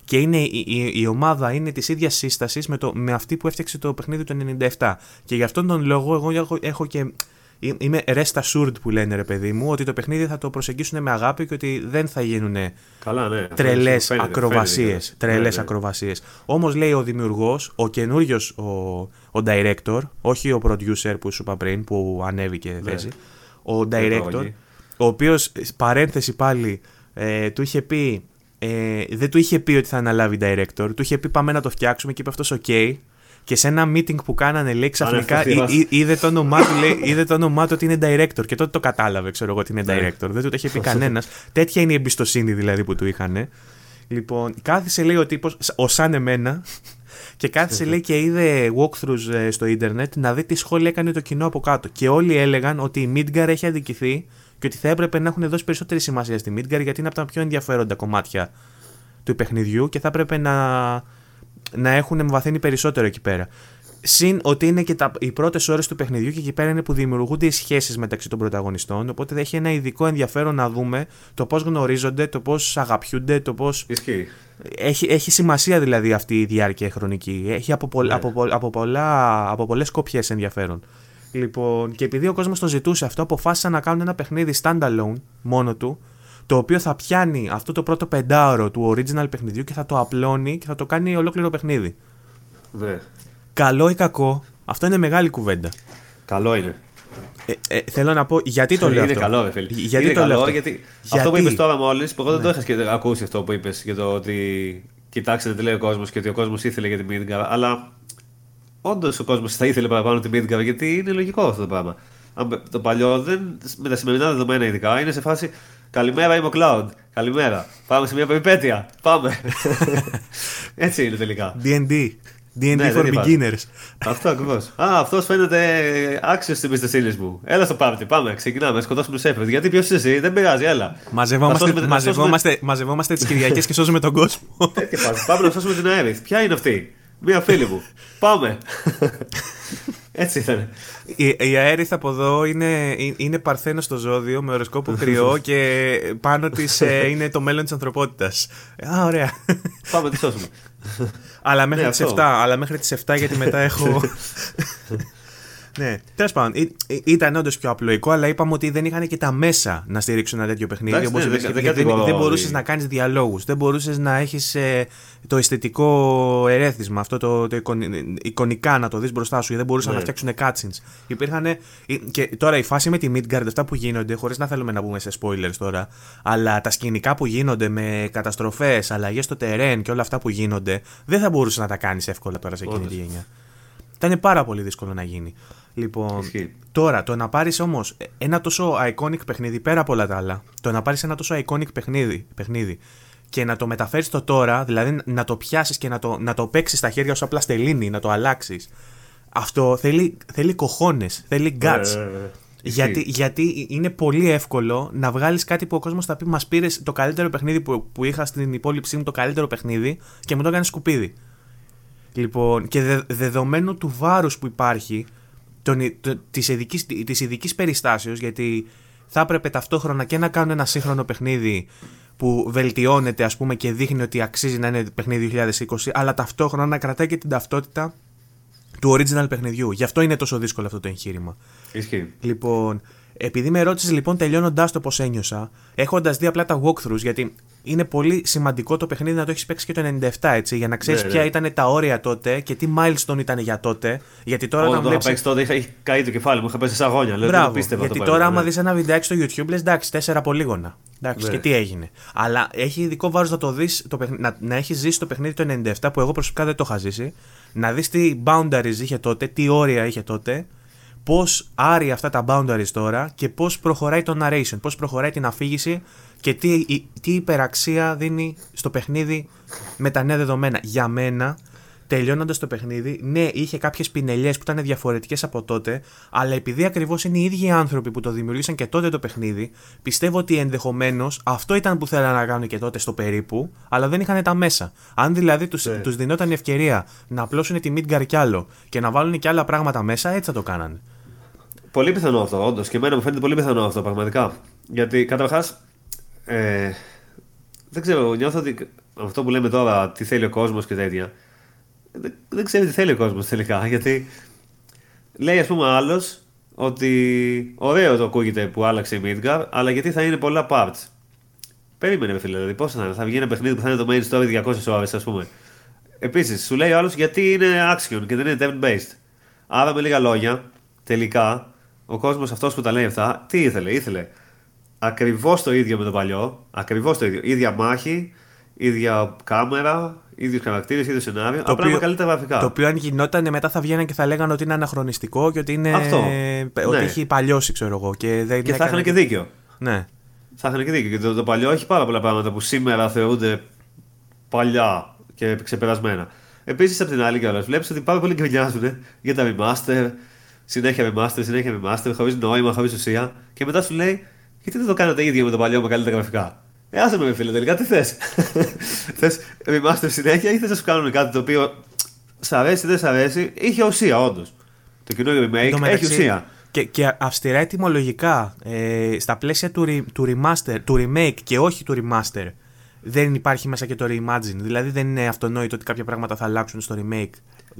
και είναι, η, η, η ομάδα είναι της ίδιας σύστασης με, με αυτή που έφτιαξε το παιχνίδι του 97. Και γι' αυτόν τον λόγο εγώ έχω, έχω και Είμαι rest assured που λένε ρε παιδί μου ότι το παιχνίδι θα το προσεγγίσουν με αγάπη και ότι δεν θα γίνουν ναι. τρελές ακροβασίες. Τρελές ακροβασίες. Όμως λέει ο δημιουργός, ο καινούριος ο, ο director, όχι ο producer που σου είπα πριν που ανέβηκε ναι. θέση, ο director, ο οποίος παρένθεση πάλι ε, του είχε πει. Ε, δεν του είχε πει ότι θα αναλάβει director, του είχε πει πάμε να το φτιάξουμε και είπε αυτός OK και σε ένα meeting που κάνανε λέει ξαφνικά είδε το όνομά του, λέει, είδε το όνομά του ότι είναι director και τότε το κατάλαβε, ξέρω εγώ ότι είναι ναι. director. Δεν του το είχε πει [LAUGHS] κανένας. Τέτοια είναι η εμπιστοσύνη δηλαδή που του είχαν. Λοιπόν, κάθισε λέει ο τύπος, ο σαν εμένα, και κάθισε λέει και είδε walkthroughs ε, στο ίντερνετ να δει τι σχόλια έκανε το κοινό από κάτω. Και όλοι έλεγαν ότι η Midgar έχει αδικηθεί και ότι θα έπρεπε να έχουν δώσει περισσότερη σημασία στη Midgar γιατί είναι από τα πιο ενδιαφέροντα κομμάτια του παιχνιδιού και θα έπρεπε να να έχουν εμβαθύνει περισσότερο εκεί πέρα. Συν ότι είναι και τα, οι πρώτες ώρες του παιχνιδιού και εκεί πέρα είναι που δημιουργούνται οι σχέσεις μεταξύ των πρωταγωνιστών. Οπότε έχει ένα ειδικό ενδιαφέρον να δούμε το πώς γνωρίζονται, το πώς αγαπιούνται, το πώ. Έχει, έχει σημασία δηλαδή αυτή η διάρκεια χρονική. Έχει από, πολλ, ναι. από, από, πολλά, από πολλές κοπιές ενδιαφέρον. Λοιπόν, και επειδή ο κόσμος το ζητούσε αυτό, αποφάσισαν να κάνουν ένα παιχνίδι standalone μόνο του, το οποίο θα πιάνει αυτό το πρώτο πεντάωρο του original παιχνιδιού και θα το απλώνει και θα το κάνει ολόκληρο παιχνίδι. Ναι. Καλό ή κακό, αυτό είναι μεγάλη κουβέντα. Καλό είναι. Ε, ε, θέλω να πω γιατί το λέω είναι αυτό; Καλό, φίλε. Γιατί είναι το καλό, λέω γιατί, γιατί, αυτό που είπες τώρα μόλις, εγώ δεν ναι. το είχα ακούσει αυτό που είπες για το ότι κοιτάξτε τι λέει ο κόσμος και ότι ο κόσμος ήθελε για την Midgar. Αλλά όντως ο κόσμος θα ήθελε παραπάνω την Midgar γιατί είναι λογικό αυτό το πράγμα. Το παλιό δεν, με τα σημερινά δεδομένα ειδικά είναι σε φάση Καλημέρα, είμαι ο Cloud. Καλημέρα. Πάμε σε μια περιπέτεια. Πάμε. [LAUGHS] Έτσι είναι τελικά. DD. DD ναι, for beginners. Αυτό ακριβώς. Α, αυτός φαίνεται άξιος τη εμπιστοσύνη μου. Έλα στο πάρτι, πάμε. Ξεκινάμε. Σκοτώσουμε τους Σέφρετ. Γιατί ποιος είσαι εσύ, δεν πειράζει, έλα. Μαζευόμαστε, μαζευόμαστε, μαζευόμαστε τις Κυριακές και σώζουμε τον κόσμο. πάμε να σώσουμε την Αέρη. Ποια είναι αυτή; Μία φίλη μου. Πάμε. [LAUGHS] Έτσι ήταν. Η, η αέριθα από εδώ είναι, είναι παρθένο στο ζώδιο με οροσκόπο κρυό [LAUGHS] και πάνω της ε, είναι το μέλλον της ανθρωπότητας. Α, ωραία. Πάμε τη σώσουμε. αλλά μέχρι ναι, τις 7. Αλλά μέχρι τις 7 γιατί μετά έχω. [LAUGHS] Ναι, τέλος πάντων, ήταν όντως πιο απλοϊκό, αλλά είπαμε ότι δεν είχαν και τα μέσα να στηρίξουν ένα τέτοιο παιχνίδι. Ναι, δεν, δεν, δεν μπορούσες να κάνεις διαλόγους, δεν μπορούσες να έχεις ε, το αισθητικό ερέθισμα, αυτό το, το εικονικά να το δεις μπροστά σου, δεν μπορούσαν ναι. να φτιάξουν cutscenes. Υπήρχαν. Και τώρα η φάση με τη Midgard, αυτά που γίνονται, χωρίς να θέλουμε να μπούμε σε spoilers τώρα, αλλά τα σκηνικά που γίνονται με καταστροφές, αλλαγές στο terrain και όλα αυτά που γίνονται, δεν θα μπορούσες να τα κάνεις εύκολα τώρα σε εκείνη τη γενιά. Ήταν πάρα πολύ δύσκολο να γίνει. Λοιπόν, τώρα το να πάρεις όμως ένα τόσο iconic παιχνίδι πέρα από όλα τα άλλα, το να πάρεις ένα τόσο iconic παιχνίδι, παιχνίδι και να το μεταφέρεις το τώρα, δηλαδή να το πιάσεις και να το, να το παίξεις στα χέρια σου απλά στελίνη, να το αλλάξεις. Αυτό θέλει, θέλει κοχώνες, θέλει guts. Ε, ε, ε, γιατί, γιατί είναι πολύ εύκολο να βγάλεις κάτι που ο κόσμος θα πει: Μας πήρες το καλύτερο παιχνίδι που, που είχα στην υπόλοιψή μου, το καλύτερο παιχνίδι και μου το έκανε σκουπίδι. Λοιπόν, και δε, δεδομένου του βάρους που υπάρχει, της ειδικής περιστάσεως, γιατί θα έπρεπε ταυτόχρονα και να κάνουν ένα σύγχρονο παιχνίδι που βελτιώνεται ας πούμε και δείχνει ότι αξίζει να είναι παιχνίδι 2020 αλλά ταυτόχρονα να κρατάει και την ταυτότητα του original παιχνιδιού. Γι' αυτό είναι τόσο δύσκολο αυτό το εγχείρημα. Ισχύει. Λοιπόν, επειδή με ρώτησες λοιπόν τελειώνοντάς το πώς ένιωσα, έχοντας δει απλά τα walkthroughs, γιατί είναι πολύ σημαντικό το παιχνίδι να το έχεις παίξει και το 97, έτσι, για να ξέρεις ναι, ποια ναι. ήταν τα όρια τότε και τι milestone ήταν για τότε. Γιατί τώρα όταν βλέπει. παίξεις τότε είχα καεί το κεφάλι μου, είχα πέσει σε αγώνια. Λέω, Μπράβο, γιατί το τώρα, άμα ναι. δεις ένα βιντεάκι στο YouTube, λες εντάξει, τέσσερα πολύγωνα. Εντάξει, ναι. και τι έγινε. Αλλά έχει ειδικό βάρος να το δεις, να, να έχεις ζήσει το παιχνίδι το 97 που εγώ προσωπικά δεν το είχα ζήσει. Να δεις τι boundaries είχε τότε, τι όρια είχε τότε πώς άρει αυτά τα boundaries τώρα και πώς προχωράει το narration, πώς προχωράει την αφήγηση και τι, τι υπεραξία δίνει στο παιχνίδι με τα νέα δεδομένα. Για μένα, τελειώνοντας το παιχνίδι, ναι, είχε κάποιες πινελιές που ήταν διαφορετικές από τότε, αλλά επειδή ακριβώς είναι οι ίδιοι άνθρωποι που το δημιουργήσαν και τότε το παιχνίδι, πιστεύω ότι ενδεχομένως αυτό ήταν που θέλανε να κάνουν και τότε στο περίπου, αλλά δεν είχαν τα μέσα. Αν δηλαδή τους ναι. τους δινόταν η ευκαιρία να απλώσουν τη Midgar κι άλλο και να βάλουν και άλλα πράγματα μέσα, έτσι θα το κάνανε. Πολύ πιθανό αυτό, όντως. Και εμένα μου φαίνεται πολύ πιθανό αυτό, πραγματικά. Γιατί καταρχάς. Ε, δεν ξέρω, νιώθω ότι αυτό που λέμε τώρα, τι θέλει ο κόσμος και τέτοια. Δεν, δεν ξέρει τι θέλει ο κόσμος τελικά. [LAUGHS] Γιατί λέει, ας πούμε, άλλος ότι ωραίος το ακούγεται που άλλαξε η Midgar, αλλά γιατί θα είναι πολλά parts. Περίμενε, φίλε, δηλαδή πώς θα είναι. Θα βγει ένα παιχνίδι που θα είναι το main story 200 ώρες, ας πούμε. Επίσης, σου λέει ο άλλος γιατί είναι action και δεν είναι turn based. Άρα, με λίγα λόγια, τελικά ο κόσμος αυτός που τα λέει αυτά, τι ήθελε, ήθελε ακριβώς το ίδιο με το παλιό. Ακριβώς το ίδιο. ίδια μάχη, ίδια κάμερα, ίδιου χαρακτήρες, ίδιο σενάριο. Το απλά με καλύτερα γραφικά. Το οποίο αν γινόταν μετά θα βγαίνανε και θα λέγανε ότι είναι αναχρονιστικό και ότι, είναι... Αυτό. ότι ναι. έχει παλιώσει, ξέρω εγώ. Και, δεν και θα είχαν και δίκιο. Ναι. Θα είχαν και δίκιο. Και το, το παλιό έχει πάρα πολλά πράγματα που σήμερα θεωρούνται παλιά και ξεπερασμένα. Επίσης, από την άλλη κιόλας, βλέπεις ότι πάρα πολλοί γκρινιάζουν για τα remaster, συνέχεια remaster, συνέχεια remaster, χωρίς νόημα, χωρίς ουσία. Και μετά σου λέει, γιατί δεν το κάνετε ίδιο με το παλιό με καλύτερα γραφικά; Ε, άσε με, φίλε, τελικά τι θες; [LAUGHS] θες remaster συνέχεια ή θες να σου κάνουν κάτι το οποίο σ' αρέσει, δεν σ' αρέσει; Είχε ουσία, όντως. Το κοινό remake έχει ουσία. Και, και αυστηρά ετοιμολογικά, ε, στα πλαίσια του, re, του remaster, του remake και όχι του remaster, δεν υπάρχει μέσα και το reimagine. Δηλαδή δεν είναι αυτονόητο ότι κάποια πράγματα θα αλλάξουν στο remake.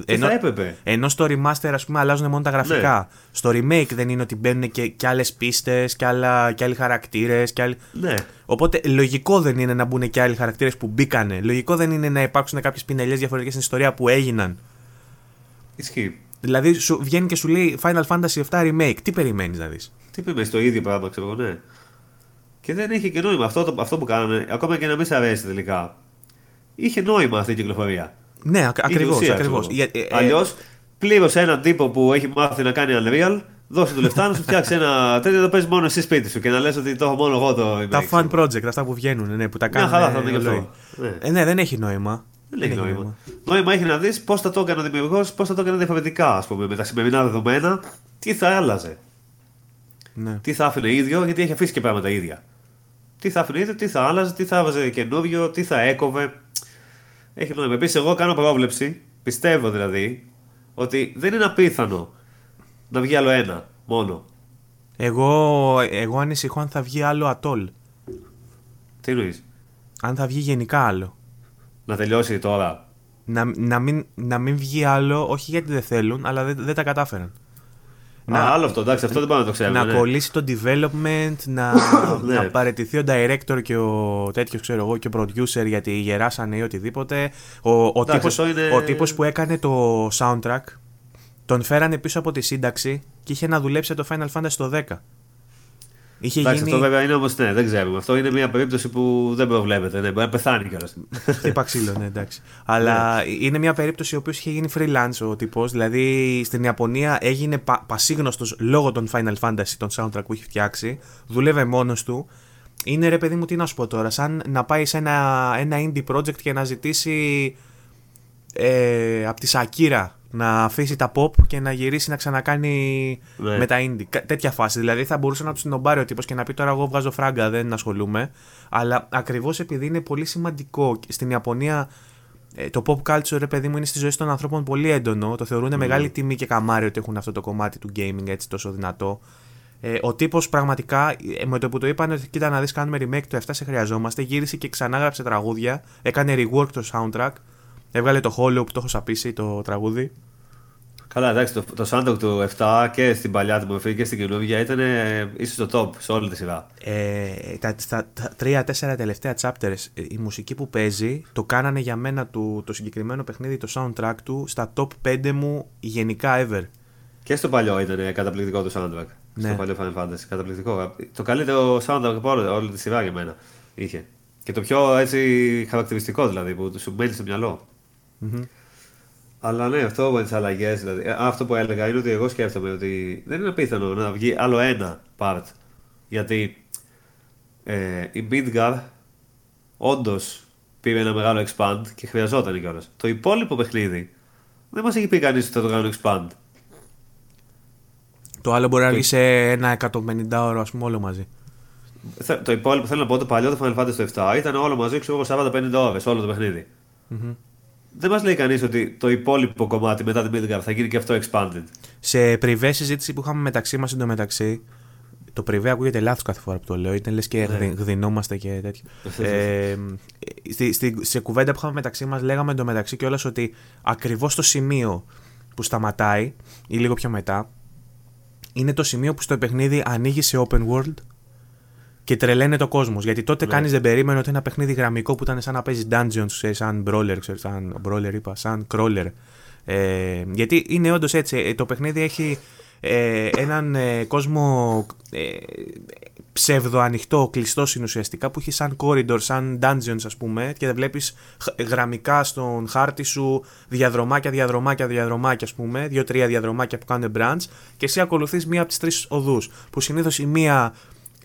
Ενώ, θα έπρεπε; Ενώ στο remaster, ας πούμε, αλλάζουν μόνο τα γραφικά. Ναι. Στο remake δεν είναι ότι μπαίνουν και, και άλλες πίστες και, και άλλοι χαρακτήρες. Άλλοι... Ναι. Οπότε λογικό δεν είναι να μπουν και άλλοι χαρακτήρες που μπήκανε. Λογικό δεν είναι να υπάρξουν κάποιες πινελιές διαφορετικές στην ιστορία που έγιναν. Ισχύει. Δηλαδή σου βγαίνει και σου λέει Final Fantasy VII Remake. Τι περιμένεις να δεις; Τι περιμένει, το ίδιο πράγμα, ξέρω εγώ, ναι. Και δεν είχε και νόημα αυτό, αυτό που κάνανε, ακόμα και να μην σε αρέσει τελικά. Είχε νόημα αυτή η κυκλοφορία. Ναι, ακριβώς. Ακριβώς. Ε, ε, Αλλιώς πλήρωσε έναν τύπο που έχει μάθει να κάνει Unreal, δώσε του λεφτά να σου φτιάξει ένα τέτοιο το παίζεις μόνο εσύ σπίτι σου και να λες ότι το έχω μόνο εγώ το. Τα fan project, αυτά που βγαίνουν, ναι, που τα κάνουν. Μια χαρά θα είναι Ναι. Ε, ναι, δεν έχει νόημα. Δεν έχει νόημα. νόημα. Νόημα έχει να δεις πώς θα το έκανε ο δημιουργός, πώς θα το έκανε διαφορετικά, ας πούμε, με τα σημερινά δεδομένα, τι θα άλλαζε. Ναι. Τι θα άφηνε ίδιο, γιατί έχει αφήσει και πράγματα ίδια. Τι θα άφηνε ίδιο, τι θα άλλαζε, τι θα έβαζε καινούριο, τι θα έκοβε. Έχει νόημα. Επίση, εγώ κάνω πρόβλεψη, πιστεύω δηλαδή, ότι δεν είναι απίθανο να βγει άλλο ένα μόνο. Εγώ, εγώ ανησυχώ αν θα βγει άλλο ατόλ. Τι εννοείς; Αν θα βγει γενικά άλλο. Να τελειώσει τώρα. Να, να, μην, να μην βγει άλλο, όχι γιατί δεν θέλουν, αλλά δεν, δεν τα κατάφεραν. Να, Α, άλλο αυτό, εντάξει, αυτό δεν πάμε να το ξέρουμε. Να ναι. κολλήσει το development, να, [LAUGHS] ναι. να παραιτηθεί ο director και ο τέτοιος, ξέρω εγώ, και ο producer γιατί γεράσανε ή οτιδήποτε. Ο, ο, εντάξει, τύπος, είναι... ο τύπος που έκανε το soundtrack τον φέρανε πίσω από τη σύνταξη και είχε να δουλέψει το Final Fantasy το 10. Είχε Εντάξει, γίνει... αυτό βέβαια είναι όμως, ναι, δεν ξέρουμε. Αυτό είναι μια περίπτωση που δεν προβλέπεται. Ναι, μπορεί να πεθάνει κιόλας. Χτύπα [LAUGHS] ξύλο, ναι, εντάξει. Αλλά ναι. είναι μια περίπτωση ο οποίο είχε γίνει freelance ο τύπος. Δηλαδή στην Ιαπωνία έγινε πα, πασίγνωστος λόγω των Final Fantasy, των soundtrack που έχει φτιάξει. Δούλευε μόνος του. Είναι ρε παιδί μου, τι να σου πω τώρα, σαν να πάει σε ένα, ένα indie project και να ζητήσει ε, από τη Σακύρα να αφήσει τα pop και να γυρίσει να ξανακάνει ναι. με τα indie. Τέτοια φάση. Δηλαδή θα μπορούσε να τους την ο τύπος και να πει τώρα εγώ βγάζω φράγκα, δεν ασχολούμαι. Αλλά ακριβώς επειδή είναι πολύ σημαντικό στην Ιαπωνία ε, το pop culture, ρε παιδί μου, είναι στη ζωή των ανθρώπων πολύ έντονο. Το θεωρούν mm. μεγάλη τιμή και καμάρι ότι έχουν αυτό το κομμάτι του gaming έτσι τόσο δυνατό. Ε, ο τύπος πραγματικά, ε, με το που το είπαν ότι κοίτα να δεις, κάνουμε remake το 7 σε χρειαζόμαστε, γύρισε και ξανάγραψε τραγούδια. Έκανε rework το soundtrack. Έβγαλε το Hollow που το έχω σαπίσει το τραγούδι. Καλά, εντάξει, το, το soundtrack του 7 και στην παλιά του μορφή και στην καινούργια ήταν ε, ίσως το top σε όλη τη σειρά. Ε, τα, τα, τα τρία-τέσσερα τελευταία chapters, ε, η μουσική που παίζει, το κάνανε για μένα το, το συγκεκριμένο παιχνίδι, το soundtrack του, στα top 5 μου γενικά ever. Και στο παλιό ήταν καταπληκτικό το soundtrack. Ναι. Στο παλιό Final Fantasy. Καταπληκτικό. Το καλύτερο soundtrack από όλη τη σειρά για μένα είχε. Και το πιο έτσι χαρακτηριστικό δηλαδή που σου μένει στο μυαλό. Mm-hmm. Αλλά ναι, αυτό με τις αλλαγές. Δηλαδή, ε, αυτό που έλεγα είναι ότι εγώ σκέφτομαι ότι δεν είναι απίθανο να βγει άλλο ένα part. Γιατί ε, η Midgar όντως πήρε ένα μεγάλο expand και χρειαζόταν κιόλας. Το υπόλοιπο παιχνίδι δεν μας έχει πει κανείς ότι θα το κάνω expand. Το άλλο μπορεί να βγει σε ένα 150 ώρο, ας πούμε, όλο μαζί. Το υπόλοιπο θέλω να πω το παλιό το Final Fantasy 7 ήταν όλο μαζί, ξέρω εγώ, 40-50 ώρες όλο το παιχνίδι. Mm-hmm δεν μας λέει κανείς ότι το υπόλοιπο κομμάτι μετά την Midgard θα γίνει και αυτό expanded. Σε πριβέ συζήτηση που είχαμε μεταξύ μας εντωμεταξύ, Το πριβέ ακούγεται λάθος κάθε φορά που το λέω. Είναι λες και ναι. γδινόμαστε και τέτοιο. ε, στη, στη, σε κουβέντα που είχαμε μεταξύ μας, λέγαμε εντωμεταξύ κιόλας ότι ακριβώς το σημείο που σταματάει ή λίγο πιο μετά είναι το σημείο που στο παιχνίδι ανοίγει σε open world και τρελαίνεται ο κόσμος. Γιατί τότε ναι. κανεί δεν περίμενε ότι ένα παιχνίδι γραμμικό που ήταν σαν να παίζει dungeons, σαν brawler, ξέρω, σαν brawler είπα, σαν crawler. Ε, γιατί είναι όντως έτσι. Ε, το παιχνίδι έχει ε, έναν ε, κόσμο ε, ψεύδο ανοιχτό, κλειστό ουσιαστικά που έχει σαν corridor, σαν dungeons ας πούμε και βλέπεις γραμμικά στον χάρτη σου διαδρομάκια, διαδρομάκια, διαδρομάκια ας πούμε, δύο-τρία διαδρομάκια που κάνουν branch και εσύ ακολουθείς μία από τις τρεις οδούς που συνήθως η μία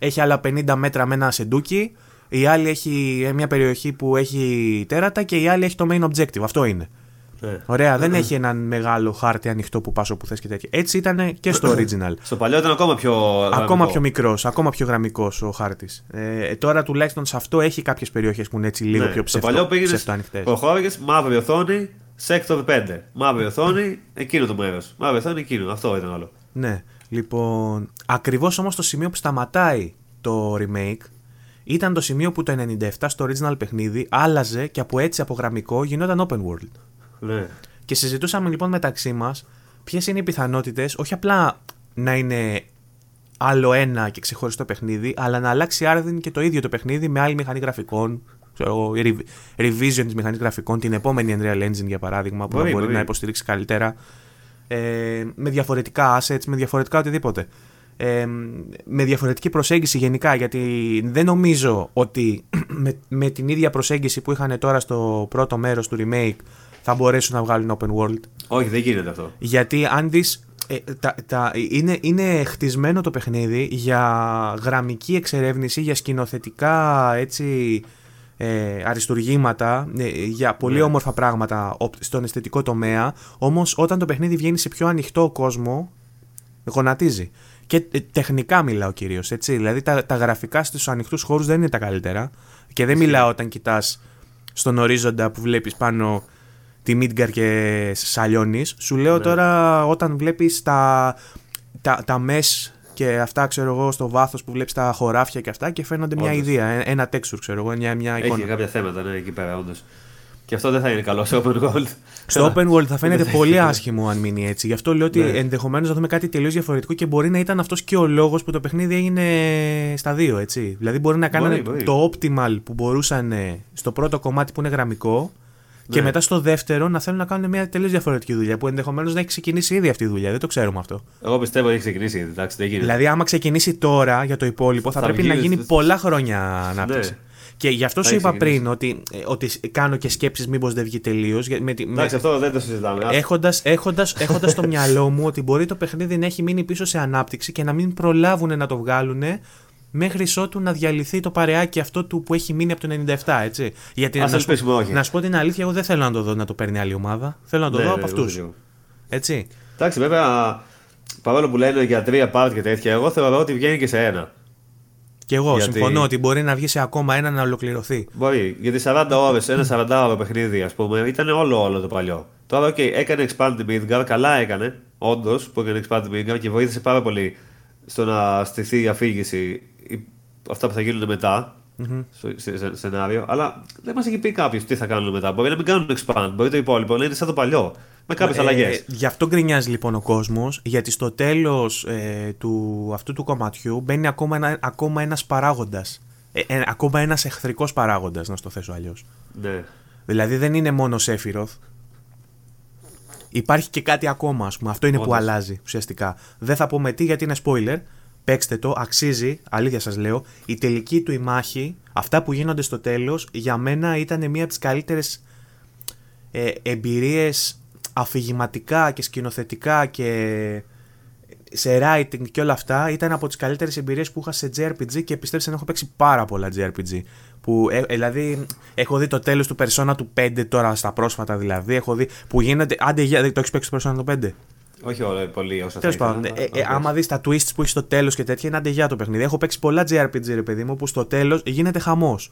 έχει άλλα 50 μέτρα με ένα σεντούκι, η άλλη έχει μια περιοχή που έχει τέρατα και η άλλη έχει το main objective. Αυτό είναι. Ναι. Ωραία, δεν έχει έναν μεγάλο χάρτη ανοιχτό που πα όπου θες και τέτοια. Έτσι ήταν και στο original. στο παλιό ήταν ακόμα πιο. Ακόμα πιο μικρός, ακόμα πιο γραμμικός ο χάρτης. Ε, τώρα τουλάχιστον σε αυτό έχει κάποιες περιοχές που είναι έτσι λίγο ναι. πιο ψευτο, Στο παλιό πήγαινε. Προχώρηγε, μαύρη οθόνη, sector 5. Μαύρη οθόνη, εκείνο το μέρος. Μαύρη οθόνη, εκείνο. Αυτό ήταν όλο. Ναι. Λοιπόν, ακριβώς όμως το σημείο που σταματάει το remake ήταν το σημείο που το 97 στο original παιχνίδι άλλαζε και από έτσι από γραμμικό γινόταν open world. Ναι. Και συζητούσαμε λοιπόν μεταξύ μας ποιες είναι οι πιθανότητες όχι απλά να είναι άλλο ένα και ξεχωριστό παιχνίδι, αλλά να αλλάξει άρδιν και το ίδιο το παιχνίδι με άλλη μηχανή γραφικών. Ξέρω, revision της μηχανής γραφικών, την επόμενη Unreal Engine για παράδειγμα, που μπορεί, μπορεί, να υποστηρίξει καλύτερα. Ε, με διαφορετικά assets, με διαφορετικά οτιδήποτε. Ε, με διαφορετική προσέγγιση γενικά, γιατί δεν νομίζω ότι [CLEARS THROAT] με, με την ίδια προσέγγιση που είχαν τώρα στο πρώτο μέρος του remake θα μπορέσουν να βγάλουν open world. Όχι, δεν γίνεται αυτό. Γιατί αν δεις. Ε, τα, τα, είναι, είναι χτισμένο το παιχνίδι για γραμμική εξερεύνηση, για σκηνοθετικά έτσι, ε, αριστουργήματα, ε, για πολύ ναι. όμορφα πράγματα στον αισθητικό τομέα. Όμως όταν το παιχνίδι βγαίνει σε πιο ανοιχτό κόσμο, γονατίζει. Και ε, τεχνικά μιλάω κυρίως. Δηλαδή τα, τα γραφικά στους ανοιχτούς χώρους δεν είναι τα καλύτερα. Και δεν μιλάω όταν κοιτάς στον ορίζοντα που βλέπεις πάνω τη Μίτγκαρ και σαλιώνει. Σου λέω ναι. τώρα όταν βλέπεις τα, τα, τα μες και αυτά ξέρω εγώ στο βάθος που βλέπεις τα χωράφια και αυτά και φαίνονται μια ιδέα, ένα texture ξέρω εγώ, μια, μια εικόνα. Έχει κάποια θέματα ναι, εκεί πέρα όντως. Και αυτό δεν θα είναι καλό στο open world. Στο open world θα φαίνεται πολύ άσχημο αν μείνει έτσι. Γι' αυτό λέω ότι ναι. ενδεχομένως να δούμε κάτι τελείως διαφορετικό και μπορεί να ήταν αυτός και ο λόγος που το παιχνίδι έγινε στα δύο. Έτσι. Δηλαδή μπορεί να κάνανε το optimal που μπορούσαν στο πρώτο κομμάτι που είναι γραμμικό και ναι. μετά στο δεύτερο να θέλουν να κάνουν μια τελείως διαφορετική δουλειά που ενδεχομένως να έχει ξεκινήσει ήδη αυτή η δουλειά. Δεν το ξέρουμε αυτό. Εγώ πιστεύω ότι έχει ξεκινήσει ήδη. Εντάξει, δεν γίνεται. Δηλαδή, άμα ξεκινήσει τώρα για το υπόλοιπο, θα, θα πρέπει να γίνει πολλά χρόνια ανάπτυξη. Ναι. Και γι' αυτό σου είπα πριν ότι, ε, ότι κάνω και σκέψεις μήπως δεν βγει τελείως. Εντάξει, αυτό δεν το συζητάμε. Έχοντα έχοντας, έχοντας στο [LAUGHS] μυαλό μου ότι μπορεί το παιχνίδι να έχει μείνει πίσω σε ανάπτυξη και να μην προλάβουν να το βγάλουν μέχρι ότου να διαλυθεί το παρεάκι αυτό του που έχει μείνει από το 97, έτσι. Γιατί να, σου, να σου πω την αλήθεια, εγώ δεν θέλω να το δω να το παίρνει άλλη ομάδα. Θέλω να το ναι, δω από ναι, αυτούς. Έτσι. Εντάξει, βέβαια, παρόλο που λένε για τρία part και τέτοια, εγώ θεωρώ ότι βγαίνει και σε ένα. Και εγώ γιατί... συμφωνώ ότι μπορεί να βγει σε ακόμα ένα να ολοκληρωθεί. Μπορεί. Γιατί 40 ώρες, ένα 40 ώρο παιχνίδι, ας πούμε, ήταν όλο όλο το παλιό. Τώρα, okay, έκανε Expand Midgard, καλά έκανε, όντως, που έκανε Expand Midgard και βοήθησε πάρα πολύ στο να στηθεί η αφήγηση αυτά που θα γίνουν μετά mm-hmm. στο σενάριο. Αλλά δεν μας έχει πει κάποιος τι θα κάνουν μετά. Μπορεί να μην κάνουν expand, μπορεί το υπόλοιπο να είναι σαν το παλιό. Με κάποιες ε, αλλαγές. Ε, γι' αυτό γκρινιάζει λοιπόν ο κόσμος, γιατί στο τέλος ε, του, αυτού του κομματιού μπαίνει ακόμα, ένα, ακόμα ένας παράγοντας. Ε, ε, ακόμα ένας εχθρικός παράγοντας, να στο θέσω αλλιώς. Ναι. Δηλαδή δεν είναι μόνο Σέφυροθ. Υπάρχει και κάτι ακόμα, ας πούμε. Αυτό είναι που αλλάζει ουσιαστικά. Δεν θα πούμε τι γιατί είναι spoiler, Παίξτε το, αξίζει, αλήθεια σας λέω. Η τελική του η μάχη, αυτά που γίνονται στο τέλος, για μένα ήταν μία από τις καλύτερες ε, εμπειρίες αφηγηματικά και σκηνοθετικά και σε writing και όλα αυτά ήταν από τις καλύτερες εμπειρίες που είχα σε JRPG και πιστέψτε να έχω παίξει πάρα πολλά JRPG. Που, ε, δηλαδή, έχω δει το τέλος του Persona του 5 τώρα στα πρόσφατα δηλαδή. Έχω δει που γίνεται. Άντε, το έχεις παίξει το Persona του 5. Όχι όλα, πολύ όσα Τέλος πάντων. Ε, ε, άμα δεις τα twists που έχει στο τέλος και τέτοια, είναι αντεγιά το παιχνίδι. Έχω παίξει πολλά JRPG, ρε παιδί μου, που στο τέλος γίνεται χαμός.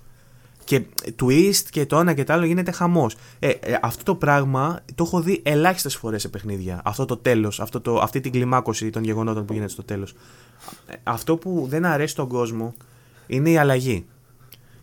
Και twist και το ένα και το άλλο γίνεται χαμός. Ε, ε, αυτό το πράγμα το έχω δει ελάχιστες φορές σε παιχνίδια. Αυτό το τέλος, αυτή την κλιμάκωση των γεγονότων που γίνεται στο τέλος. Ε, αυτό που δεν αρέσει στον κόσμο είναι η αλλαγή.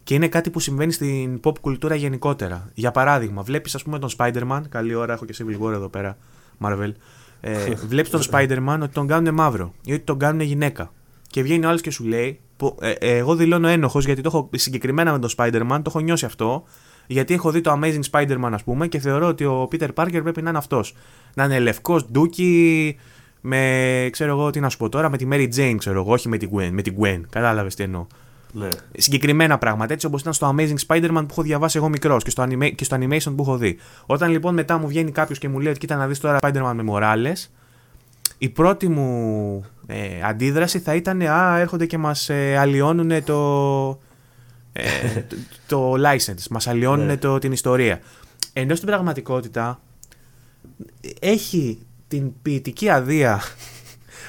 Και είναι κάτι που συμβαίνει στην pop κουλτούρα γενικότερα. Για παράδειγμα, βλέπεις, ας πούμε, τον Spider-Man. Καλή ώρα, έχω και Civil War εδώ πέρα, Marvel. Ε, βλέπεις τον Spider-Man ότι τον κάνουν μαύρο ή ότι τον κάνουν γυναίκα. Και βγαίνει ο άλλος και σου λέει, που, ε, ε, εγώ δηλώνω ένοχος γιατί το έχω συγκεκριμένα με τον Spider-Man, το έχω νιώσει αυτό. Γιατί έχω δει το Amazing Spider-Man, ας πούμε, και θεωρώ ότι ο Peter Parker πρέπει να είναι αυτός. Να είναι λευκός, ντούκι, με, ξέρω εγώ τι να σου πω τώρα, με τη Mary Jane, ξέρω εγώ, όχι με την Gwen. Με την Gwen. Κατάλαβες τι εννοώ. Ναι. Συγκεκριμένα πράγματα, έτσι όπως ήταν στο Amazing Spider-Man που έχω διαβάσει εγώ μικρός και, στο anima- και στο animation που έχω δει. Όταν λοιπόν μετά μου βγαίνει κάποιος και μου λέει ότι κοίτα να δεις τώρα Spider-Man με Morales, η πρώτη μου ε, αντίδραση θα ήταν Α, έρχονται και μας ε, αλλοιώνουν το, ε, [LAUGHS] το, το license, μας αλλοιώνουν ναι. το, την ιστορία. Ενώ στην πραγματικότητα έχει την ποιητική αδεία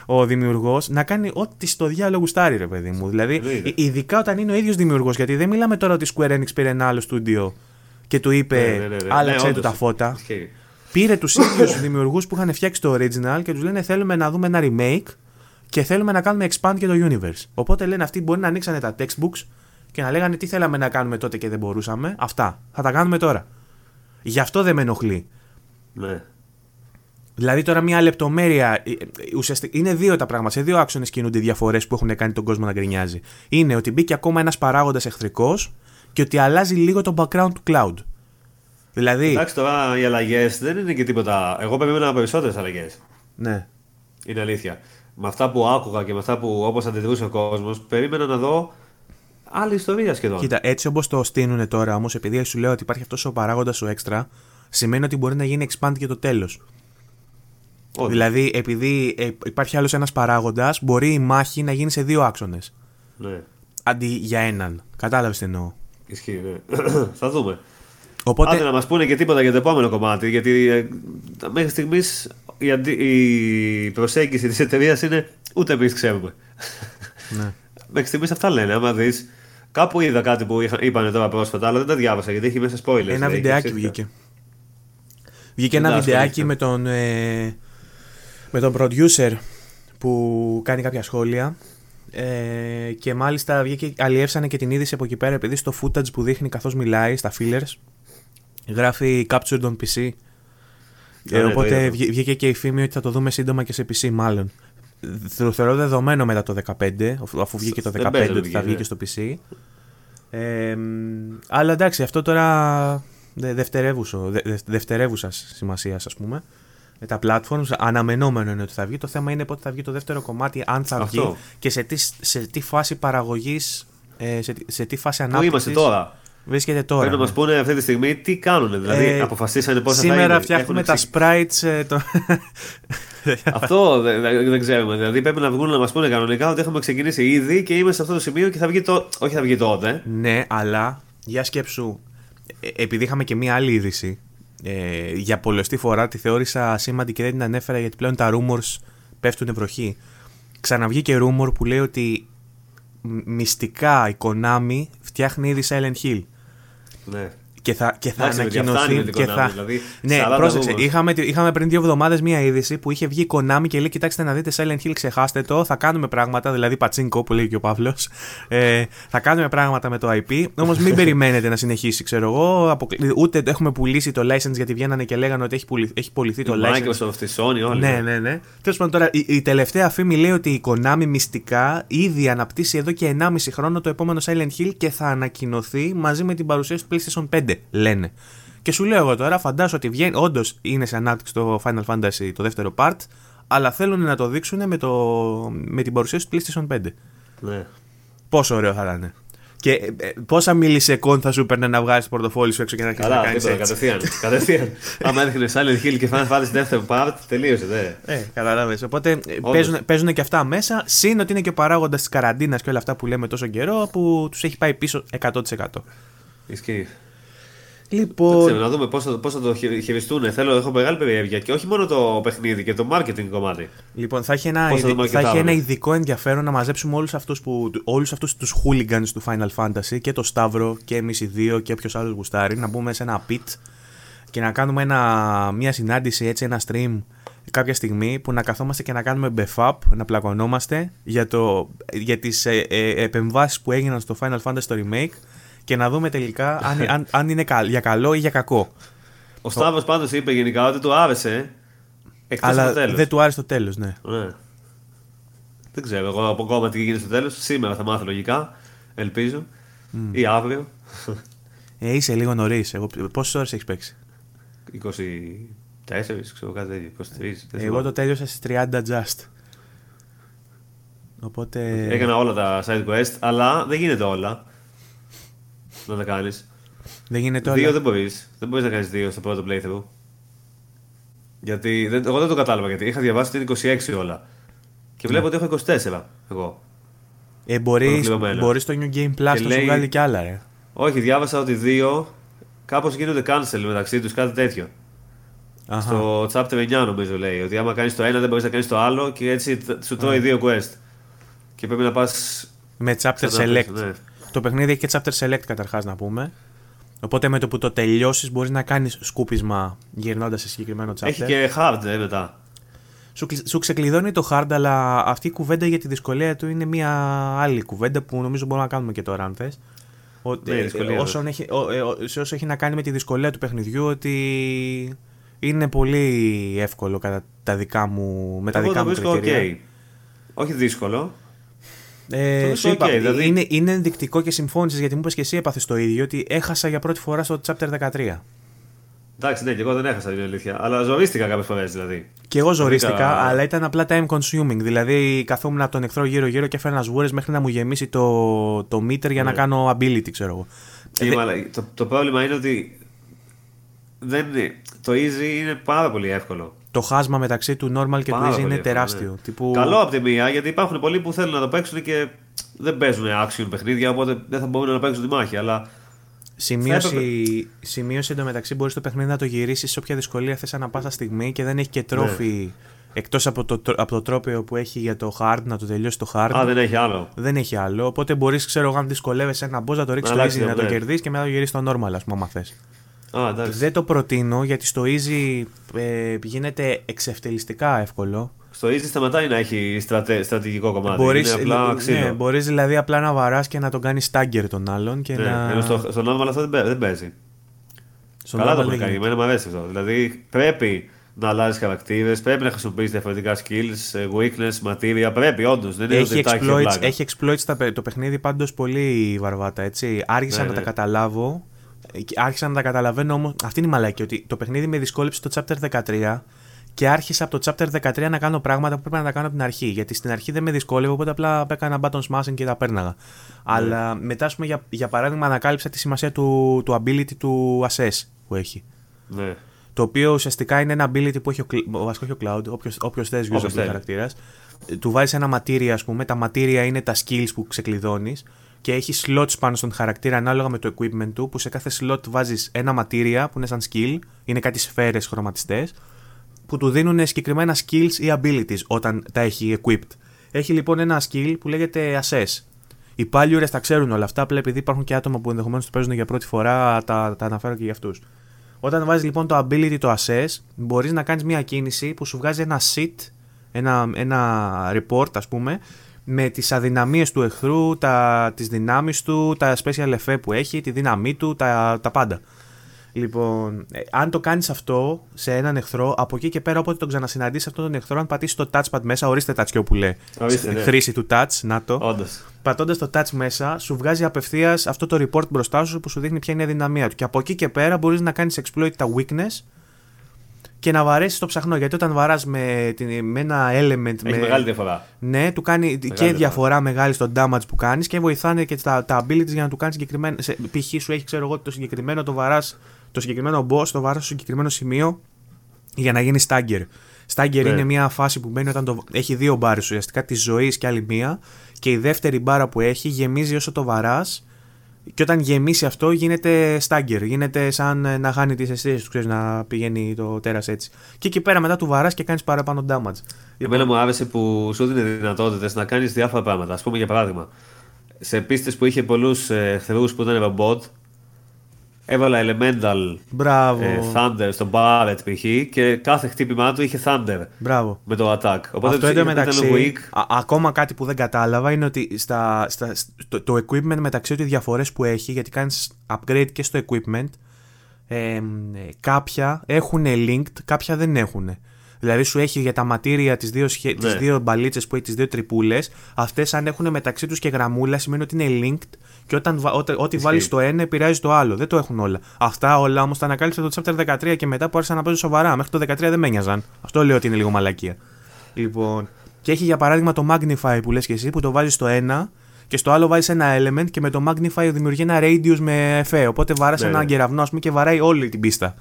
ο δημιουργός να κάνει ό,τι στο διάλογο γουστάρει, ρε παιδί μου. Δηλαδή, ειδικά όταν είναι ο ίδιος δημιουργός. Γιατί δεν μιλάμε τώρα ότι Square Enix πήρε ένα άλλο στούντιο και του είπε ναι, ναι, ναι, ναι. άλλαξε του τα φώτα. Πήρε τους [COUGHS] ίδιους δημιουργούς που είχαν φτιάξει το original και τους λένε θέλουμε να δούμε ένα remake και θέλουμε να κάνουμε expand και το universe. Οπότε λένε αυτοί μπορεί να ανοίξανε τα textbooks και να λέγανε τι θέλαμε να κάνουμε τότε και δεν μπορούσαμε. Αυτά. Θα τα κάνουμε τώρα. Γι' αυτό δεν με ενοχλεί. Ναι. Δηλαδή τώρα μια λεπτομέρεια. Ε, ε, ουσιαστικά είναι δύο τα πράγματα. Σε δύο άξονες κινούνται οι διαφορές που έχουν κάνει τον κόσμο να γκρινιάζει. Είναι ότι μπήκε ακόμα ένας παράγοντας εχθρικός και ότι αλλάζει λίγο το background του cloud. Δηλαδή. Εντάξει τώρα οι αλλαγές δεν είναι και τίποτα. Εγώ περίμενα περισσότερες αλλαγές. Ναι. Είναι αλήθεια. Με αυτά που άκουγα και με αυτά που όπως αντιδρούσε ο κόσμος, περίμενα να δω άλλη ιστορία σχεδόν. Κοίτα, έτσι όπως το στείλουν τώρα όμως, επειδή σου λέω ότι υπάρχει αυτός ο παράγοντας ο έξτρα, σημαίνει ότι μπορεί να γίνει expand και το τέλος. Δηλαδή, επειδή ε, υπάρχει άλλος ένας παράγοντας, μπορεί η μάχη να γίνει σε δύο άξονες. Ναι. Αντί για έναν. Κατάλαβες τι εννοώ. Ισχύει, ναι. [COUGHS] Θα δούμε. Οπότε... Άντε να μας πούνε και τίποτα για το επόμενο κομμάτι. Γιατί ε, μέχρι στιγμής η, αντι... η προσέγγιση της εταιρείας είναι ούτε εμείς ξέρουμε. Ναι. [LAUGHS] μέχρι στιγμής αυτά λένε. Άμα δεις. Κάπου είδα κάτι που είπαν τώρα πρόσφατα, αλλά δεν τα διάβασα γιατί έχει μέσα spoilers. Ένα βιντεάκι βγήκε. Βγήκε ένα βιντεάκι με τον. Ε, με τον producer που κάνει κάποια σχόλια ε, και μάλιστα βγήκε, αλλιεύσανε και την είδηση από εκεί πέρα επειδή στο footage που δείχνει καθώς μιλάει στα fillers γράφει captured on PC ε, ναι, οπότε βγήκε και η φήμη ότι θα το δούμε σύντομα και σε PC μάλλον. Το θεωρώ δεδομένο μετά το 15 αφού βγήκε το 15 ότι θα βγει και στο PC ε, αλλά εντάξει αυτό τώρα δευτερεύουσας σημασίας ας πούμε με τα platforms. Αναμενόμενο είναι ότι θα βγει. Το θέμα είναι πότε θα βγει το δεύτερο κομμάτι, αν θα βγει και σε τι, σε τι φάση παραγωγής, ε, σε, σε τι φάση ανάπτυξης. Πού είμαστε τώρα; Βρίσκεται τώρα. Πρέπει να ναι. μας πούνε αυτή τη στιγμή τι κάνουν. Δηλαδή, ε, αποφασίσανε πώ θα Σήμερα φτιάχνουμε τα sprites. Ε, το... Αυτό δεν, δεν ξέρουμε. Δηλαδή, πρέπει να βγουν να μας πούνε κανονικά ότι έχουμε ξεκινήσει ήδη και είμαστε σε αυτό το σημείο και θα βγει το. Όχι, θα βγει τότε. Ναι, αλλά για σκέψου. Ε, επειδή είχαμε και μία άλλη είδηση ε, για πολλωστή φορά τη θεώρησα σήμαντη και δεν την ανέφερα γιατί πλέον τα rumors πέφτουν βροχή. Ξαναβγήκε rumor που λέει ότι μυστικά η Konami φτιάχνει ήδη Silent Hill. Ναι και θα, και θα ανακοινωθεί. Και θα... Δηλαδή, ναι, πρόσεξε. Είχαμε, είχαμε πριν δύο εβδομάδες μία είδηση που είχε βγει η Konami και λέει: Κοιτάξτε να δείτε Silent Hill, ξεχάστε το. Θα κάνουμε πράγματα, δηλαδή πατσίνκο που λέει και ο Παύλος. Ε, θα κάνουμε πράγματα με το IP. Όμως μην [LAUGHS] περιμένετε να συνεχίσει, ξέρω εγώ. Ούτε έχουμε πουλήσει το license γιατί βγαίνανε και λέγανε ότι έχει, πουλη... έχει πουληθεί το license. Microsoft, η Sony, όλοι. Ναι, ναι, ναι. Τέλος πάντων τώρα η, η, τελευταία φήμη λέει ότι η Konami μυστικά ήδη αναπτύσσει εδώ και 1,5 χρόνο το επόμενο Silent Hill και θα ανακοινωθεί μαζί με την παρουσίαση του PlayStation 5 λένε. Και σου λέω εγώ τώρα, φαντάζομαι ότι βγαίνει, όντως είναι σε ανάπτυξη το Final Fantasy το δεύτερο part, αλλά θέλουν να το δείξουν με, το, με την παρουσίαση του PlayStation 5. Ναι. Πόσο ωραίο θα ήταν. Και ε, ε πόσα μιλισεκόν θα σου παίρνει να βγάλει το πορτοφόλι σου έξω και να αρχίσεις να κάνεις. Καλά, κατευθείαν. κατευθείαν. [LAUGHS] Άμα έδειχνες Silent Hill και Final Fantasy δεύτερο part, τελείωσε. Δε. Ε, καταλάβει. Οπότε ε, παίζουν, παίζουν και αυτά μέσα. Συν ότι είναι και ο παράγοντας της καραντίνας και όλα αυτά που λέμε τόσο καιρό που τους έχει πάει πίσω 100%. Ισχύει. Λοιπόν... Ξέρω, να δούμε πώς θα, πώς θα το χειριστούν. Θέλω, έχω μεγάλη περιέργεια και όχι μόνο το παιχνίδι και το marketing κομμάτι. Λοιπόν, θα έχει ένα, θα, θα έχει ένα ειδικό ενδιαφέρον να μαζέψουμε όλους αυτούς που, όλους αυτούς τους hooligans του Final Fantasy και το Σταύρο και εμείς οι δύο και όποιος άλλος γουστάρει να μπούμε σε ένα pit και να κάνουμε ένα, μια συνάντηση, έτσι, ένα stream κάποια στιγμή που να καθόμαστε και να κάνουμε buff up, να πλακωνόμαστε για, το, για τις ε, ε, επεμβάσεις που έγιναν στο Final Fantasy το remake και να δούμε τελικά αν, αν, αν είναι για καλό ή για κακό. Ο Σταύρος πάντως είπε γενικά ότι του άρεσε εκτός Αλλά το τέλος. δεν του άρεσε το τέλος, ναι. ναι. Δεν ξέρω εγώ από ακόμα τι γίνεται στο τέλος. Σήμερα θα μάθω λογικά, ελπίζω. Mm. Ή αύριο. Ε, είσαι λίγο νωρίς. Πόσες ώρες έχεις παίξει, 24, ξέρω κάτι τέτοιο. 23. Εγώ το τέλειωσα στις 30 just. Οπότε... Έκανα όλα τα side quest, αλλά δεν γίνεται όλα να τα κάνει. Δεν γίνεται όλα. Δύο δεν μπορείς. Δεν μπορείς να κάνεις δύο στο πρώτο playthrough. Γιατί δεν, εγώ δεν το κατάλαβα γιατί είχα διαβάσει ότι είναι 26 όλα. Και βλέπω ναι. ότι έχω 24 εγώ. Ε, μπορεί μπορείς στο New Game Plus να λέει... σου βγάλει κι άλλα, ρε. Όχι, διάβασα ότι δύο κάπως γίνονται cancel μεταξύ τους, κάτι τέτοιο. Αχα. Στο chapter 9 νομίζω λέει ότι άμα κάνεις το ένα δεν μπορείς να κάνεις το άλλο και έτσι σου τρώει δύο quest. Και πρέπει να πας. Με chapter select. Ναι. Το παιχνίδι έχει και chapter select καταρχάς να πούμε. Οπότε με το που το τελειώσεις μπορείς να κάνεις σκούπισμα γυρνώντας σε συγκεκριμένο chapter. Έχει και hard ε, μετά. Σου, σου ξεκλειδώνει το hard, αλλά αυτή η κουβέντα για τη δυσκολία του είναι μια άλλη κουβέντα που νομίζω μπορούμε να κάνουμε και τώρα, αν θες. Ότι, ναι, ε, όσον έχει, ε, σε όσο έχει να κάνει με τη δυσκολία του παιχνιδιού, ότι είναι πολύ εύκολο κατά τα δικά μου, με τα Εγώ δικά μου κριτήρια. Okay. Όχι δύσκολο. Ε, σου είπα, δηλαδή... είναι, είναι ενδεικτικό και συμφώνησες γιατί μου είπες και εσύ έπαθες το ίδιο ότι έχασα για πρώτη φορά στο chapter 13. Εντάξει, ναι, και εγώ δεν έχασα την αλήθεια. Αλλά ζωρίστηκα κάποιες φορές δηλαδή. Και εγώ ζωρίστηκα, αλλά ήταν απλά time consuming. Δηλαδή, καθόμουν από τον εχθρό γύρω-γύρω και έφερα σβούρες μέχρι να μου γεμίσει το, το meter για να ναι. κάνω ability, ξέρω εγώ. Ε, το, το πρόβλημα είναι ότι δεν, το easy είναι πάρα πολύ εύκολο. Το χάσμα μεταξύ του normal και πάρα του easy είναι τεράστιο. Ναι. Τύπου... Καλό από τη μία, γιατί υπάρχουν πολλοί που θέλουν να το παίξουν και δεν παίζουν action παιχνίδια, οπότε δεν θα μπορούν να παίξουν τη μάχη. Αλλά Σημείωση, σημείωση εντωμεταξύ μπορείς το παιχνίδι να το γυρίσεις σε όποια δυσκολία θες ανά πάσα στιγμή και δεν έχει και τρόφι ναι. εκτός από το, από το τρόπαιο που έχει για το hard να το τελειώσει το hard. Α, δεν έχει άλλο. Δεν έχει άλλο. Οπότε μπορείς, ξέρω εγώ, αν δυσκολεύεσαι ένα boss να το ρίξεις στο easy να το ναι. κερδίσεις και μετά το γυρίσεις στο normal, ας πούμε, άμα θε. δεν το προτείνω γιατί στο easy ε, γίνεται εξευτελιστικά εύκολο. Στο Easy σταματάει να έχει στρατε, στρατηγικό κομμάτι. Μπορείς, είναι απλά ξύλο. Ναι, μπορείς δηλαδή απλά να βαράς και να τον κάνεις stagger τον άλλον. Και ναι, να... στο, στο normal αυτό δεν, δεν παίζει. Στο Καλά το έχουν κάνει. Εμένα μου αρέσει αυτό. Δηλαδή πρέπει να αλλάζεις χαρακτήρες, πρέπει να χρησιμοποιήσεις διαφορετικά skills, ε, weakness, material. Πρέπει όντως. Δεν είναι έχει exploits, έχει exploits το παιχνίδι πάντως πολύ βαρβάτα. Έτσι. Άργησα ναι, να ναι. τα καταλάβω. Ε, άρχισα να τα καταλαβαίνω όμως. Αυτή είναι η μαλάκη. Ότι το παιχνίδι με δυσκόλεψε το chapter 13 και άρχισα από το chapter 13 να κάνω πράγματα που πρέπει να τα κάνω από την αρχή. Γιατί στην αρχή δεν με δυσκόλευε, οπότε απλά έκανα button smashing και τα πέρναγα. Ναι. Αλλά μετά, ας πούμε, για, για παράδειγμα, ανακάλυψα τη σημασία του, του ability του assess που έχει. Ναι. Το οποίο ουσιαστικά είναι ένα ability που έχει ο, ο βασικό έχει ο Cloud, όποιος θες user χαρακτήρας. Του βάζεις ένα materia, ας πούμε. Τα materia είναι τα skills που ξεκλειδώνεις και έχει slots πάνω στον χαρακτήρα ανάλογα με το equipment του, που σε κάθε slot βάζεις ένα materia που είναι σαν skill, είναι κάτι σφαίρες χρωματιστές που του δίνουν συγκεκριμένα skills ή abilities όταν τα έχει equipped. Έχει λοιπόν ένα skill που λέγεται assess. Οι πάλιουρες τα ξέρουν όλα αυτά, απλά επειδή υπάρχουν και άτομα που ενδεχομένως το παίζουν για πρώτη φορά, τα, τα αναφέρω και για αυτούς. Όταν βάζεις λοιπόν το ability το assess, μπορείς να κάνεις μια κίνηση που σου βγάζει ένα sheet, ένα, ένα report ας πούμε, με τις αδυναμίες του εχθρού, τα, τις δυνάμεις του, τα special effect που έχει, τη δύναμή του, τα, τα πάντα. Λοιπόν, ε, αν το κάνεις αυτό σε έναν εχθρό, από εκεί και πέρα όποτε τον ξανασυναντήσεις αυτόν τον εχθρό, αν πατήσεις το touchpad μέσα, ορίστε touch που λέει. Ορίστε, ναι. Χρήση του touch, να το. Όντως. Πατώντας το touch μέσα, σου βγάζει απευθείας αυτό το report μπροστά σου που σου δείχνει ποια είναι η αδυναμία του. Και από εκεί και πέρα μπορείς να κάνεις exploit τα weakness και να βαρέσεις το ψαχνό. Γιατί όταν βαράς με, με ένα element. Έχει με, μεγάλη διαφορά. Ναι, του κάνει μεγάλη και διαφορά. διαφορά μεγάλη στο damage που κάνεις και βοηθάνε και τα, τα abilities για να του κάνεις συγκεκριμένα. Π.χ. σου έχει, ξέρω εγώ, το συγκεκριμένο το βαρά το συγκεκριμένο boss το βάρος στο συγκεκριμένο σημείο για να γίνεις stagger. Stagger ναι. είναι μια φάση που μπαίνει όταν το... έχει δύο μπάρε ουσιαστικά τη ζωής και άλλη μία. Και η δεύτερη μπάρα που έχει γεμίζει όσο το βαράς Και όταν γεμίσει αυτό γίνεται στάγκερ. Γίνεται σαν ε, να χάνει τις αισθήσεις τους, ξέρεις να πηγαίνει το τέρας έτσι. Και εκεί πέρα μετά του βαράς και κάνεις παραπάνω damage. Εμένα μου άρεσε που σου δίνει δυνατότητες να κάνεις διάφορα πράγματα. Α πούμε για παράδειγμα, σε πίστες που είχε πολλούς εχθρούς που ήταν bot, έβαλα Elemental Μπράβο. ε, Thunder στον Barret π.χ. και κάθε χτύπημά του είχε Thunder Μπράβο. με το attack. Οπότε Αυτό τους εντωμεταξύ, ήταν weak. α- ακόμα κάτι που δεν κατάλαβα είναι ότι στα, στα, στο, το equipment μεταξύ του οι διαφορές που έχει, γιατί κάνεις upgrade και στο equipment, ε, ε, κάποια έχουν linked, κάποια δεν έχουν. Δηλαδή σου έχει για τα ματήρια τις δύο, σχε... τις Ναι. δύο μπαλίτσες που έχει τις δύο τρυπούλες, αυτές αν έχουν μεταξύ τους και γραμμούλα σημαίνει ότι είναι linked και όταν, βα- ό,τι, ό,τι Ισχύει. βάλεις το ένα επηρεάζει το άλλο. Δεν το έχουν όλα. Αυτά όλα όμως τα ανακάλυψα το chapter 13 και μετά που άρχισα να παίζω σοβαρά. Μέχρι το 13 δεν με ένοιαζαν. Αυτό λέω ότι είναι λίγο μαλακία. Λοιπόν, και έχει για παράδειγμα το Magnify που λες και εσύ που το βάζεις στο ένα και στο άλλο βάζεις ένα element και με το Magnify δημιουργεί ένα radius με εφέ. Οπότε βάρας Ναι, ένα ναι. κεραυνό ας πούμε και βαράει όλη την πίστα.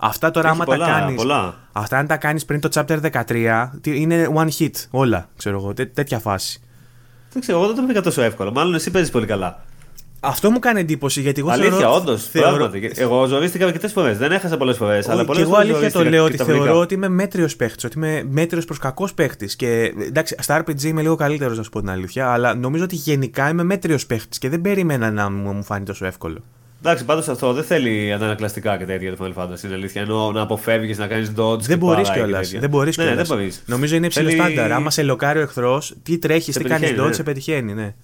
Αυτά τώρα Έχει άμα πολλά, τα κάνεις πολλά. Αυτά αν τα κάνεις πριν το chapter 13 τι- είναι one hit όλα ξέρω εγώ τέ- τέτοια φάση. Δεν ξέρω, εγώ δεν το βρήκα τόσο εύκολο. Μάλλον εσύ παίζεις πολύ καλά. Αυτό μου κάνει εντύπωση γιατί εγώ Αλήθεια, θεωρώ, όντως. θεωρώ, Εγώ ζωρίστηκα αρκετές φορές. Δεν έχασα πολλές φορές. Αλλά Όχι, πολλές και εγώ φορές. αλήθεια το λέω ότι θεωρώ ότι είμαι μέτριος παίχτης, ότι είμαι μέτριος προς κακός παίχτης. Και εντάξει, στα RPG είμαι λίγο καλύτερος, να σου πω την αλήθεια, αλλά νομίζω ότι γενικά είμαι μέτριος παίχτης και δεν περίμενα να μου, μου φάνει τόσο εύκολο. Εντάξει, πάντως αυτό δεν θέλει αντανακλαστικά και τέτοια το Final Fantasy. Είναι αλήθεια. Ενώ να αποφεύγεις να κάνεις dodge. Δεν μπορείς κιόλας. Δεν μπορείς ναι, κιόλας. δεν μπορείς. Νομίζω είναι υψηλό Θέλει- στάνταρ. Άμα σε λοκάρει ο εχθρός, τι τρέχεις, Σε τι κάνεις πετυχαίνει, dodge, ναι. σε πετυχαίνει, ναι.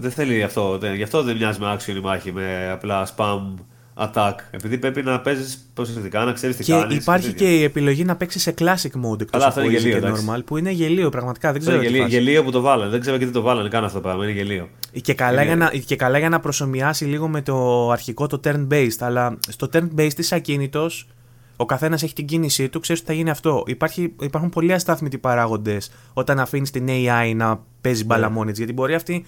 Δεν θέλει αυτό. Δεν, γι' αυτό δεν μοιάζει με action η μάχη, με απλά spam attack. Επειδή πρέπει να παίζεις προσεκτικά, να ξέρεις τι Και κάνεις. υπάρχει και η επιλογή να παίξεις σε classic mode εκτός Καλά, αυτό από είναι easy γελίο, και εντάξει. normal, που είναι γελίο πραγματικά. Δεν Αυτό ξέρω είναι τι γελίο, φάση. γελίο που το βάλανε. Δεν ξέρω γιατί το βάλανε καν αυτό το πράγμα. Είναι γελίο. Και καλά, Είναι- για να, και καλά για να προσωμιάσει λίγο με το αρχικό το turn-based. Αλλά στο turn-based είσαι ακίνητος, ο καθένας έχει την κίνησή του, ξέρεις ότι θα γίνει αυτό. Υπάρχει, υπάρχουν πολλοί αστάθμητοι παράγοντες όταν αφήνεις την AI να παίζει μπάλα Ναι. μόνη της, Γιατί μπορεί αυτή,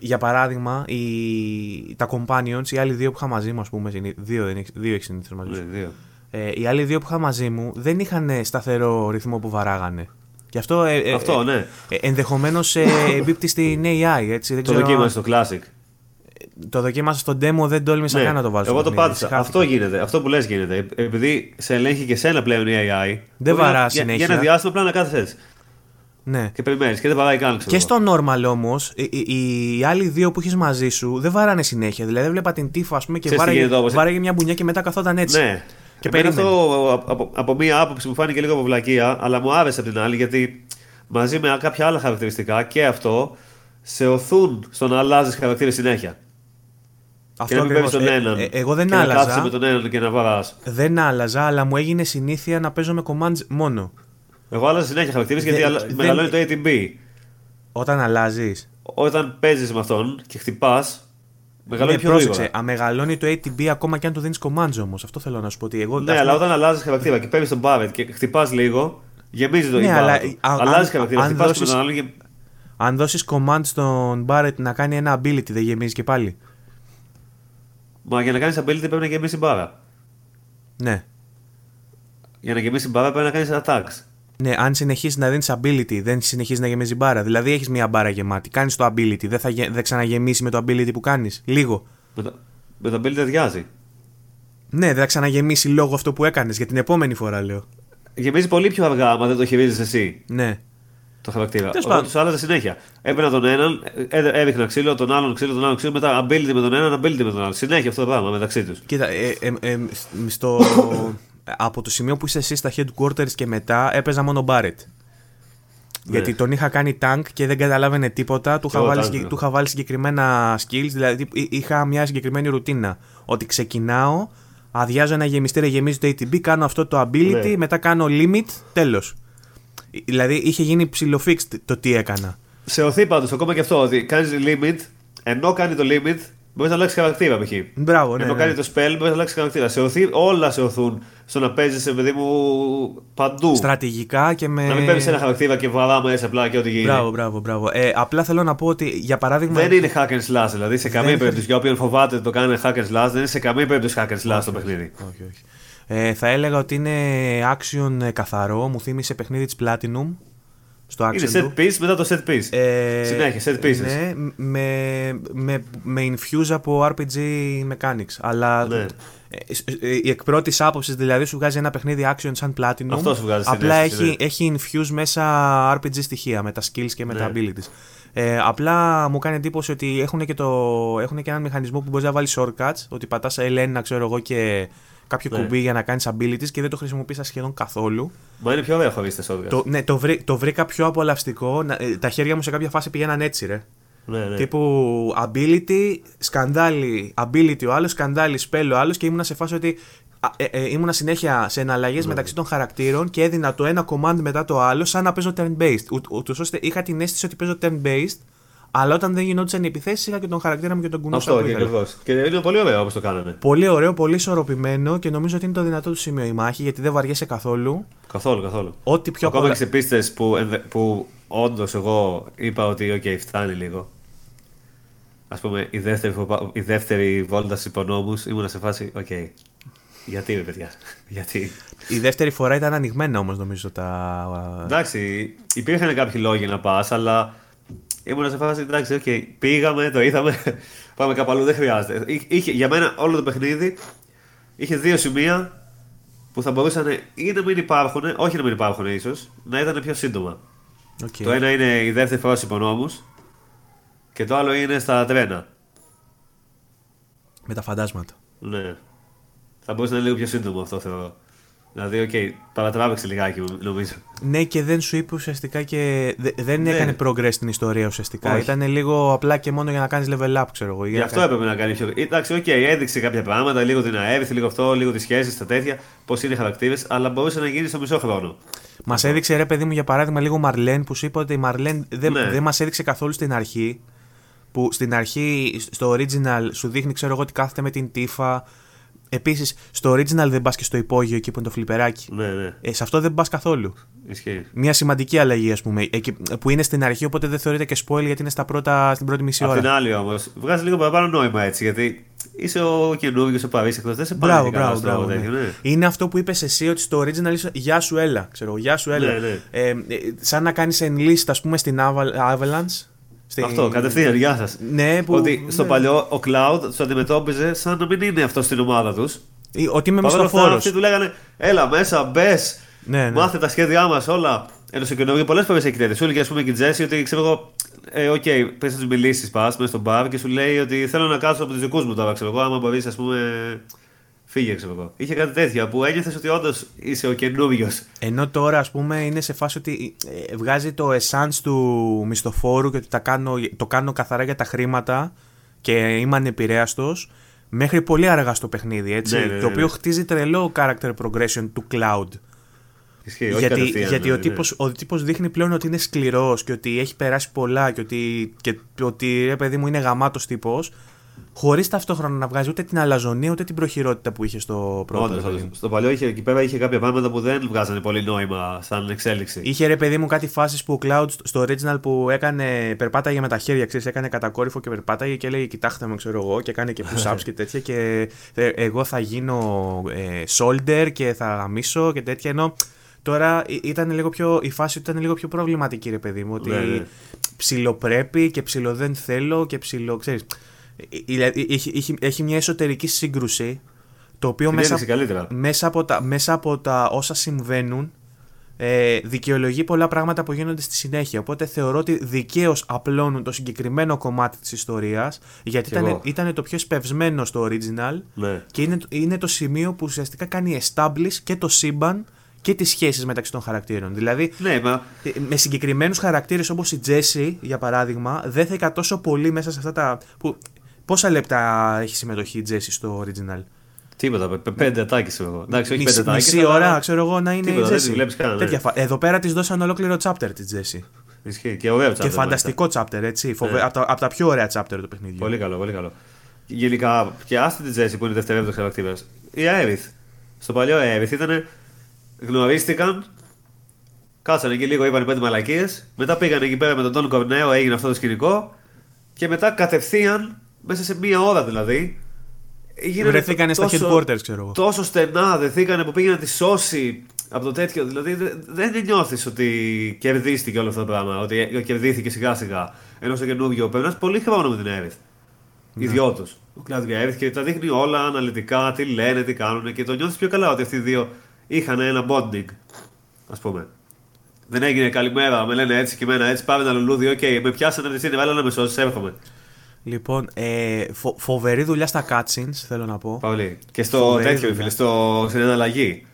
για παράδειγμα, οι, τα companions, οι άλλοι δύο που είχα μαζί μου, ας πούμε, συνή- δύο, δεν έχει- δύο έχεις συνήθως μαζί Ναι, σου. δύο. Ε, οι άλλοι δύο που είχα μαζί μου δεν είχαν σταθερό ρυθμό που βαράγανε. Γι' αυτό, ε, ε, Αυτό, ε, ναι. ε, ενδεχομένως ε, εμπίπτει στην AI. Έτσι, δεν Το ξέρω αν- δοκίμασε στο Classic. το δοκίμασα στο demo, δεν τόλμησα καν να το βάλω. στο Ναι. Εγώ το παιχνίδι, πάτησα. συγχάθηκα. Αυτό γίνεται. Αυτό που λες γίνεται. Ε, Επειδή σε ελέγχει και σένα πλέον η AI. Δεν μπορεί βαρά να- για- συνέχεια. Για ένα διάστημα απλά να κάθεσαι έτσι. Ναι. Και περιμένεις και δεν βαράει καν. ξέρω Και εγώ. στο normal όμως, οι, οι, οι άλλοι δύο που έχεις μαζί σου δεν βαράνε συνέχεια. Δηλαδή, έβλεπα την τύφα, ας πούμε, και Ξέρεις τι βάραγε, γίνεται όμως, ε; βάραγε μια μπουνιά και μετά καθόταν έτσι. Ναι. Και Εμένα περίμενε. αυτό από, από, από μία άποψη μου φάνηκε λίγο από βλακεία, αλλά μου άρεσε από την άλλη γιατί μαζί με κάποια άλλα χαρακτηριστικά και αυτό σε οθούν στο να αλλάζεις χαρακτήρες συνέχεια. Αυτό και να μην παίρνεις ακριβώς. τον Ε, έναν. ε, εγώ δεν και να κάθεσαι άλλαζα. με τον έναν και να βαράς. Δεν άλλαζα, αλλά μου έγινε συνήθεια να παίζω με commands μόνο. Εγώ άλλαζα συνέχεια χαρακτήρες γιατί Δεν- αλλα- δεν- μεγαλώνει το ATB. Όταν αλλάζεις. Όταν παίζεις με αυτόν και χτυπάς, μεγαλώνει Ναι, πιο πρόσεξε. γρήγορα. Αμεγαλώνει το ATB ακόμα και αν του δίνεις commands όμως. Αυτό θέλω να σου πω. Ότι εγώ, Ναι, ας αλλά πούμε, όταν αλλάζεις χαρακτήρα και παίρνεις τον Barret και χτυπάς λίγο, γεμίζεις το Ναι, η αλλά, μπάρα του. α- αν- Αλλάζεις χαρακτήρα, αν χτυπάς με δώσεις- τον άλλον και. Αν δώσεις command στον Barrett να κάνει ένα ability, δεν γεμίζει και πάλι. Μα για να κάνεις ability πρέπει να γεμίσει μπάρα. Ναι. Για να γεμίσει μπάρα πρέπει να κάνεις attacks. Ναι, αν συνεχίσεις να δίνεις ability, δεν συνεχίζεις να γεμίζεις μπάρα. Δηλαδή έχεις μια μπάρα γεμάτη. Κάνεις το ability, δεν θα, γε- δεν ξαναγεμίσει με το ability που κάνεις. Λίγο. Με το, με το ability αδειάζει. Ναι, δεν θα ξαναγεμίσει λόγω αυτό που έκανες για την επόμενη φορά, λέω. Γεμίζει πολύ πιο αργά άμα δεν το χειρίζεσαι εσύ Ναι. το χαρακτήρα. Τέλος Οπότε πάντων. του άλλαζε συνέχεια. Έπαιρνα τον έναν, ε, έδειχνα ξύλο, τον άλλον ξύλο, τον άλλον ξύλο, μετά ability με τον έναν, ability με τον άλλον. Συνέχεια αυτό το πράγμα μεταξύ τους. Κοίτα, ε, ε, ε, στο... από το σημείο που είσαι εσύ στα headquarters και μετά έπαιζα μόνο Barrett. Γιατί τον είχα κάνει tank και δεν καταλάβαινε τίποτα. Του είχα, εγώ βάλει, tank, συγκε- ναι. του είχα βάλει συγκεκριμένα skills. Δηλαδή εί- είχα μια συγκεκριμένη ρουτίνα. Ότι ξεκινάω, αδειάζω ένα γεμιστήριο, γεμίζει το ATB, κάνω αυτό το ability, Ναι. μετά κάνω limit, τέλος. Δηλαδή είχε γίνει ψηλοφixed το τι έκανα. Σε οθεί πάντως ακόμα και αυτό ότι κάνεις limit, ενώ κάνει το limit, μπορείς να αλλάξεις χαρακτήρα π.χ. Μπράβο, ναι. ενώ ναι. κάνει το spell, μπορείς να αλλάξεις χαρακτήρα. Σε οθεί, όλα σε οθούν στο να παίζεις, παιδί μου, παντού. Στρατηγικά και με. Να μην παίρνεις ένα χαρακτήρα και βαράμε μέσα απλά και ό,τι γίνει. Μπράβο, μπράβο, μπράβο. Ε, απλά θέλω να πω ότι για παράδειγμα. Δεν είναι hack and slash, δηλαδή σε καμία Δεν- περίπτωση. Για όποιον φοβάται ότι το κάνει hack and slash, δεν είναι σε καμία περίπτωση hack and slash το παιχνίδι. Όχι, όχι. Ε, θα έλεγα ότι είναι action ε, καθαρό. Μου θύμισε παιχνίδι της Platinum. Στο action Είναι set του. piece μετά το set piece. Ε, Συνέχεια, set pieces. Ναι, με, με, με infuse από RPG mechanics. Αλλά Ναι. ε, ε, η εκ πρώτης άποψης δηλαδή σου βγάζει ένα παιχνίδι action σαν Platinum. Αυτό σου βγάζει στην Απλά αίσθηση, έχει, ναι. έχει infuse μέσα RPG στοιχεία με τα skills και με τα Ναι. abilities. Ε, απλά μου κάνει εντύπωση ότι έχουν και, το, έχουν και έναν μηχανισμό που μπορείς να βάλεις shortcuts. Ότι πατάς L1, ξέρω εγώ, και κάποιο Ναι. κουμπί για να κάνεις abilities και δεν το χρησιμοποιείς σχεδόν καθόλου. Μα είναι πιο ωραία χωρί τα shotguns. Το, ναι, το, βρή, το βρήκα πιο απολαυστικό. Να- ε, τα χέρια μου σε κάποια φάση πηγαίναν έτσι, ρε. Ναι, ναι. Τύπου ability, σκαντάλι, ability ο άλλος, σκαντάλι, spell ο άλλος και ήμουνα σε φάση ότι α, ε, ε, ήμουνα συνέχεια σε εναλλαγές Ναι. μεταξύ των χαρακτήρων και έδινα το ένα command μετά το άλλο σαν να παίζω turn-based. Ου- Ούτως ώστε είχα την αίσθηση ότι παίζω turn-based, αλλά όταν δεν γινόντουσαν οι επιθέσεις είχα και τον χαρακτήρα μου και τον κουνούσα Αυτό που και ήθελα. ακριβώς. Και είναι πολύ ωραίο όπως το κάνανε. Πολύ ωραίο, πολύ ισορροπημένο και νομίζω ότι είναι το δυνατό του σημείο η μάχη γιατί δεν βαριέσαι καθόλου. Καθόλου, καθόλου. Ό,τι πιο Ακόμα πολλά- και σε πίστες που, ενδε- που όντως εγώ είπα ότι οκ, φτάνει λίγο. Ας πούμε, η δεύτερη, φοπα- η δεύτερη βόλτα στους υπονόμους ήμουν σε φάση, οκ. Γιατί ρε παιδιά, [LAUGHS] γιατί. Η δεύτερη φορά ήταν ανοιγμένα όμως νομίζω τα. Εντάξει, υπήρχαν κάποιοι λόγοι να πας, αλλά ήμουν σε φάση, εντάξει, οκ, πήγαμε, το είδαμε, πάμε κάπου αλλού, δεν χρειάζεται. Εί- Είχε, για μένα όλο το παιχνίδι είχε δύο σημεία που θα μπορούσαν ή να μην υπάρχουν, όχι να μην υπάρχουν ίσως, να ήταν πιο σύντομα. Οκ. Το ένα είναι η δεύτερη φορά στους υπονόμους και το άλλο είναι στα τρένα. Με τα φαντάσματα. Ναι. Θα μπορούσε να είναι λίγο πιο σύντομο αυτό θεωρώ. Δηλαδή, οκ, παρατράβηξε λιγάκι νομίζω. Ναι, και δεν σου είπε ουσιαστικά και. δε- δεν Ναι. έκανε progress στην ιστορία ουσιαστικά. Όχι. Ήταν λίγο απλά και μόνο για να κάνεις level up, ξέρω εγώ. Γι' Για να αυτό έπρεπε να κάνει πιο. Εντάξει, οκ, έδειξε κάποια πράγματα, λίγο την Aerith, λίγο αυτό, λίγο τις σχέσεις, τα τέτοια, πώς είναι οι χαρακτήρες, αλλά μπορούσε να γίνει στο μισό χρόνο. Μας έδειξε ρε παιδί μου για παράδειγμα λίγο Marlene που σου είπα ότι η Marlene δεν, Ναι. δεν μας έδειξε καθόλου στην αρχή. Που στην αρχή στο original σου δείχνει, ξέρω εγώ, ότι κάθεται με την Tifa. Επίσης, στο original δεν πας και στο υπόγειο εκεί που είναι το φλιπεράκι. Ναι, ναι, Ε, σε αυτό δεν πας καθόλου. ισχύει. Μια σημαντική αλλαγή, ας πούμε. Εκεί, που είναι στην αρχή, οπότε δεν θεωρείται και spoil γιατί είναι στα πρώτα, στην πρώτη μισή Απ' ώρα. την άλλη όμως, βγάζει λίγο παραπάνω νόημα έτσι, γιατί είσαι ο καινούργιος, ο παρήσεκτο, δεν σε πάει Μπράβο, καλά μπράβο, στο μπράβο. τέτοιο, ναι. ναι. Είναι αυτό που είπες εσύ ότι στο original είσαι Γεια σου, έλα. Ξέρω, Γεια σου, έλα. Ναι, ναι. Ε, ε, σαν να κάνεις enlist, ας πούμε, στην Aval- Avalanche. Στη- Αυτό, κατευθείαν, γεια σας. Ναι, που. Ότι στο ναι. παλιό ο Cloud του αντιμετώπιζε σαν να μην είναι αυτό στην ομάδα τους. Ή Ότι είμαι Παρ' όλα αυτά, μισθοφόρος. αυτοί του λέγανε Έλα μέσα, μπες. Ναι, ναι. Μάθε τα σχέδιά μας όλα. Ενώ στο καινούργιο πολλές φορές έχει τέτοια. Σου έλεγε, ας πούμε, και η Jessie ότι ξέρω εγώ. Ε, οκ, πες να τους μιλήσεις, πας μέσα στο μπαρ και σου λέει ότι θέλω να κάτσω από τους δικούς μου τώρα, ξέρω εγώ. Άμα μπορείς, ας πούμε. Φύγε, ξέρω εγώ. Είχε κάτι τέτοια που ένιωθες ότι όντως είσαι ο καινούριος. Ενώ τώρα, ας πούμε, είναι σε φάση ότι ε, βγάζει το essence του μισθοφόρου και ότι τα κάνω, το κάνω καθαρά για τα χρήματα και είμαι ανεπηρέαστος. Μέχρι πολύ αργά στο παιχνίδι, έτσι. Ναι, ναι, ναι, το οποίο ναι. χτίζει τρελό character progression του Cloud. Ισχύει, όχι γιατί κατευθείαν, γιατί ναι, ο, ναι. τύπος, ο τύπος δείχνει πλέον ότι είναι σκληρός και ότι έχει περάσει πολλά και ότι, και ότι ρε παιδί μου είναι γαμάτος τύπος χωρίς ταυτόχρονα να βγάζει ούτε την αλαζονία ούτε την προχειρότητα που είχε στο πρώτο. Όντως, ρε παιδί όντως. μου. Στο παλιό είχε, εκεί πέρα είχε κάποια πράγματα που δεν βγάζανε πολύ νόημα σαν εξέλιξη. Είχε ρε παιδί μου κάτι φάσεις που ο Cloud στο original που έκανε, περπάταγε με τα χέρια, ξέρεις, έκανε κατακόρυφο και περπάταγε και έλεγε κοιτάξτε με ξέρω εγώ και έκανε και push-ups και τέτοια και ε, εγώ θα γίνω ε, shoulder και θα γαμίσω και τέτοια ενώ τώρα ε, ήταν λίγο πιο, η φάση του ήταν λίγο πιο προβληματική ρε παιδί μου ότι Ναι, ναι. ψιλοπρέπει και ψιλο δεν θέλω και ψιλο ξέρεις ε, δηλαδή έχει, έχει, έχει μια εσωτερική σύγκρουση το οποίο Την μέσα, έδειξε καλύτερα. μέσα, από τα, μέσα από τα όσα συμβαίνουν ε, δικαιολογεί πολλά πράγματα που γίνονται στη συνέχεια. Οπότε θεωρώ ότι δικαίως απλώνουν το συγκεκριμένο κομμάτι της ιστορίας, γιατί Κι ήταν, εγώ. ήταν το πιο σπευσμένο στο original Ναι. και είναι, είναι το σημείο που ουσιαστικά κάνει establish και το σύμπαν και τις σχέσεις μεταξύ των χαρακτήρων. Δηλαδή, Ναι, μα ε, με συγκεκριμένους χαρακτήρες όπως η Jessie, για παράδειγμα, δεν θα είχα τόσο πολύ μέσα σε αυτά τα. Που, πόσα λεπτά έχει συμμετοχή η Jessie στο original; τίποτα. πε- Πέντε ατάκες εγώ. Εντάξει, όχι Μισή, πέντε ατάκες. μισή ώρα, ξέρω εγώ, να είναι Τίποτα, η δεν Jessie. τη βλέπεις καν, ναι. Τέτοια φα- Εδώ πέρα της δώσαν ολόκληρο chapter της Jessie. Ισχύει. Και ωραίο Και chapter, φανταστικό chapter, έτσι. Φοβε... Ναι. Από, τα, απ' τα πιο ωραία chapter του παιχνιδιού. Πολύ καλό, πολύ καλό. Γενικά, και άστη την Τζέσι που είναι δευτερεύοντο χαρακτήρας. Η Αέριθ. Στο παλιό Αέριθ ήταν. Γνωρίστηκαν. Κάτσανε εκεί λίγο, είπαν πέντε μαλακίες. Μετά πήγαν εκεί πέρα με τον Τόν Κορνέο, έγινε αυτό το σκηνικό. Και μετά κατευθείαν, μέσα σε μία ώρα δηλαδή. γίνανε Βρεθήκανε στα τόσο- headquarters, ξέρω εγώ. Τόσο στενά δεθήκανε που πήγαινε να τη σώσει. από το τέτοιο. Δηλαδή δεν νιώθεις ότι κερδίστηκε όλο αυτό το πράγμα. Ότι κερδίθηκε σιγά σιγά. Ενώ στο καινούργιο περνά πολύ χρόνο με την Aerith. Ναι. Οι δυο του. Ο Cloud, Aerith και τα δείχνει όλα αναλυτικά, τι λένε, τι κάνουν και το νιώθεις πιο καλά ότι αυτοί οι δύο είχαν ένα bonding. Ας πούμε. Δεν έγινε καλημέρα, με λένε έτσι και εμένα έτσι. Πάμε ένα λουλούδι. OK, okay, με πιάσανε εσύ, βάλω να με σώσει, έρχομαι. Λοιπόν, ε, φο, φοβερή δουλειά στα cutscenes, θέλω να πω. Πολύ. Και στο τέτοιο, φίλε, στο, στην εναλλαγή.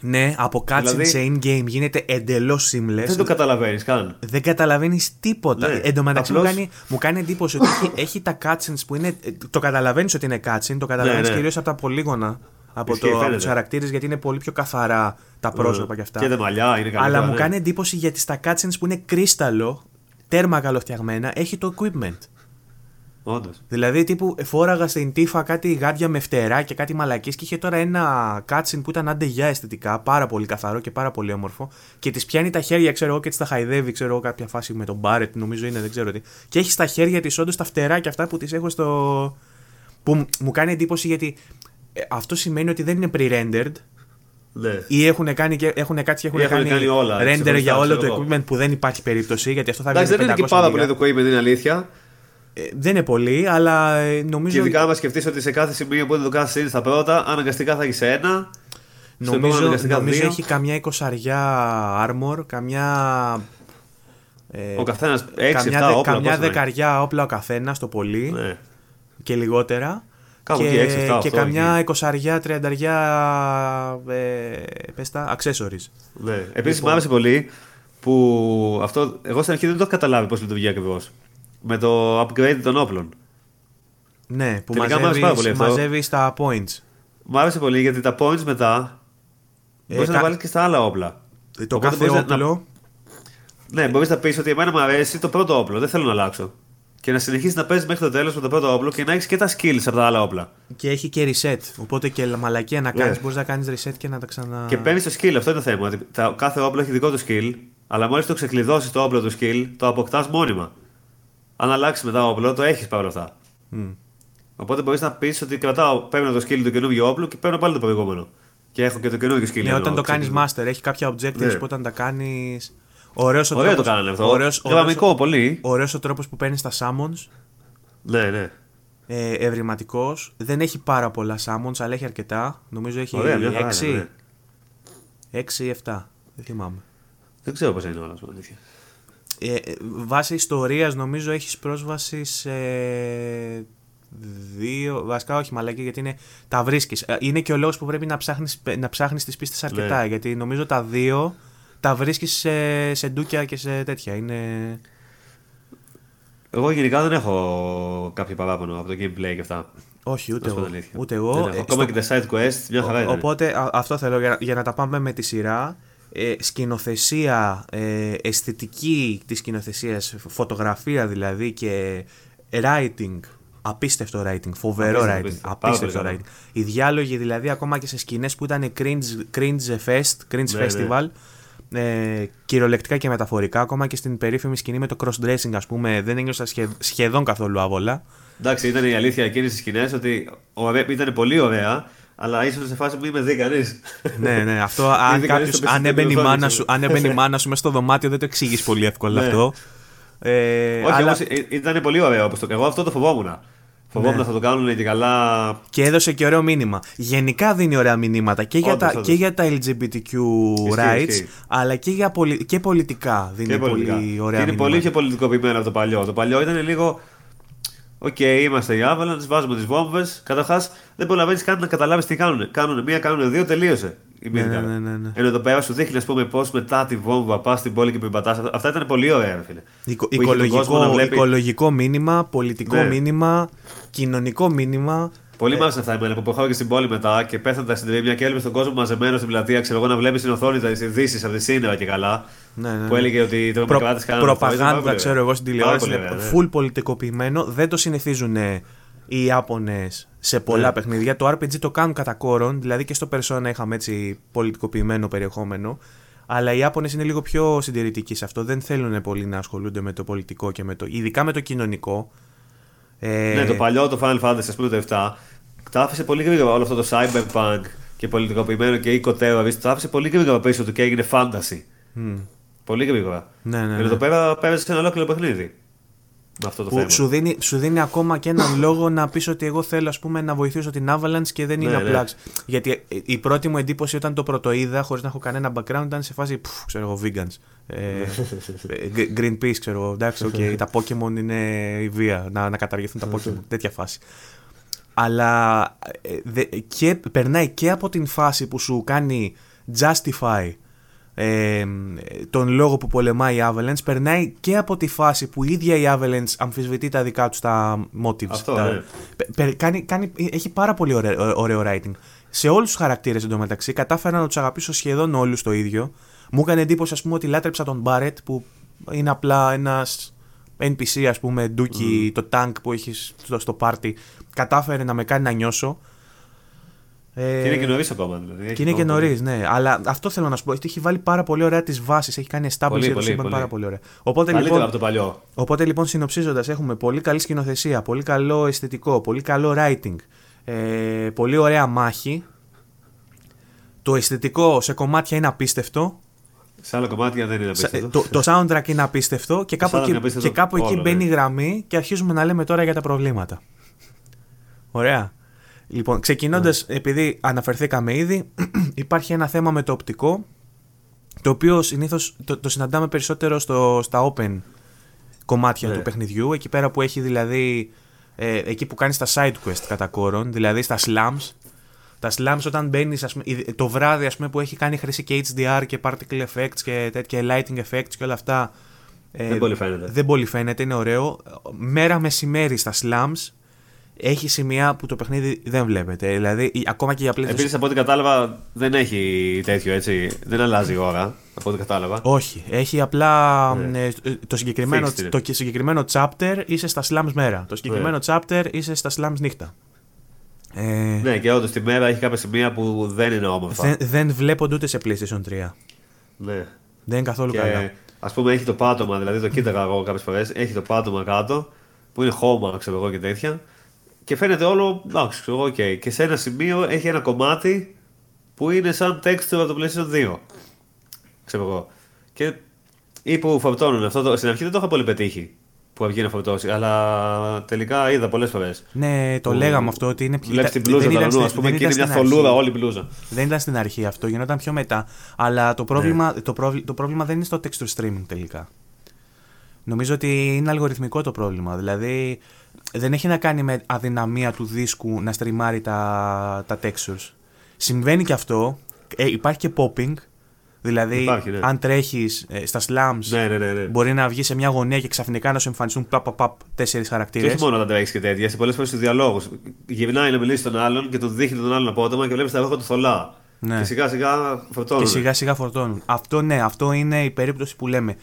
Ναι, από cutscenes δηλαδή, σε in-game γίνεται εντελώς seamless. Δεν το καταλαβαίνεις καν. Δεν καταλαβαίνεις τίποτα. Ναι, Εν τω μεταξύ απλώς... μου, κάνει, μου κάνει εντύπωση ότι έχει, έχει, τα cutscenes που είναι. Το καταλαβαίνεις ότι είναι cutscene, το καταλαβαίνεις ναι, ναι. κυρίως από τα πολύγωνα. Από, από τους χαρακτήρες γιατί είναι πολύ πιο καθαρά τα πρόσωπα και αυτά. Και τα μαλλιά είναι καλύτερα. Αλλά μου ναι. κάνει εντύπωση γιατί στα cutscenes που είναι κρίσταλο, τέρμα καλοφτιαγμένα, έχει το equipment. Όντως. Δηλαδή, τύπου φόραγα στην τύφα κάτι γάντια με φτερά και κάτι μαλακή και είχε τώρα ένα κάτσιν που ήταν άντε για αισθητικά, πάρα πολύ καθαρό και πάρα πολύ όμορφο. Και της πιάνει τα χέρια, ξέρω εγώ, και της τα χαϊδεύει, ξέρω εγώ, κάποια φάση με τον Μπάρετ, νομίζω είναι, δεν ξέρω τι. Και έχει στα χέρια της όντως τα φτερά και αυτά που της έχω στο. που μου κάνει εντύπωση γιατί ε, αυτό σημαίνει ότι δεν είναι pre-rendered. Ναι. Ή έχουν, κάνει και, έχουν κάτσει και έχουν, έχουν κάνει, κάνει όλα, render για όλο το equipment που δεν υπάρχει περίπτωση. Γιατί αυτό θα Εντάξει, δεν είναι και πάρα πολύ το equipment, είναι αλήθεια. Ε, δεν είναι πολύ, αλλά ε, νομίζω. Και ειδικά, άμα σκεφτείς ότι σε κάθε σημείο που δεν το κάνει στα πρώτα, αναγκαστικά θα έχεις ένα. Νομίζω, νομίζω έχει καμιά εικοσαριά armor, καμιά. Ε, ο καθένας καμιά, όπλα, καμιά δεκαριά όπλα ο καθένας το πολύ. Ναι. Και λιγότερα. Κάπου και, 6, 7, και καμιά εικοσαριά, τριανταριά ε, πες τα, accessories. Ναι. Επίσης λοιπόν. μου άρεσε πολύ που αυτό, εγώ στην αρχή δεν το έχω καταλάβει πώς λειτουργεί ακριβώς με το upgrade των όπλων. Ναι, που μαζεύει μαζεύεις τα points. Μου άρεσε πολύ γιατί τα points μετά ε, μπορείς κα... να βάλεις και στα άλλα όπλα. Ε, το Οπότε κάθε όπλο. Να... Ναι, μπορείς να πεις ότι εμένα μου αρέσει το πρώτο όπλο, δεν θέλω να αλλάξω. Και να συνεχίσεις να παίζεις μέχρι το τέλος με το πρώτο όπλο και να έχεις και τα skills από τα άλλα όπλα. Και έχει και reset. Οπότε και μαλακία να κάνεις, yeah. μπορείς να κάνεις reset και να τα ξανα. Και παίρνεις το skill, αυτό είναι το θέμα. κάθε όπλο έχει δικό του skill, αλλά μόλις το ξεκλειδώσεις το όπλο του skill, το αποκτάς μόνιμα αν αλλάξει μετά όπλο, το έχεις παρόλα αυτά. Mm. Οπότε μπορείς να πεις ότι κρατάω, παίρνω το skill του καινούργιου όπλου και παίρνω πάλι το προηγούμενο. Και έχω και το καινούργιο skill. Ναι, όταν το κάνεις master, έχει κάποια objectives ναι. που όταν τα κάνει. Ωραίος ο Ωραίο το κάνανε αυτό. Ωραίος, Γραμμικό πολύ. Ωραίος ο τρόπος που παίρνεις τα summons. Ναι, ναι. Ε, Ευρηματικός. Δεν έχει πάρα πολλά summons, αλλά έχει αρκετά. Νομίζω έχει 6. 6 ή 7. Δεν θυμάμαι. Δεν ξέρω πώς είναι όλα αυτά. Ε, βάσει ιστορίας νομίζω έχεις πρόσβαση σε δύο, βασικά όχι μαλακή γιατί είναι, τα βρίσκεις. Ε, είναι και ο λόγος που πρέπει να ψάχνεις, να ψάχνεις τις πίστες αρκετά ναι. γιατί νομίζω τα δύο τα βρίσκεις σε, σε ντούκια και σε τέτοια. Είναι... Εγώ γενικά δεν έχω κάποιο παράπονο από το gameplay και αυτά. Όχι, ούτε εγώ. Ούτε εγώ. Ε, Ακόμα και τα side quest, μια χαρά είναι. Οπότε αυτό θέλω για, για να τα πάμε με τη σειρά ε, σκηνοθεσία, ε, αισθητική της σκηνοθεσίας, φωτογραφία δηλαδή και writing, απίστευτο writing, φοβερό writing, απίστευτο writing. Οι διάλογοι δηλαδή ακόμα και σε σκηνές που ήταν cringe, cringe fest, cringe ναι, ναι. festival, ε, κυριολεκτικά και μεταφορικά, ακόμα και στην περίφημη σκηνή με το cross-dressing ας πούμε, δεν ένιωσα σχεδόν καθόλου άβολα. Εντάξει, ήταν η αλήθεια εκείνη στις σκηνές ότι ήταν πολύ ωραία, αλλά ίσως σε φάση που είμαι δει κανείς. ναι, ναι. Αυτό αν, κάποιος, αν έμπαινε η μάνα σου, αν έμπαινε η μάνα σου μέσα στο δωμάτιο δεν το εξήγει πολύ εύκολα ναι. αυτό. Ε, Όχι, αλλά... όμως, ήταν πολύ ωραίο όπως το. Εγώ αυτό το φοβόμουν. Φοβόμουν ναι. θα το κάνουν και καλά. Και έδωσε και ωραίο μήνυμα. Γενικά δίνει ωραία μηνύματα και για, τα, και για τα LGBTQ rights, αλλά και, για πολι... και πολιτικά δίνει και πολύ πολιτικά. ωραία και Είναι πολύ πιο πολιτικοποιημένο από το παλιό. Το παλιό ήταν λίγο OK, okay, είμαστε οι Avalanche, βάζουμε τις βόμβες. Καταρχάς, δεν προλαβαίνει καν να καταλάβεις τι κάνουν. Κάνουν μία, κάνουν δύο, τελείωσε. Η ναι, ναι, ναι, ναι, ναι. Ενώ εδώ πέρα σου δείχνει, ας πούμε, πώς μετά τη βόμβα πας στην πόλη και περπατά. Αυτά ήταν πολύ ωραία, φίλε. Οικο, οικολογικό, βλέπει... οικολογικό μήνυμα, πολιτικό ναι. μήνυμα, κοινωνικό μήνυμα. Πολύ ε... μάλιστα αυτά εμένα που προχώρησα στην πόλη μετά και πέθανε στα συντρίμμια και έβλεπες τον κόσμο μαζεμένο στην πλατεία. Ξέρω εγώ να βλέπεις στην οθόνη τις ειδήσεις από τη Shinra και καλά. Ναι, ναι. Που ναι. έλεγε ότι οι τρομοκράτες κάνουν. Προπαγάνδα, ξέρω εγώ στην τηλεόραση. Είναι ναι. full πολιτικοποιημένο. Δεν το συνηθίζουν οι Ιάπωνες σε πολλά ναι. παιχνίδια. Το RPG το κάνουν κατά κόρον. Δηλαδή και στο Persona είχαμε έτσι πολιτικοποιημένο περιεχόμενο. Αλλά οι Ιάπωνες είναι λίγο πιο συντηρητικοί σε αυτό. Δεν θέλουν πολύ να ασχολούνται με το πολιτικό και με το. ειδικά με το κοινωνικό. Ε... Ναι, το παλιό το Final Fantasy, ας πούμε το 7, τα άφησε πολύ γρήγορα όλο αυτό το cyberpunk και πολιτικοποιημένο και οικοτέρο, το άφησε πολύ γρήγορα πίσω του και έγινε φάνταση. Mm. Πολύ γρήγορα. Ναι, ναι, ναι. εδώ πέρα πέρασε ένα ολόκληρο παιχνίδι. Με αυτό το θέμα. Σου δίνει, σου δίνει ακόμα και έναν [COUGHS] λόγο να πεις ότι εγώ θέλω ας πούμε, να βοηθήσω την Avalanche και δεν είναι Ναι, απλά. ναι. Γιατί η πρώτη μου εντύπωση όταν το πρωτοείδα, χωρίς να έχω κανένα background, ήταν σε φάση. Πφ, ξέρω εγώ, vegans. Ε, ε, Greenpeace, ξέρω εγώ. Εντάξει, οκ, [LAUGHS] τα Pokémon είναι η βία. Να, να καταργηθούν τα [LAUGHS] Pokémon. τέτοια φάση. Αλλά ε, δε, και, περνάει και από την φάση που σου κάνει justify ε, τον λόγο που πολεμάει η Avalanche περνάει και από τη φάση που η ίδια η Avalanche αμφισβητεί τα δικά τους τα motives. Αυτό, τα, ναι. πε- πε- κάνει, κάνει, έχει πάρα πολύ ωραίο, ωραίο writing. Σε όλους τους χαρακτήρες εντωμεταξύ κατάφερα να τους αγαπήσω σχεδόν όλους το ίδιο. Μου έκανε εντύπωση, ας πούμε, ότι λάτρεψα τον Barrett που είναι απλά ένας NPC, ας πούμε, ντούκι, το tank που έχεις στο, στο party. Κατάφερε να με κάνει να νιώσω. Ε, Και είναι και νωρίς ακόμα. Δηλαδή. Έχει και είναι και ακόμα νωρίς, ναι. Αλλά αυτό θέλω να σου πω. ότι Έχει βάλει πάρα πολύ ωραία τις βάσεις. Έχει κάνει establish Πολύ, για το πολύ, σύμπαν πολύ. πάρα πολύ ωραία. Οπότε Καλύτερα λοιπόν, από το παλιό. οπότε λοιπόν συνοψίζοντας, έχουμε πολύ καλή σκηνοθεσία, πολύ καλό αισθητικό, πολύ καλό writing, ε, πολύ ωραία μάχη. Το αισθητικό σε κομμάτια είναι απίστευτο. Σε άλλα κομμάτια δεν είναι Σα- απίστευτο. Το, το soundtrack είναι απίστευτο και κάπου, soundtrack εκεί, είναι απίστευτο και κάπου εκεί όλο, μπαίνει η ναι. γραμμή και αρχίζουμε να λέμε τώρα για τα προβλήματα. Ωραία. Λοιπόν, ξεκινώντας, Ναι. επειδή αναφερθήκαμε ήδη, [CLEARS THROAT] υπάρχει ένα θέμα με το οπτικό, το οποίο συνήθως το, το συναντάμε περισσότερο στο, στα open κομμάτια Ναι. του παιχνιδιού. Εκεί πέρα που έχει δηλαδή. Ε, εκεί που κάνεις τα side quest κατά κόρον, δηλαδή στα slums. Τα slums όταν μπαίνεις το βράδυ ας πούμε, που έχει κάνει χρήση και HDR και particle effects και τέτοια lighting effects και όλα αυτά. ε, Δεν πολύ φαίνεται. Δεν πολύ φαίνεται, είναι ωραίο. Μέρα μεσημέρι στα slums έχει σημεία που το παιχνίδι δεν βλέπετε. Δηλαδή, η- ακόμα και για απλές Επίσης από ό,τι κατάλαβα δεν έχει τέτοιο έτσι. Δεν αλλάζει η ώρα. Από ό,τι κατάλαβα. Όχι, έχει απλά Ναι. ε, το, συγκεκριμένο, Fixed είναι. το συγκεκριμένο chapter είσαι στα slums μέρα. Το συγκεκριμένο chapter είσαι στα slums νύχτα. Ε, Ναι, και όντως τη μέρα έχει κάποια σημεία που δεν είναι όμορφα. δεν, δεν βλέπονται ούτε σε PlayStation 3. Ναι. Δεν είναι καθόλου καλά. Και ας πούμε έχει το πάτωμα, δηλαδή το κοίταγα εγώ κάποιες φορές. Έχει το πάτωμα κάτω που είναι χώμα, ξέρω εγώ και τέτοια. Και φαίνεται όλο, εντάξει, ξέρω εγώ, οκ. Και σε ένα σημείο έχει ένα κομμάτι που είναι σαν texture από το PlayStation 2. Ξέρω εγώ. Και ή που φορτώνουν αυτό. Το, στην αρχή δεν το είχα πολύ πετύχει που βγει να φορτώσει, αλλά τελικά είδα πολλές φορές. Ναι, το Που λέγαμε αυτό ότι είναι Βλέπεις την δεν μπλούζα ήταν του στην- ας πούμε, δεν και ήταν είναι μια στην θολούρα αρχή. όλη η μπλούζα. Δεν ήταν στην αρχή αυτό, γινόταν πιο μετά. Αλλά το πρόβλημα, Ναι. το, πρόβλημα, το πρόβλημα δεν είναι στο texture streaming τελικά. Νομίζω ότι είναι αλγοριθμικό το πρόβλημα. Δηλαδή δεν έχει να κάνει με αδυναμία του δίσκου να στριμάρει τα, τα textures. Συμβαίνει και αυτό. Ε, υπάρχει και popping. Δηλαδή, Υπάρχει, ναι. αν τρέχεις στα slums, Ναι, ναι, ναι. ναι. μπορεί να βγεις σε μια γωνία και ξαφνικά να σου εμφανιστούν παπ, παπ, παπ, τέσσερις Και χαρακτήρε. όχι μόνο όταν τρέχεις και τέτοια, σε πολλές φορές στους διαλόγους. Γυρνάει να μιλήσει τον άλλον και του δείχνει τον άλλον απότομα και βλέπεις τα λόγια του θολά. Ναι. Και σιγά σιγά φορτώνουν. Και σιγά σιγά φορτώνουν. Αυτό ναι, αυτό είναι η περίπτωση που λέμε.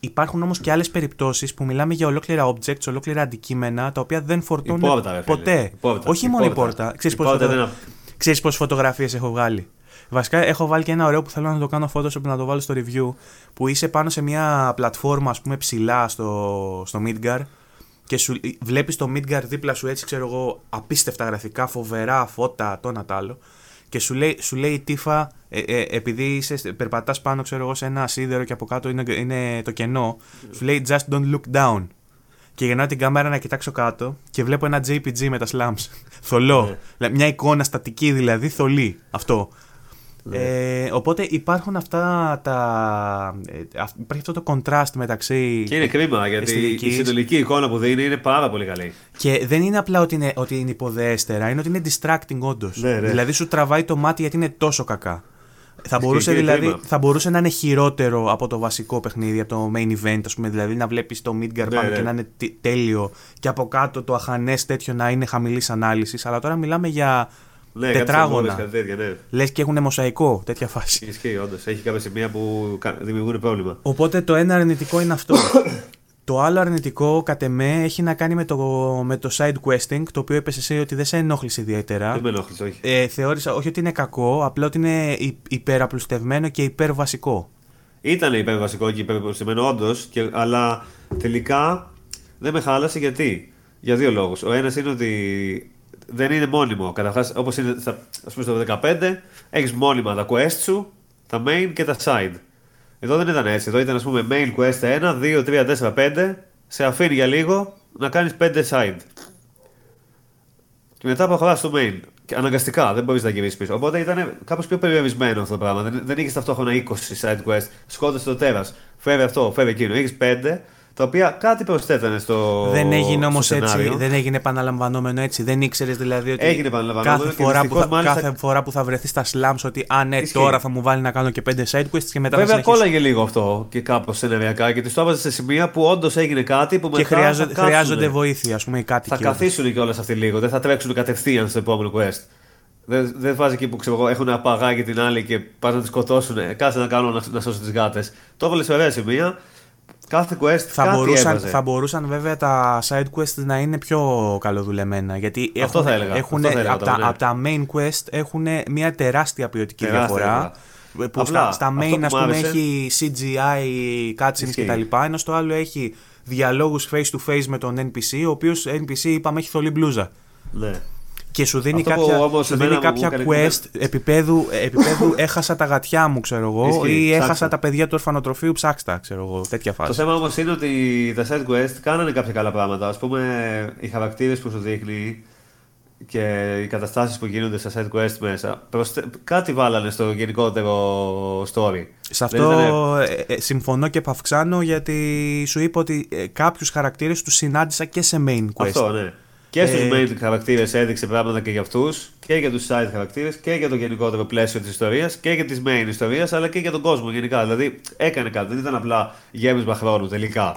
Υπάρχουν όμως και άλλες περιπτώσεις που μιλάμε για ολόκληρα objects, ολόκληρα αντικείμενα τα οποία δεν φορτώνουν Η πόρτα, ρε φίλε. ποτέ. Η πόρτα. Όχι Η μόνο η πόρτα. πόρτα. Ξέρεις Η πώς πόρτα φωτο... δεν είναι- Ξέρεις πόσες φωτογραφίες έχω βγάλει. Βασικά έχω βάλει και ένα ωραίο που θέλω να το κάνω Photoshop να το βάλω στο review που είσαι πάνω σε μια πλατφόρμα ας πούμε ψηλά στο, στο Midgar και σου, βλέπεις το Midgar δίπλα σου έτσι ξέρω εγώ απίστευτα γραφικά, φοβερά φώτα, το ένα τ' άλλο και σου λέει, σου λέει η τύφα ε, ε, επειδή είσαι, περπατάς πάνω ξέρω εγώ σε ένα σίδερο και από κάτω είναι, είναι το κενό σου λέει just don't look down και γυρνάω την κάμερα να κοιτάξω κάτω και βλέπω ένα JPG με τα slams. [LAUGHS] Θολό. Ναι. Δηλαδή, Μια εικόνα στατική δηλαδή, θολή. Αυτό. Ναι. Ε, οπότε υπάρχουν αυτά τα. ε, αυ- υπάρχει αυτό το contrast μεταξύ. Και είναι κρίμα γιατί αισθητικής. η συνολική εικόνα που δίνει είναι πάρα πολύ καλή. Και δεν είναι απλά ότι είναι, ότι είναι υποδέστερα, είναι ότι είναι distracting όντως. Ναι, ναι. Δηλαδή σου τραβάει το μάτι γιατί είναι τόσο κακά. Θα μπορούσε, είναι δηλαδή, κρίμα. θα μπορούσε να είναι χειρότερο από το βασικό παιχνίδι, από το main event, ας πούμε. Δηλαδή να βλέπεις το Midgar Ναι, πάνω ναι. και να είναι τ- τέλειο και από κάτω το αχανές τέτοιο να είναι χαμηλής ανάλυσης. Αλλά τώρα μιλάμε για Ναι, κάποιες τετράγωνα. αγώνες, κάτι τέτοια, ναι. Λες και έχουν μοσαϊκό, τέτοια φάση. Ισχύει, όντως. Έχει κάποια σημεία που κα- δημιουργούν πρόβλημα. Οπότε το ένα αρνητικό είναι αυτό. [COUGHS] το άλλο αρνητικό, κατ' εμέ, έχει να κάνει με το, με το side questing, το οποίο είπες εσύ ότι δεν σε ενόχλησε ιδιαίτερα. Δεν με ενόχλησε, όχι. Ε, θεώρησα όχι ότι είναι κακό, απλά ότι είναι υ- υπεραπλουστευμένο και υπερβασικό. Ήταν υπερβασικό και υπερπροσθεμένο όντως, αλλά τελικά δεν με χάλασε γιατί. Για δύο λόγους. Ο ένας είναι ότι δεν είναι μόνιμο. Καταρχάς, όπως είναι ας πούμε στο 15, έχεις μόνιμα τα quest σου, τα main και τα side. Εδώ δεν ήταν έτσι. Εδώ ήταν ας πούμε main quest 1, 2, 3, 4, 5. Σε αφήνει για λίγο να κάνεις 5 side. Και μετά προχωράς στο main. Και αναγκαστικά, δεν μπορείς να γυρίσεις πίσω. Οπότε ήταν κάπως πιο περιορισμένο αυτό το πράγμα. Δεν, δεν είχες ταυτόχρονα 20 side quest. Σκότωσε το τέρας. Φέρε αυτό, φέρε εκείνο. Έχεις 5 τα οποία κάτι προσθέτανε στο. Δεν έγινε όμως έτσι. Δεν έγινε επαναλαμβανόμενο έτσι. Δεν ήξερες δηλαδή ότι. Έγινε επαναλαμβανόμενο. Κάθε, φορά που, θα, μάλιστα... κάθε φορά που θα βρεθεί στα slams ότι α, ναι, Ισχύει. τώρα θα μου βάλει να κάνω και πέντε side quests και μετά Βέβαια, θα κόλλαγε λίγο αυτό και κάπως σενεριακά και τη το έβαζε σε σημεία που όντως έγινε κάτι που μετά. Και χρειάζονται, χρειάζονται βοήθεια, ας πούμε, κάτι. Θα καθίσουν κιόλα αυτοί λίγο. Δεν θα τρέξουν κατευθείαν στο επόμενο quest. Δεν, δεν βάζει εκεί που ξέρω εγώ, έχουν απαγάγει την άλλη και πάνε να τη σκοτώσουν. Κάτσε να κάνω να, να σώσω τις γάτες. Το έβαλες σε ωραία σημεία. Κάθε quest θα, κάτι μπορούσαν, έβαζε. θα μπορούσαν βέβαια τα side quests να είναι πιο καλοδουλεμένα. Γιατί Αυτό έχουν, θα έλεγα, έχουν, αυτό θα έλεγα από, τώρα, τα, ναι. από τα main quest έχουν μια τεράστια ποιοτική Τεράστια διαφορά. Που Απλά, στα, στα αυτό main που ας μου πούμε άρεσε- έχει CGI, cutscenes Ισχύει. κτλ. Ενώ στο άλλο έχει διαλόγους face to face με τον NPC, ο οποίος NPC είπαμε έχει θολή μπλούζα. Ναι. Και σου δίνει Αυτό που κάποια, όμως σου εμένα δίνει μου κάποια έκανε quest επίπεδου, επίπεδου [LAUGHS] έχασα τα γατιά μου, ξέρω εγώ, Ισχύει, ή έχασα ψάξτε. τα παιδιά του ορφανοτροφείου, ψάξτα, ξέρω εγώ, τέτοια Το φάση. θέμα όμως είναι ότι τα side quest κάνανε κάποια καλά πράγματα. Α πούμε, οι χαρακτήρες που σου δείχνει και οι καταστάσεις που γίνονται στα side quest μέσα. Προσθε... Κάτι βάλανε στο γενικότερο story. Σε Δεν αυτό ήτανε- ε, ε, συμφωνώ και παυξάνω γιατί σου είπα ότι ε, κάποιους χαρακτήρες τους συνάντησα και σε main quest. Αυτό, ναι. Και στους Ε, main χαρακτήρες έδειξε πράγματα και για αυτούς και για τους side χαρακτήρες και για το γενικότερο πλαίσιο της ιστορίας και για τη main ιστορία αλλά και για τον κόσμο γενικά. Δηλαδή έκανε κάτι, δεν ήταν απλά γέμισμα χρόνου τελικά.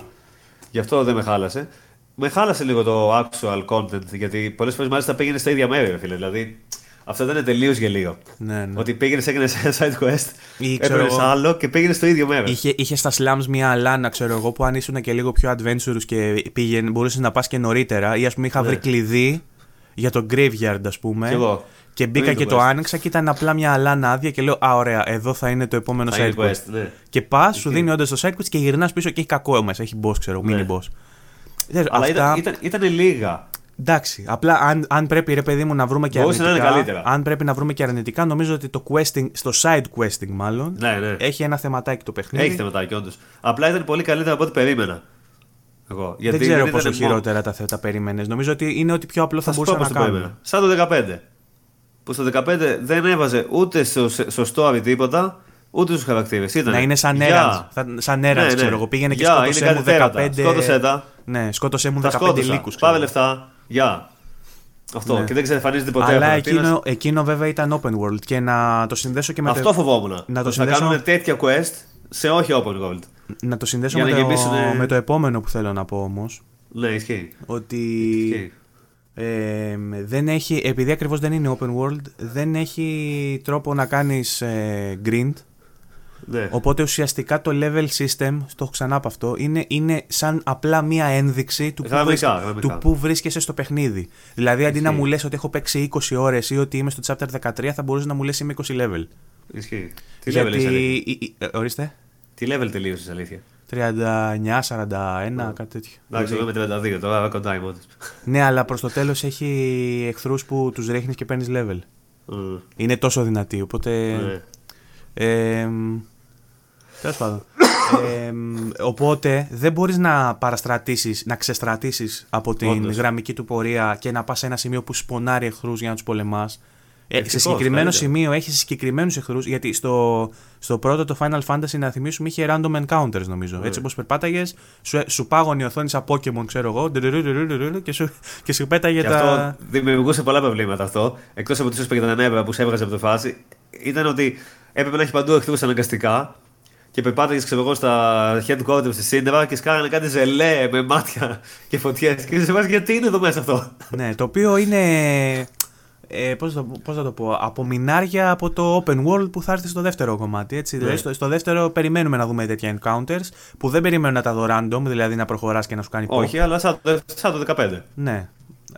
Γι' αυτό δεν με χάλασε. Με χάλασε λίγο το actual content γιατί πολλές φορές μάλιστα πήγαινε στα ίδια μέρη, ρε φίλε. Δηλαδή αυτό ήταν τελείως γελίο. Ναι, ναι. Ότι πήγαινες, έκανες ένα side quest, Ή, ξέρω έπαιρνες εγώ, άλλο και πήγαινες στο ίδιο μέρος. Είχε, είχε στα slums μια αλάνα, ξέρω εγώ, που αν ήσουν και λίγο πιο adventurous και πήγαινε, μπορούσες να πας και νωρίτερα. Ή ας πούμε είχα Ναι. βρει κλειδί για το graveyard, ας πούμε. Κι εγώ. Και μπήκα Το και ίδιο το quest. άνοιξα και ήταν απλά μια αλάνα άδεια και λέω Α, ωραία, εδώ θα είναι το επόμενο Θα side είναι quest. quest, ναι. Και πας, σου Ισχύει. δίνει όντως το side quest και γυρνάς πίσω και έχει κακό μέσα. Έχει boss, ξέρω, Ναι. mini boss. Δεν- Αλλά αυτά- ήταν, ήταν, ήταν λίγα. Εντάξει, απλά αν, αν πρέπει ρε παιδί μου να βρούμε και Μπορούσε να είναι αρνητικά, καλύτερα. αν πρέπει να βρούμε και αρνητικά, νομίζω ότι το questing, στο side questing μάλλον, Ναι, ναι. έχει ένα θεματάκι το παιχνίδι. Έχει θεματάκι, όντως. Απλά ήταν πολύ καλύτερα από ό,τι περίμενα. Εγώ. Γιατί δεν ξέρω ήταν πόσο μόνο- χειρότερα τα, τα περίμενες. Νομίζω ότι είναι ότι πιο απλό θα, Θα σου πω μπορούσαν πώ να το κάνουν. περίμενα. Σαν το 15. Που στο 15 δεν έβαζε ούτε στο, στο story τίποτα, ούτε στους χαρακτήρες. Να είναι σαν Γεια. έραντ. Θα- Σαν έραντ, Ναι, ναι. ξέρω εγώ. Πήγαινε και Γεια, σκότωσέ είναι μου κάτι τέρατα. 15. Σκότωσέ τα. Ναι, σκότωσέ μου Τα 15 σκότωσα. λύκους. Πάρε λεφτά. Γεια. Αυτό. Ναι. Και δεν ξεφανίζεται ποτέ. Αλλά ο χαρακτήρας. εκείνο, εκείνο βέβαια ήταν open world και να το συνδέσω και με Αυτό το, φοβόμουν. να το Ότι θα συνδέσω- κάνουν τέτοια quest σε όχι open world. να το συνδέσω Για με, να το, γεμίσουνε- με το επόμενο που θέλω να πω όμως. Ναι, ισχύει. Ότι Ισχύει. ε, δεν έχει, επειδή ακριβώς δεν είναι open world, δεν έχει τρόπο να κάνεις ε, grind. Ναι. Οπότε ουσιαστικά το level system, το έχω ξανά από αυτό, είναι, είναι σαν απλά μία ένδειξη του που, Γραμμικά, βρίσκ- γραμμικά. του που βρίσκεσαι στο παιχνίδι. Δηλαδή αντί να Ισχύει. μου λες ότι έχω παίξει 20 ώρες ή ότι είμαι στο chapter 13, θα μπορούσε να μου λες είμαι 20 level. Ισχύει. Τι level Γιατί... είσαι, αλήθεια; η- η- ε, ορίστε. Τι level τελείωσες, αλήθεια; 39, 41, κάτι τέτοιο. Εντάξει, εγώ είμαι 32, τώρα κοντά είμαι όντως. Ναι, αλλά προς το τέλος έχει εχθρούς που τους ρίχνεις και παίρνεις level. Μμ, Είναι τόσο δυνατή, οπότε... ναι. Ε, Τέλος πάντων. Ε, οπότε δεν μπορείς να παραστρατήσεις, να ξεστρατήσεις από την Όντως. γραμμική του πορεία και να πας σε ένα σημείο που σπονάρει εχθρούς για να τους πολεμάς. Ε, σε Ευτυχώς, συγκεκριμένο καλύτερα. σημείο έχεις συγκεκριμένους εχθρούς, γιατί στο, στο πρώτο το Final Fantasy να θυμίσουμε είχε random encounters νομίζω. Ναι. Έτσι όπως περπάταγες, σου, σου πάγωνε η οθόνη σαν Pokémon, ξέρω εγώ, ντουρουρουρουρουρουρου, και σου, και σου πέταγε Και τα. αυτό δημιουργούσε πολλά προβλήματα αυτό. Εκτό από ότι σου και τα νεύρα που σε έβγαζε από τη φάση, ήταν ότι έπρεπε να έχει παντού εχθρού αναγκαστικά και περπάταγε, ξέρω εγώ, στα headquarters στη Σύντρα και σκάγανε κάτι ζελέ με μάτια και φωτιές. Και σε βάζει γιατί είναι εδώ μέσα αυτό; Ναι, το οποίο είναι. Ε, πώς, θα, το- πώς θα το πω, από μινάρια από το open world που θα έρθει στο δεύτερο κομμάτι. Έτσι. Ναι. Δηλαδή, στο, στο δεύτερο περιμένουμε να δούμε τέτοια encounters που δεν περιμένουν να τα δω random, δηλαδή να προχωράς και να σου κάνει pop. Όχι, αλλά σαν το, σαν το 15. Ναι.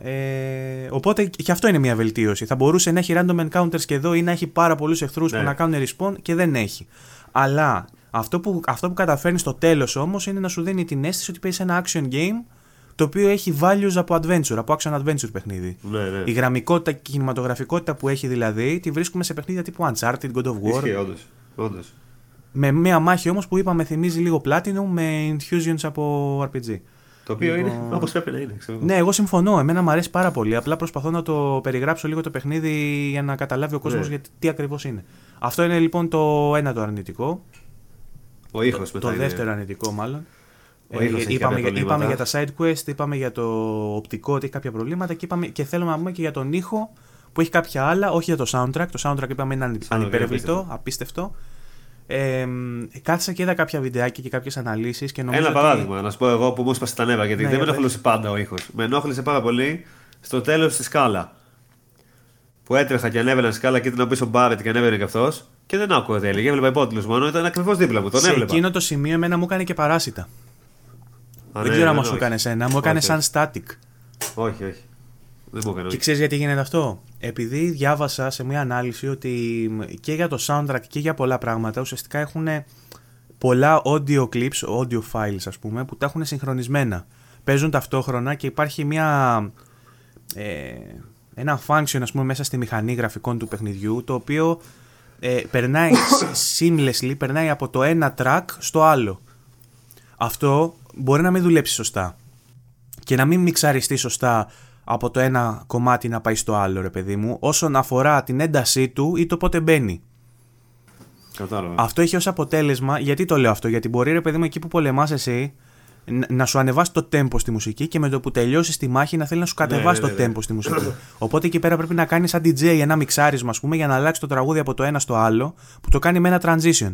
Ε, οπότε και αυτό είναι μια βελτίωση. Θα μπορούσε να έχει random encounters και εδώ ή να έχει πάρα πολλούς εχθρούς Ναι. που να κάνουν respawn και δεν έχει. Αλλά αυτό που, αυτό που καταφέρνεις στο τέλος όμως είναι να σου δίνει την αίσθηση ότι παίζεις ένα action game το οποίο έχει values από adventure, από action adventure παιχνίδι. Ναι, ναι. Η γραμμικότητα και η κινηματογραφικότητα που έχει δηλαδή τη βρίσκουμε σε παιχνίδια τύπου Uncharted, God of War. Ισχύει, όντως. όντως. Με μια μάχη όμως που είπαμε θυμίζει λίγο Platinum με infusions από RPG. Το οποίο Λοιπόν- είναι όπως πρέπει να είναι. Ξέρω. εγώ. Ναι, εγώ συμφωνώ. Εμένα μου αρέσει πάρα πολύ. Απλά προσπαθώ να το περιγράψω λίγο το παιχνίδι για να καταλάβει ο κόσμος Ναι. γιατί τι ακριβώς είναι. Αυτό είναι λοιπόν το ένα το αρνητικό. Ο ήχος μετά. το είναι- δεύτερο αρνητικό μάλλον. Ο Ε, ήχος έχει είπαμε, κάποια για, είπαμε για προβλήματα. τα side quest, είπαμε για το οπτικό ότι έχει κάποια προβλήματα και, είπαμε, και θέλουμε να πούμε και για τον ήχο που έχει κάποια άλλα, όχι για το soundtrack. Το soundtrack είπαμε είναι ανε- είναι ανυπέρβλητο, απίστευτο. απίστευτο. Ε, κάθισα και είδα κάποια βιντεάκια και κάποιες αναλύσεις και νομίζω. Ένα ότι- παράδειγμα, να σου πω εγώ που μου έσπασε τα νεύρα, γιατί Ναι, δεν με για ενοχλούσε πάντα ο ήχος. Με ενόχλησε πάρα πολύ στο τέλος τη σκάλα. Που έτρεχα και ανέβαινα στη σκάλα και ήταν πίσω Μπάρετ και ανέβαινε και αυτός. Και δεν άκουγα τι έλεγε. Έβλεπα υπότιτλους μόνο, ήταν ακριβώς δίπλα μου. Τον Σε έβλεπα. εκείνο το σημείο εμένα μου έκανε και παράσιτα. Α, δεν ναι, ξέρω αν ναι, σου όχι. έκανε ένα. Μου έκανε Όχι, σαν όχι. static. Όχι, όχι. Δεν μου έκανε. Και όχι. ξέρεις γιατί γίνεται αυτό; Επειδή διάβασα σε μια ανάλυση ότι και για το soundtrack και για πολλά πράγματα ουσιαστικά έχουν πολλά audio clips, audio files ας πούμε, που τα έχουν συγχρονισμένα. Παίζουν ταυτόχρονα και υπάρχει μια, ε, ένα function ας πούμε μέσα στη μηχανή γραφικών του παιχνιδιού το οποίο ε, περνάει [COUGHS] seamlessly, περνάει από το ένα track στο άλλο. Αυτό μπορεί να μην δουλέψει σωστά και να μην μιξαριστεί σωστά από το ένα κομμάτι να πάει στο άλλο, ρε παιδί μου, όσον αφορά την έντασή του ή το πότε μπαίνει. Κατάλαβα. Αυτό έχει ως αποτέλεσμα, γιατί το λέω αυτό, Γιατί μπορεί, ρε παιδί μου, εκεί που πολεμάς εσύ, ν- να σου ανεβάσει το tempo στη μουσική και με το που τελειώσεις τη μάχη να θέλει να σου κατεβάσει ναι, ναι, το ναι. tempo στη μουσική. Οπότε εκεί πέρα πρέπει να κάνεις σαν DJ ένα μιξάρισμα, ας πούμε, για να αλλάξει το τραγούδι από το ένα στο άλλο, που το κάνει με ένα transition.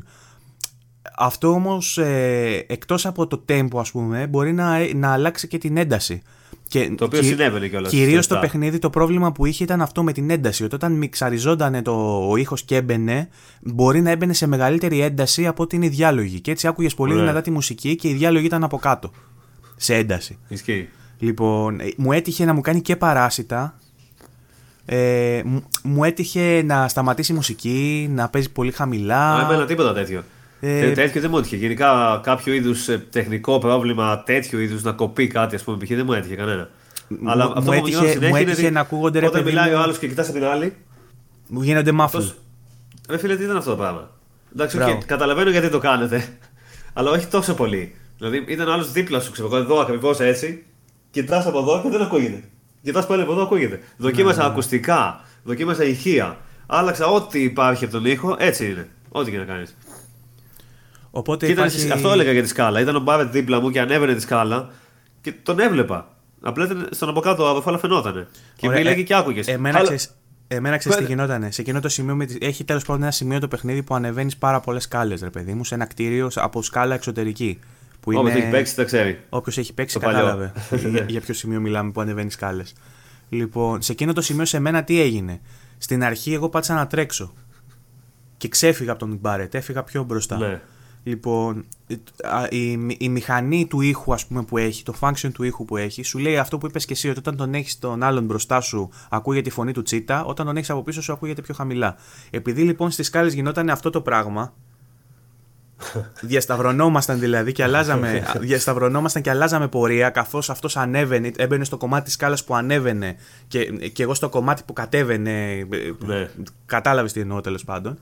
Αυτό όμως, ε, εκτός από το tempo, ας πούμε, μπορεί να, να αλλάξει και την ένταση. Και Το οποίο συνέβαινε κιόλας Κυρίως στο το επτά. παιχνίδι το πρόβλημα που είχε ήταν αυτό με την ένταση. Ότι όταν μιξαριζόταν το, ο ήχος και έμπαινε, μπορεί να έμπαινε σε μεγαλύτερη ένταση από ότι είναι οι διάλογοι. Και έτσι άκουγες πολύ Ωραία. δυνατά τη μουσική και οι διάλογοι ήταν από κάτω. Σε ένταση. Ισχύει. Λοιπόν, ε, μου έτυχε να μου κάνει και παράσιτα. Ε, μου- μου έτυχε να σταματήσει η μουσική, να παίζει πολύ χαμηλά. Α, εμένα τίποτα τέτοιο. Ε, Ε, τέτοιο δεν μου έτυχε. Γενικά κάποιο είδους τεχνικό πρόβλημα, τέτοιο είδους να κοπεί κάτι, ας πούμε, π.χ. δεν μου έτυχε κανένα. Αλλά μου αυτό που έτυχε- μου γινόταν συνέχεια μου είναι έτυχε ότι να ακούγονται, ρε Όταν παιδί μιλάει μου- ο άλλος και κοιτάς από την άλλη. Μου γίνονται muffle. Αυτός... Ρε φίλε, τι ήταν αυτό το πράγμα; Εντάξει, Μπράβο. οκ, καταλαβαίνω γιατί το κάνετε. [LAUGHS] Αλλά όχι τόσο πολύ. Δηλαδή ήταν άλλος δίπλα σου, ξέρω εγώ, εδώ ακριβώς έτσι. Κοιτάς από εδώ και δεν ακούγεται. Κοιτάς πάλι από εδώ, ακούγεται. Ναι, Δοκίμασα ακουστικά, δοκίμασα ηχεία. Άλλαξα ό,τι υπάρχει από τον ήχο, έτσι είναι. Ό,τι και να κάνεις. Οπότε Και ήταν- υπάρχει... Αυτό έλεγα για τη σκάλα. Ήταν ο Μπάρετ δίπλα μου και ανέβαινε τη σκάλα και τον έβλεπα. Απλά ήταν στον από κάτω αδερφό, αλλά φαινότανε. Και Ωραία, μίλαγε ε, και άκουγες. Εμένα ξέρεις, εμένα ξέρεις τι Πέρα. γινότανε. Σε εκείνο το σημείο, με τις- έχει τέλος πάντων ένα σημείο το παιχνίδι που ανεβαίνεις πάρα πολλές σκάλες, ρε παιδί μου, σε ένα κτίριο από σκάλα εξωτερική. Που Όποιος είναι... έχει παίξει τα ξέρει. Όποιος έχει παίξει, Το παλιό. κατάλαβε [LAUGHS] για, για ποιο σημείο μιλάμε που ανεβαίνεις σκάλες. Λοιπόν, σε εκείνο το σημείο σε μένα τι έγινε. Στην αρχή, εγώ πάτησα να τρέξω. Και ξέφυγα από τον Μπάρετ, έφυγα πιο μπροστά. Ναι. Λοιπόν, α, η, η, η μηχανή του ήχου ας πούμε που έχει, το function του ήχου που έχει, σου λέει αυτό που είπες και εσύ, ότι όταν τον έχεις τον άλλον μπροστά σου ακούγεται η φωνή του τσίτα, όταν τον έχεις από πίσω σου ακούγεται πιο χαμηλά. Επειδή λοιπόν στις σκάλες γινόταν αυτό το πράγμα, [LAUGHS] διασταυρωνόμασταν δηλαδή και αλλάζαμε, [LAUGHS] διασταυρωνόμασταν και αλλάζαμε πορεία καθώς αυτός ανέβαινε, έμπαινε στο κομμάτι της σκάλας που ανέβαινε και, και εγώ στο κομμάτι που κατέβαινε, ε, Ναι. κατάλαβες τι εννοώ τέλος πάντων.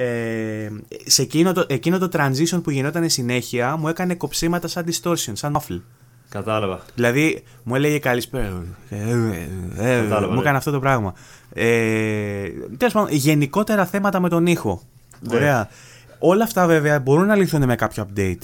Ε, σε εκείνο το, εκείνο το transition που γινόταν συνέχεια μου έκανε κοψίματα σαν distortion, σαν muffle. Κατάλαβα. Δηλαδή μου έλεγε καλησπέρα. Ε, ε, ε, Κατάλαβα, μου ναι. έκανε αυτό το πράγμα. Ε, τέλος πάντων, γενικότερα θέματα με τον ήχο. Ναι. Ωραία. Όλα αυτά βέβαια μπορούν να λυθούν με κάποιο update.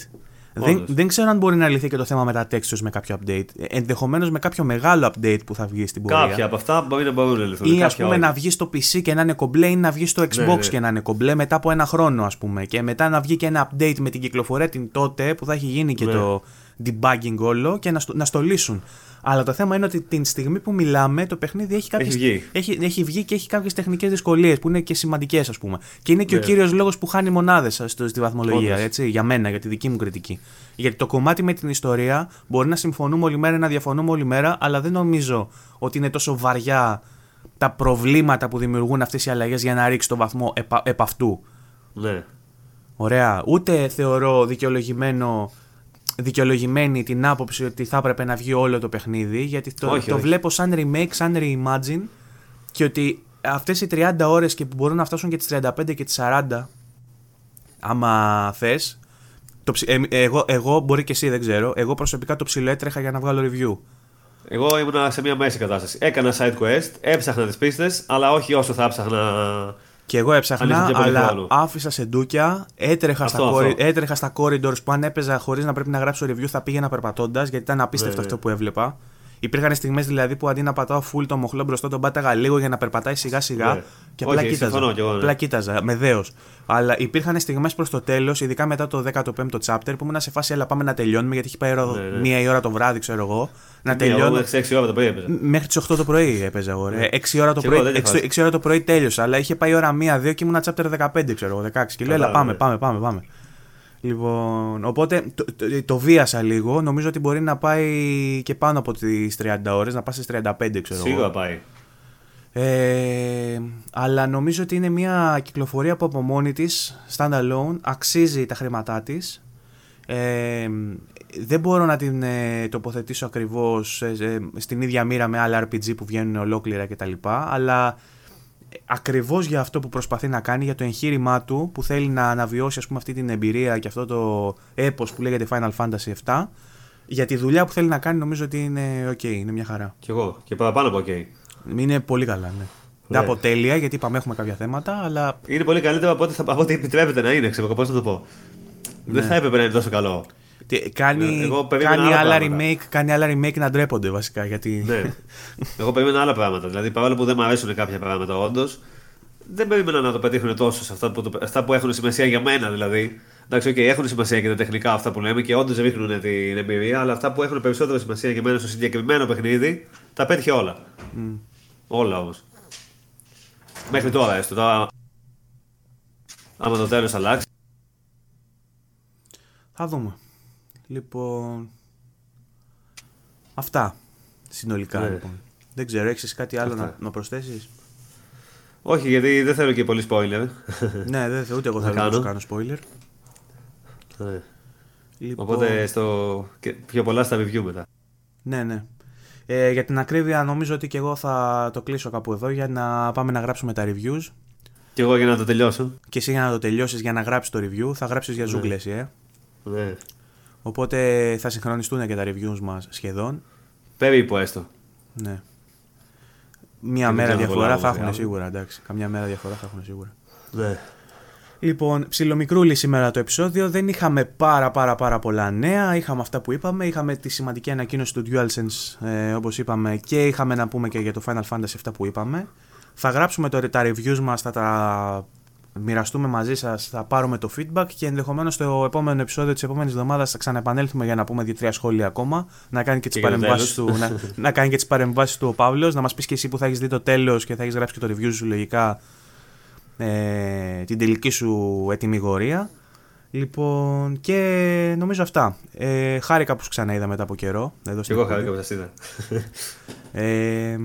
Δεν, Όντως. δεν ξέρω αν μπορεί να λυθεί και το θέμα με τα textures με κάποιο update. Ενδεχομένως με κάποιο μεγάλο update που θα βγει στην πορεία. Κάποια από αυτά μπορεί να μπορούν να λυθούν. Ή ας κάποια πούμε όχι. να βγει στο PC και να είναι κομπλέ ή να βγει στο Xbox Ναι, ναι. και να είναι κομπλέ μετά από ένα χρόνο, ας πούμε. Και μετά να βγει και ένα update με την κυκλοφορία την τότε που θα έχει γίνει και Ναι. το debugging όλο και να, στο, να στο λύσουν. Αλλά το θέμα είναι ότι την στιγμή που μιλάμε το παιχνίδι έχει, κάποιες, Έχει βγει. έχει, έχει βγει και έχει κάποιες τεχνικές δυσκολίες που είναι και σημαντικές, ας πούμε. Και είναι και ο Ναι. κύριος λόγος που χάνει μονάδες στη βαθμολογία, Όντως. έτσι, για μένα, για τη δική μου κριτική. Γιατί το κομμάτι με την ιστορία μπορεί να συμφωνούμε όλη μέρα, να διαφωνούμε όλη μέρα, αλλά δεν νομίζω ότι είναι τόσο βαριά τα προβλήματα που δημιουργούν αυτές οι αλλαγές για να ρίξει τον βαθμό επ, επ' αυτού. Ναι. Ωραία. Ούτε θεωρώ δικαιολογημένο δικαιολογημένη την άποψη ότι θα έπρεπε να βγει όλο το παιχνίδι, γιατί το, Όχι, το όχι. βλέπω σαν remake, σαν reimagine και ότι αυτές οι 30 ώρες και που μπορούν να φτάσουν και τις 35 και τις 40 άμα θες το, ψι- ε, εγώ, εγώ μπορεί και εσύ δεν ξέρω εγώ προσωπικά το ψηλό έτρεχα για να βγάλω review Εγώ ήμουν σε μια μέση κατάσταση. Έκανα side quest, έψαχνα τις πίστες, αλλά όχι όσο θα έψαχνα. Και εγώ Αν έψαχνα είχε και πολύ αλλά χρόνο. άφησα σε ντούκια έτρεχα, Αυτό, στα, αυτό. corri- έτρεχα στα corridors που αν έπαιζα χωρίς να πρέπει να γράψω review θα πήγαινα περπατώντας γιατί ήταν απίστευτο Ναι, ναι. αυτό που έβλεπα Υπήρχαν στιγμές δηλαδή που αντί να πατάω full το μοχλό μπροστά, τον πάταγα λίγο για να περπατάει σιγά σιγά Ναι. και απλά Όχι, κοίταζα. συμφωνώ κι εγώ, ναι. Απλά κοίταζα, με δέος. Αλλά υπήρχαν στιγμές προς το τέλος, ειδικά μετά το 15ο chapter, που ήμουν σε φάση, αλλά πάμε να τελειώνουμε γιατί έχει πάει ώρα, Ναι, ναι. μία η ώρα το βράδυ, ξέρω εγώ. Να Εγώ τελειώνω. μέχρι 6 ώρα το πρωί έπαιζα. Μέχρι τις 8 το πρωί έπαιζα εγώ. Ρε. 6 ώρα το Κι εγώ πρωί, τέτοια 6, φάση. 6 ώρα το πρωί τέλειωσα, αλλά είχε πάει ώρα 1-2 και ήμουν chapter 15, ξέρω εγώ, 16. Και λέω, έλα, Κατάλαβα, πάμε, ναι. πάμε, πάμε, πάμε. Λοιπόν, οπότε το, το, το βίασα λίγο. Νομίζω ότι μπορεί να πάει και πάνω από τις 30 ώρες, να πάει στις 35, ξέρω εγώ. Σίγουρα πάει. Ε, αλλά νομίζω ότι είναι μια κυκλοφορία που από μόνη της, standalone, αξίζει τα χρήματά της. Ε, δεν μπορώ να την ε, τοποθετήσω ακριβώς ε, ε, στην ίδια μοίρα με άλλα RPG που βγαίνουν ολόκληρα κτλ. Αλλά ε, ακριβώς για αυτό που προσπαθεί να κάνει, για το εγχείρημά του που θέλει να αναβιώσει ας πούμε αυτή την εμπειρία και αυτό το έπος που λέγεται Final Fantasy 7 για τη δουλειά που θέλει να κάνει νομίζω ότι είναι ok, είναι μια χαρά. Κι εγώ. Και παραπάνω από OK. Είναι πολύ καλά, ναι. Δεν από τέλεια, γιατί είπαμε έχουμε κάποια θέματα, αλλά Είναι πολύ καλύτερο από ό,τι, θα, από ό,τι επιτρέπεται να είναι, ξέρω πώς να το πω. Δεν θα έπρεπε να είναι τόσο καλό. Τι- κάνει, Ναι, εγώ περίμενα κάνει, άλλα άλλα πράγματα. remake, κάνει άλλα remake να ντρέπονται βασικά. Γιατί... ναι. Εγώ περίμενα άλλα πράγματα. Δηλαδή, παρόλο που δεν μου αρέσουν κάποια πράγματα, όντως, δεν περίμενα να το πετύχουν τόσο σε αυτά που, το, αυτά που έχουν σημασία για μένα. Δηλαδή, εντάξει, okay, έχουν σημασία και τα τεχνικά αυτά που λέμε και όντως ρίχνουν την εμπειρία, αλλά αυτά που έχουν περισσότερο σημασία για μένα στο συγκεκριμένο παιχνίδι, τα πέτυχε όλα. Όλα όμως. Μέχρι τώρα έστω. Τώρα, άμα το τέλος αλλάξει. Θα δούμε. Λοιπόν. Αυτά. Συνολικά Ναι. λοιπόν. Δεν ξέρω, έχεις κάτι άλλο Αυτά. να, να προσθέσεις; Όχι, γιατί δεν θέλω και πολύ spoiler. [LAUGHS] ναι, δεν, ούτε εγώ Να θέλω να σου κάνω. κάνω spoiler. Ναι. Λοιπόν, Οπότε στο... και πιο πολλά στα review μετά. Ναι, ναι. Ε, για την ακρίβεια, νομίζω ότι και εγώ θα το κλείσω κάπου εδώ για να πάμε να γράψουμε τα reviews. Και εγώ για να το τελειώσω. Και εσύ για να το τελειώσεις, για να γράψεις το review, θα γράψεις για ζούγκλες, ε. Ναι. Οπότε θα συγχρονιστούν και τα reviews μας σχεδόν. Περίπου έστω. Ναι. Μία Δεν μέρα ξέρω διαφορά πολλά θα όμως, έχουν ε, σίγουρα, εντάξει. Καμιά μέρα διαφορά θα έχουν σίγουρα. Ναι. Λοιπόν, ψιλομικρούλη σήμερα το επεισόδιο. Δεν είχαμε πάρα πάρα πάρα πολλά νέα. Είχαμε αυτά που είπαμε. Είχαμε τη σημαντική ανακοίνωση του DualSense, ε, όπως είπαμε, και είχαμε να πούμε και για το Final Fantasy αυτά που είπαμε. Θα γράψουμε το, τα reviews μας, θα τα μοιραστούμε μαζί σας, θα πάρουμε το feedback και ενδεχομένως στο επόμενο επεισόδιο της επόμενης εβδομάδας θα ξαναεπανέλθουμε για να πούμε δύο-τρία σχόλια ακόμα, να κάνει και τις Και για το παρεμβάσεις του, τέλος. να, να κάνει και τις παρεμβάσεις του ο Παύλος, να μας πεις και εσύ που θα έχεις δει το τέλος και θα έχεις γράψει και το review σου λογικά ε, την τελική σου ετοιμιγορία. Λοιπόν, και νομίζω αυτά. Ε, χάρηκα που σου ξαναείδα μετά από καιρό. Εδώ Και στην εγώ εκπομπή. χαρήκα που σας είδα. Ε,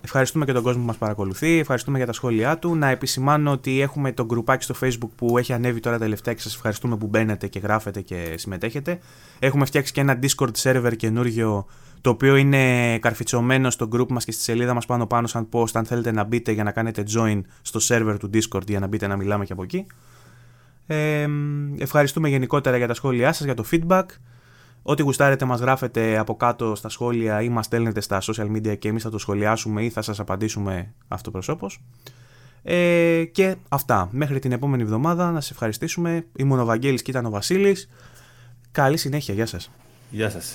ευχαριστούμε και τον κόσμο που μας παρακολουθεί, ευχαριστούμε για τα σχόλιά του. Να επισημάνω ότι έχουμε το γκρουπάκι στο facebook που έχει ανέβει τώρα τελευταία και σας ευχαριστούμε που μπαίνετε και γράφετε και συμμετέχετε. Έχουμε φτιάξει και ένα discord server καινούριο το οποίο είναι καρφιτσωμένο στο group μας και στη σελίδα μας πάνω πάνω σαν post αν θέλετε να μπείτε για να κάνετε join στο server του discord για να μπείτε να μιλάμε και από εκεί. Ε, ευχαριστούμε γενικότερα για τα σχόλιά σας, για το feedback. Ό,τι γουστάρετε μας γράφετε από κάτω στα σχόλια ή μας στέλνετε στα social media και εμείς θα το σχολιάσουμε ή θα σας απαντήσουμε αυτοπροσώπως. Ε, και αυτά. Μέχρι την επόμενη εβδομάδα να σας ευχαριστήσουμε. Ήμουν ο Βαγγέλης και ήταν ο Βασίλης. Καλή συνέχεια. Γεια σας. Γεια σας.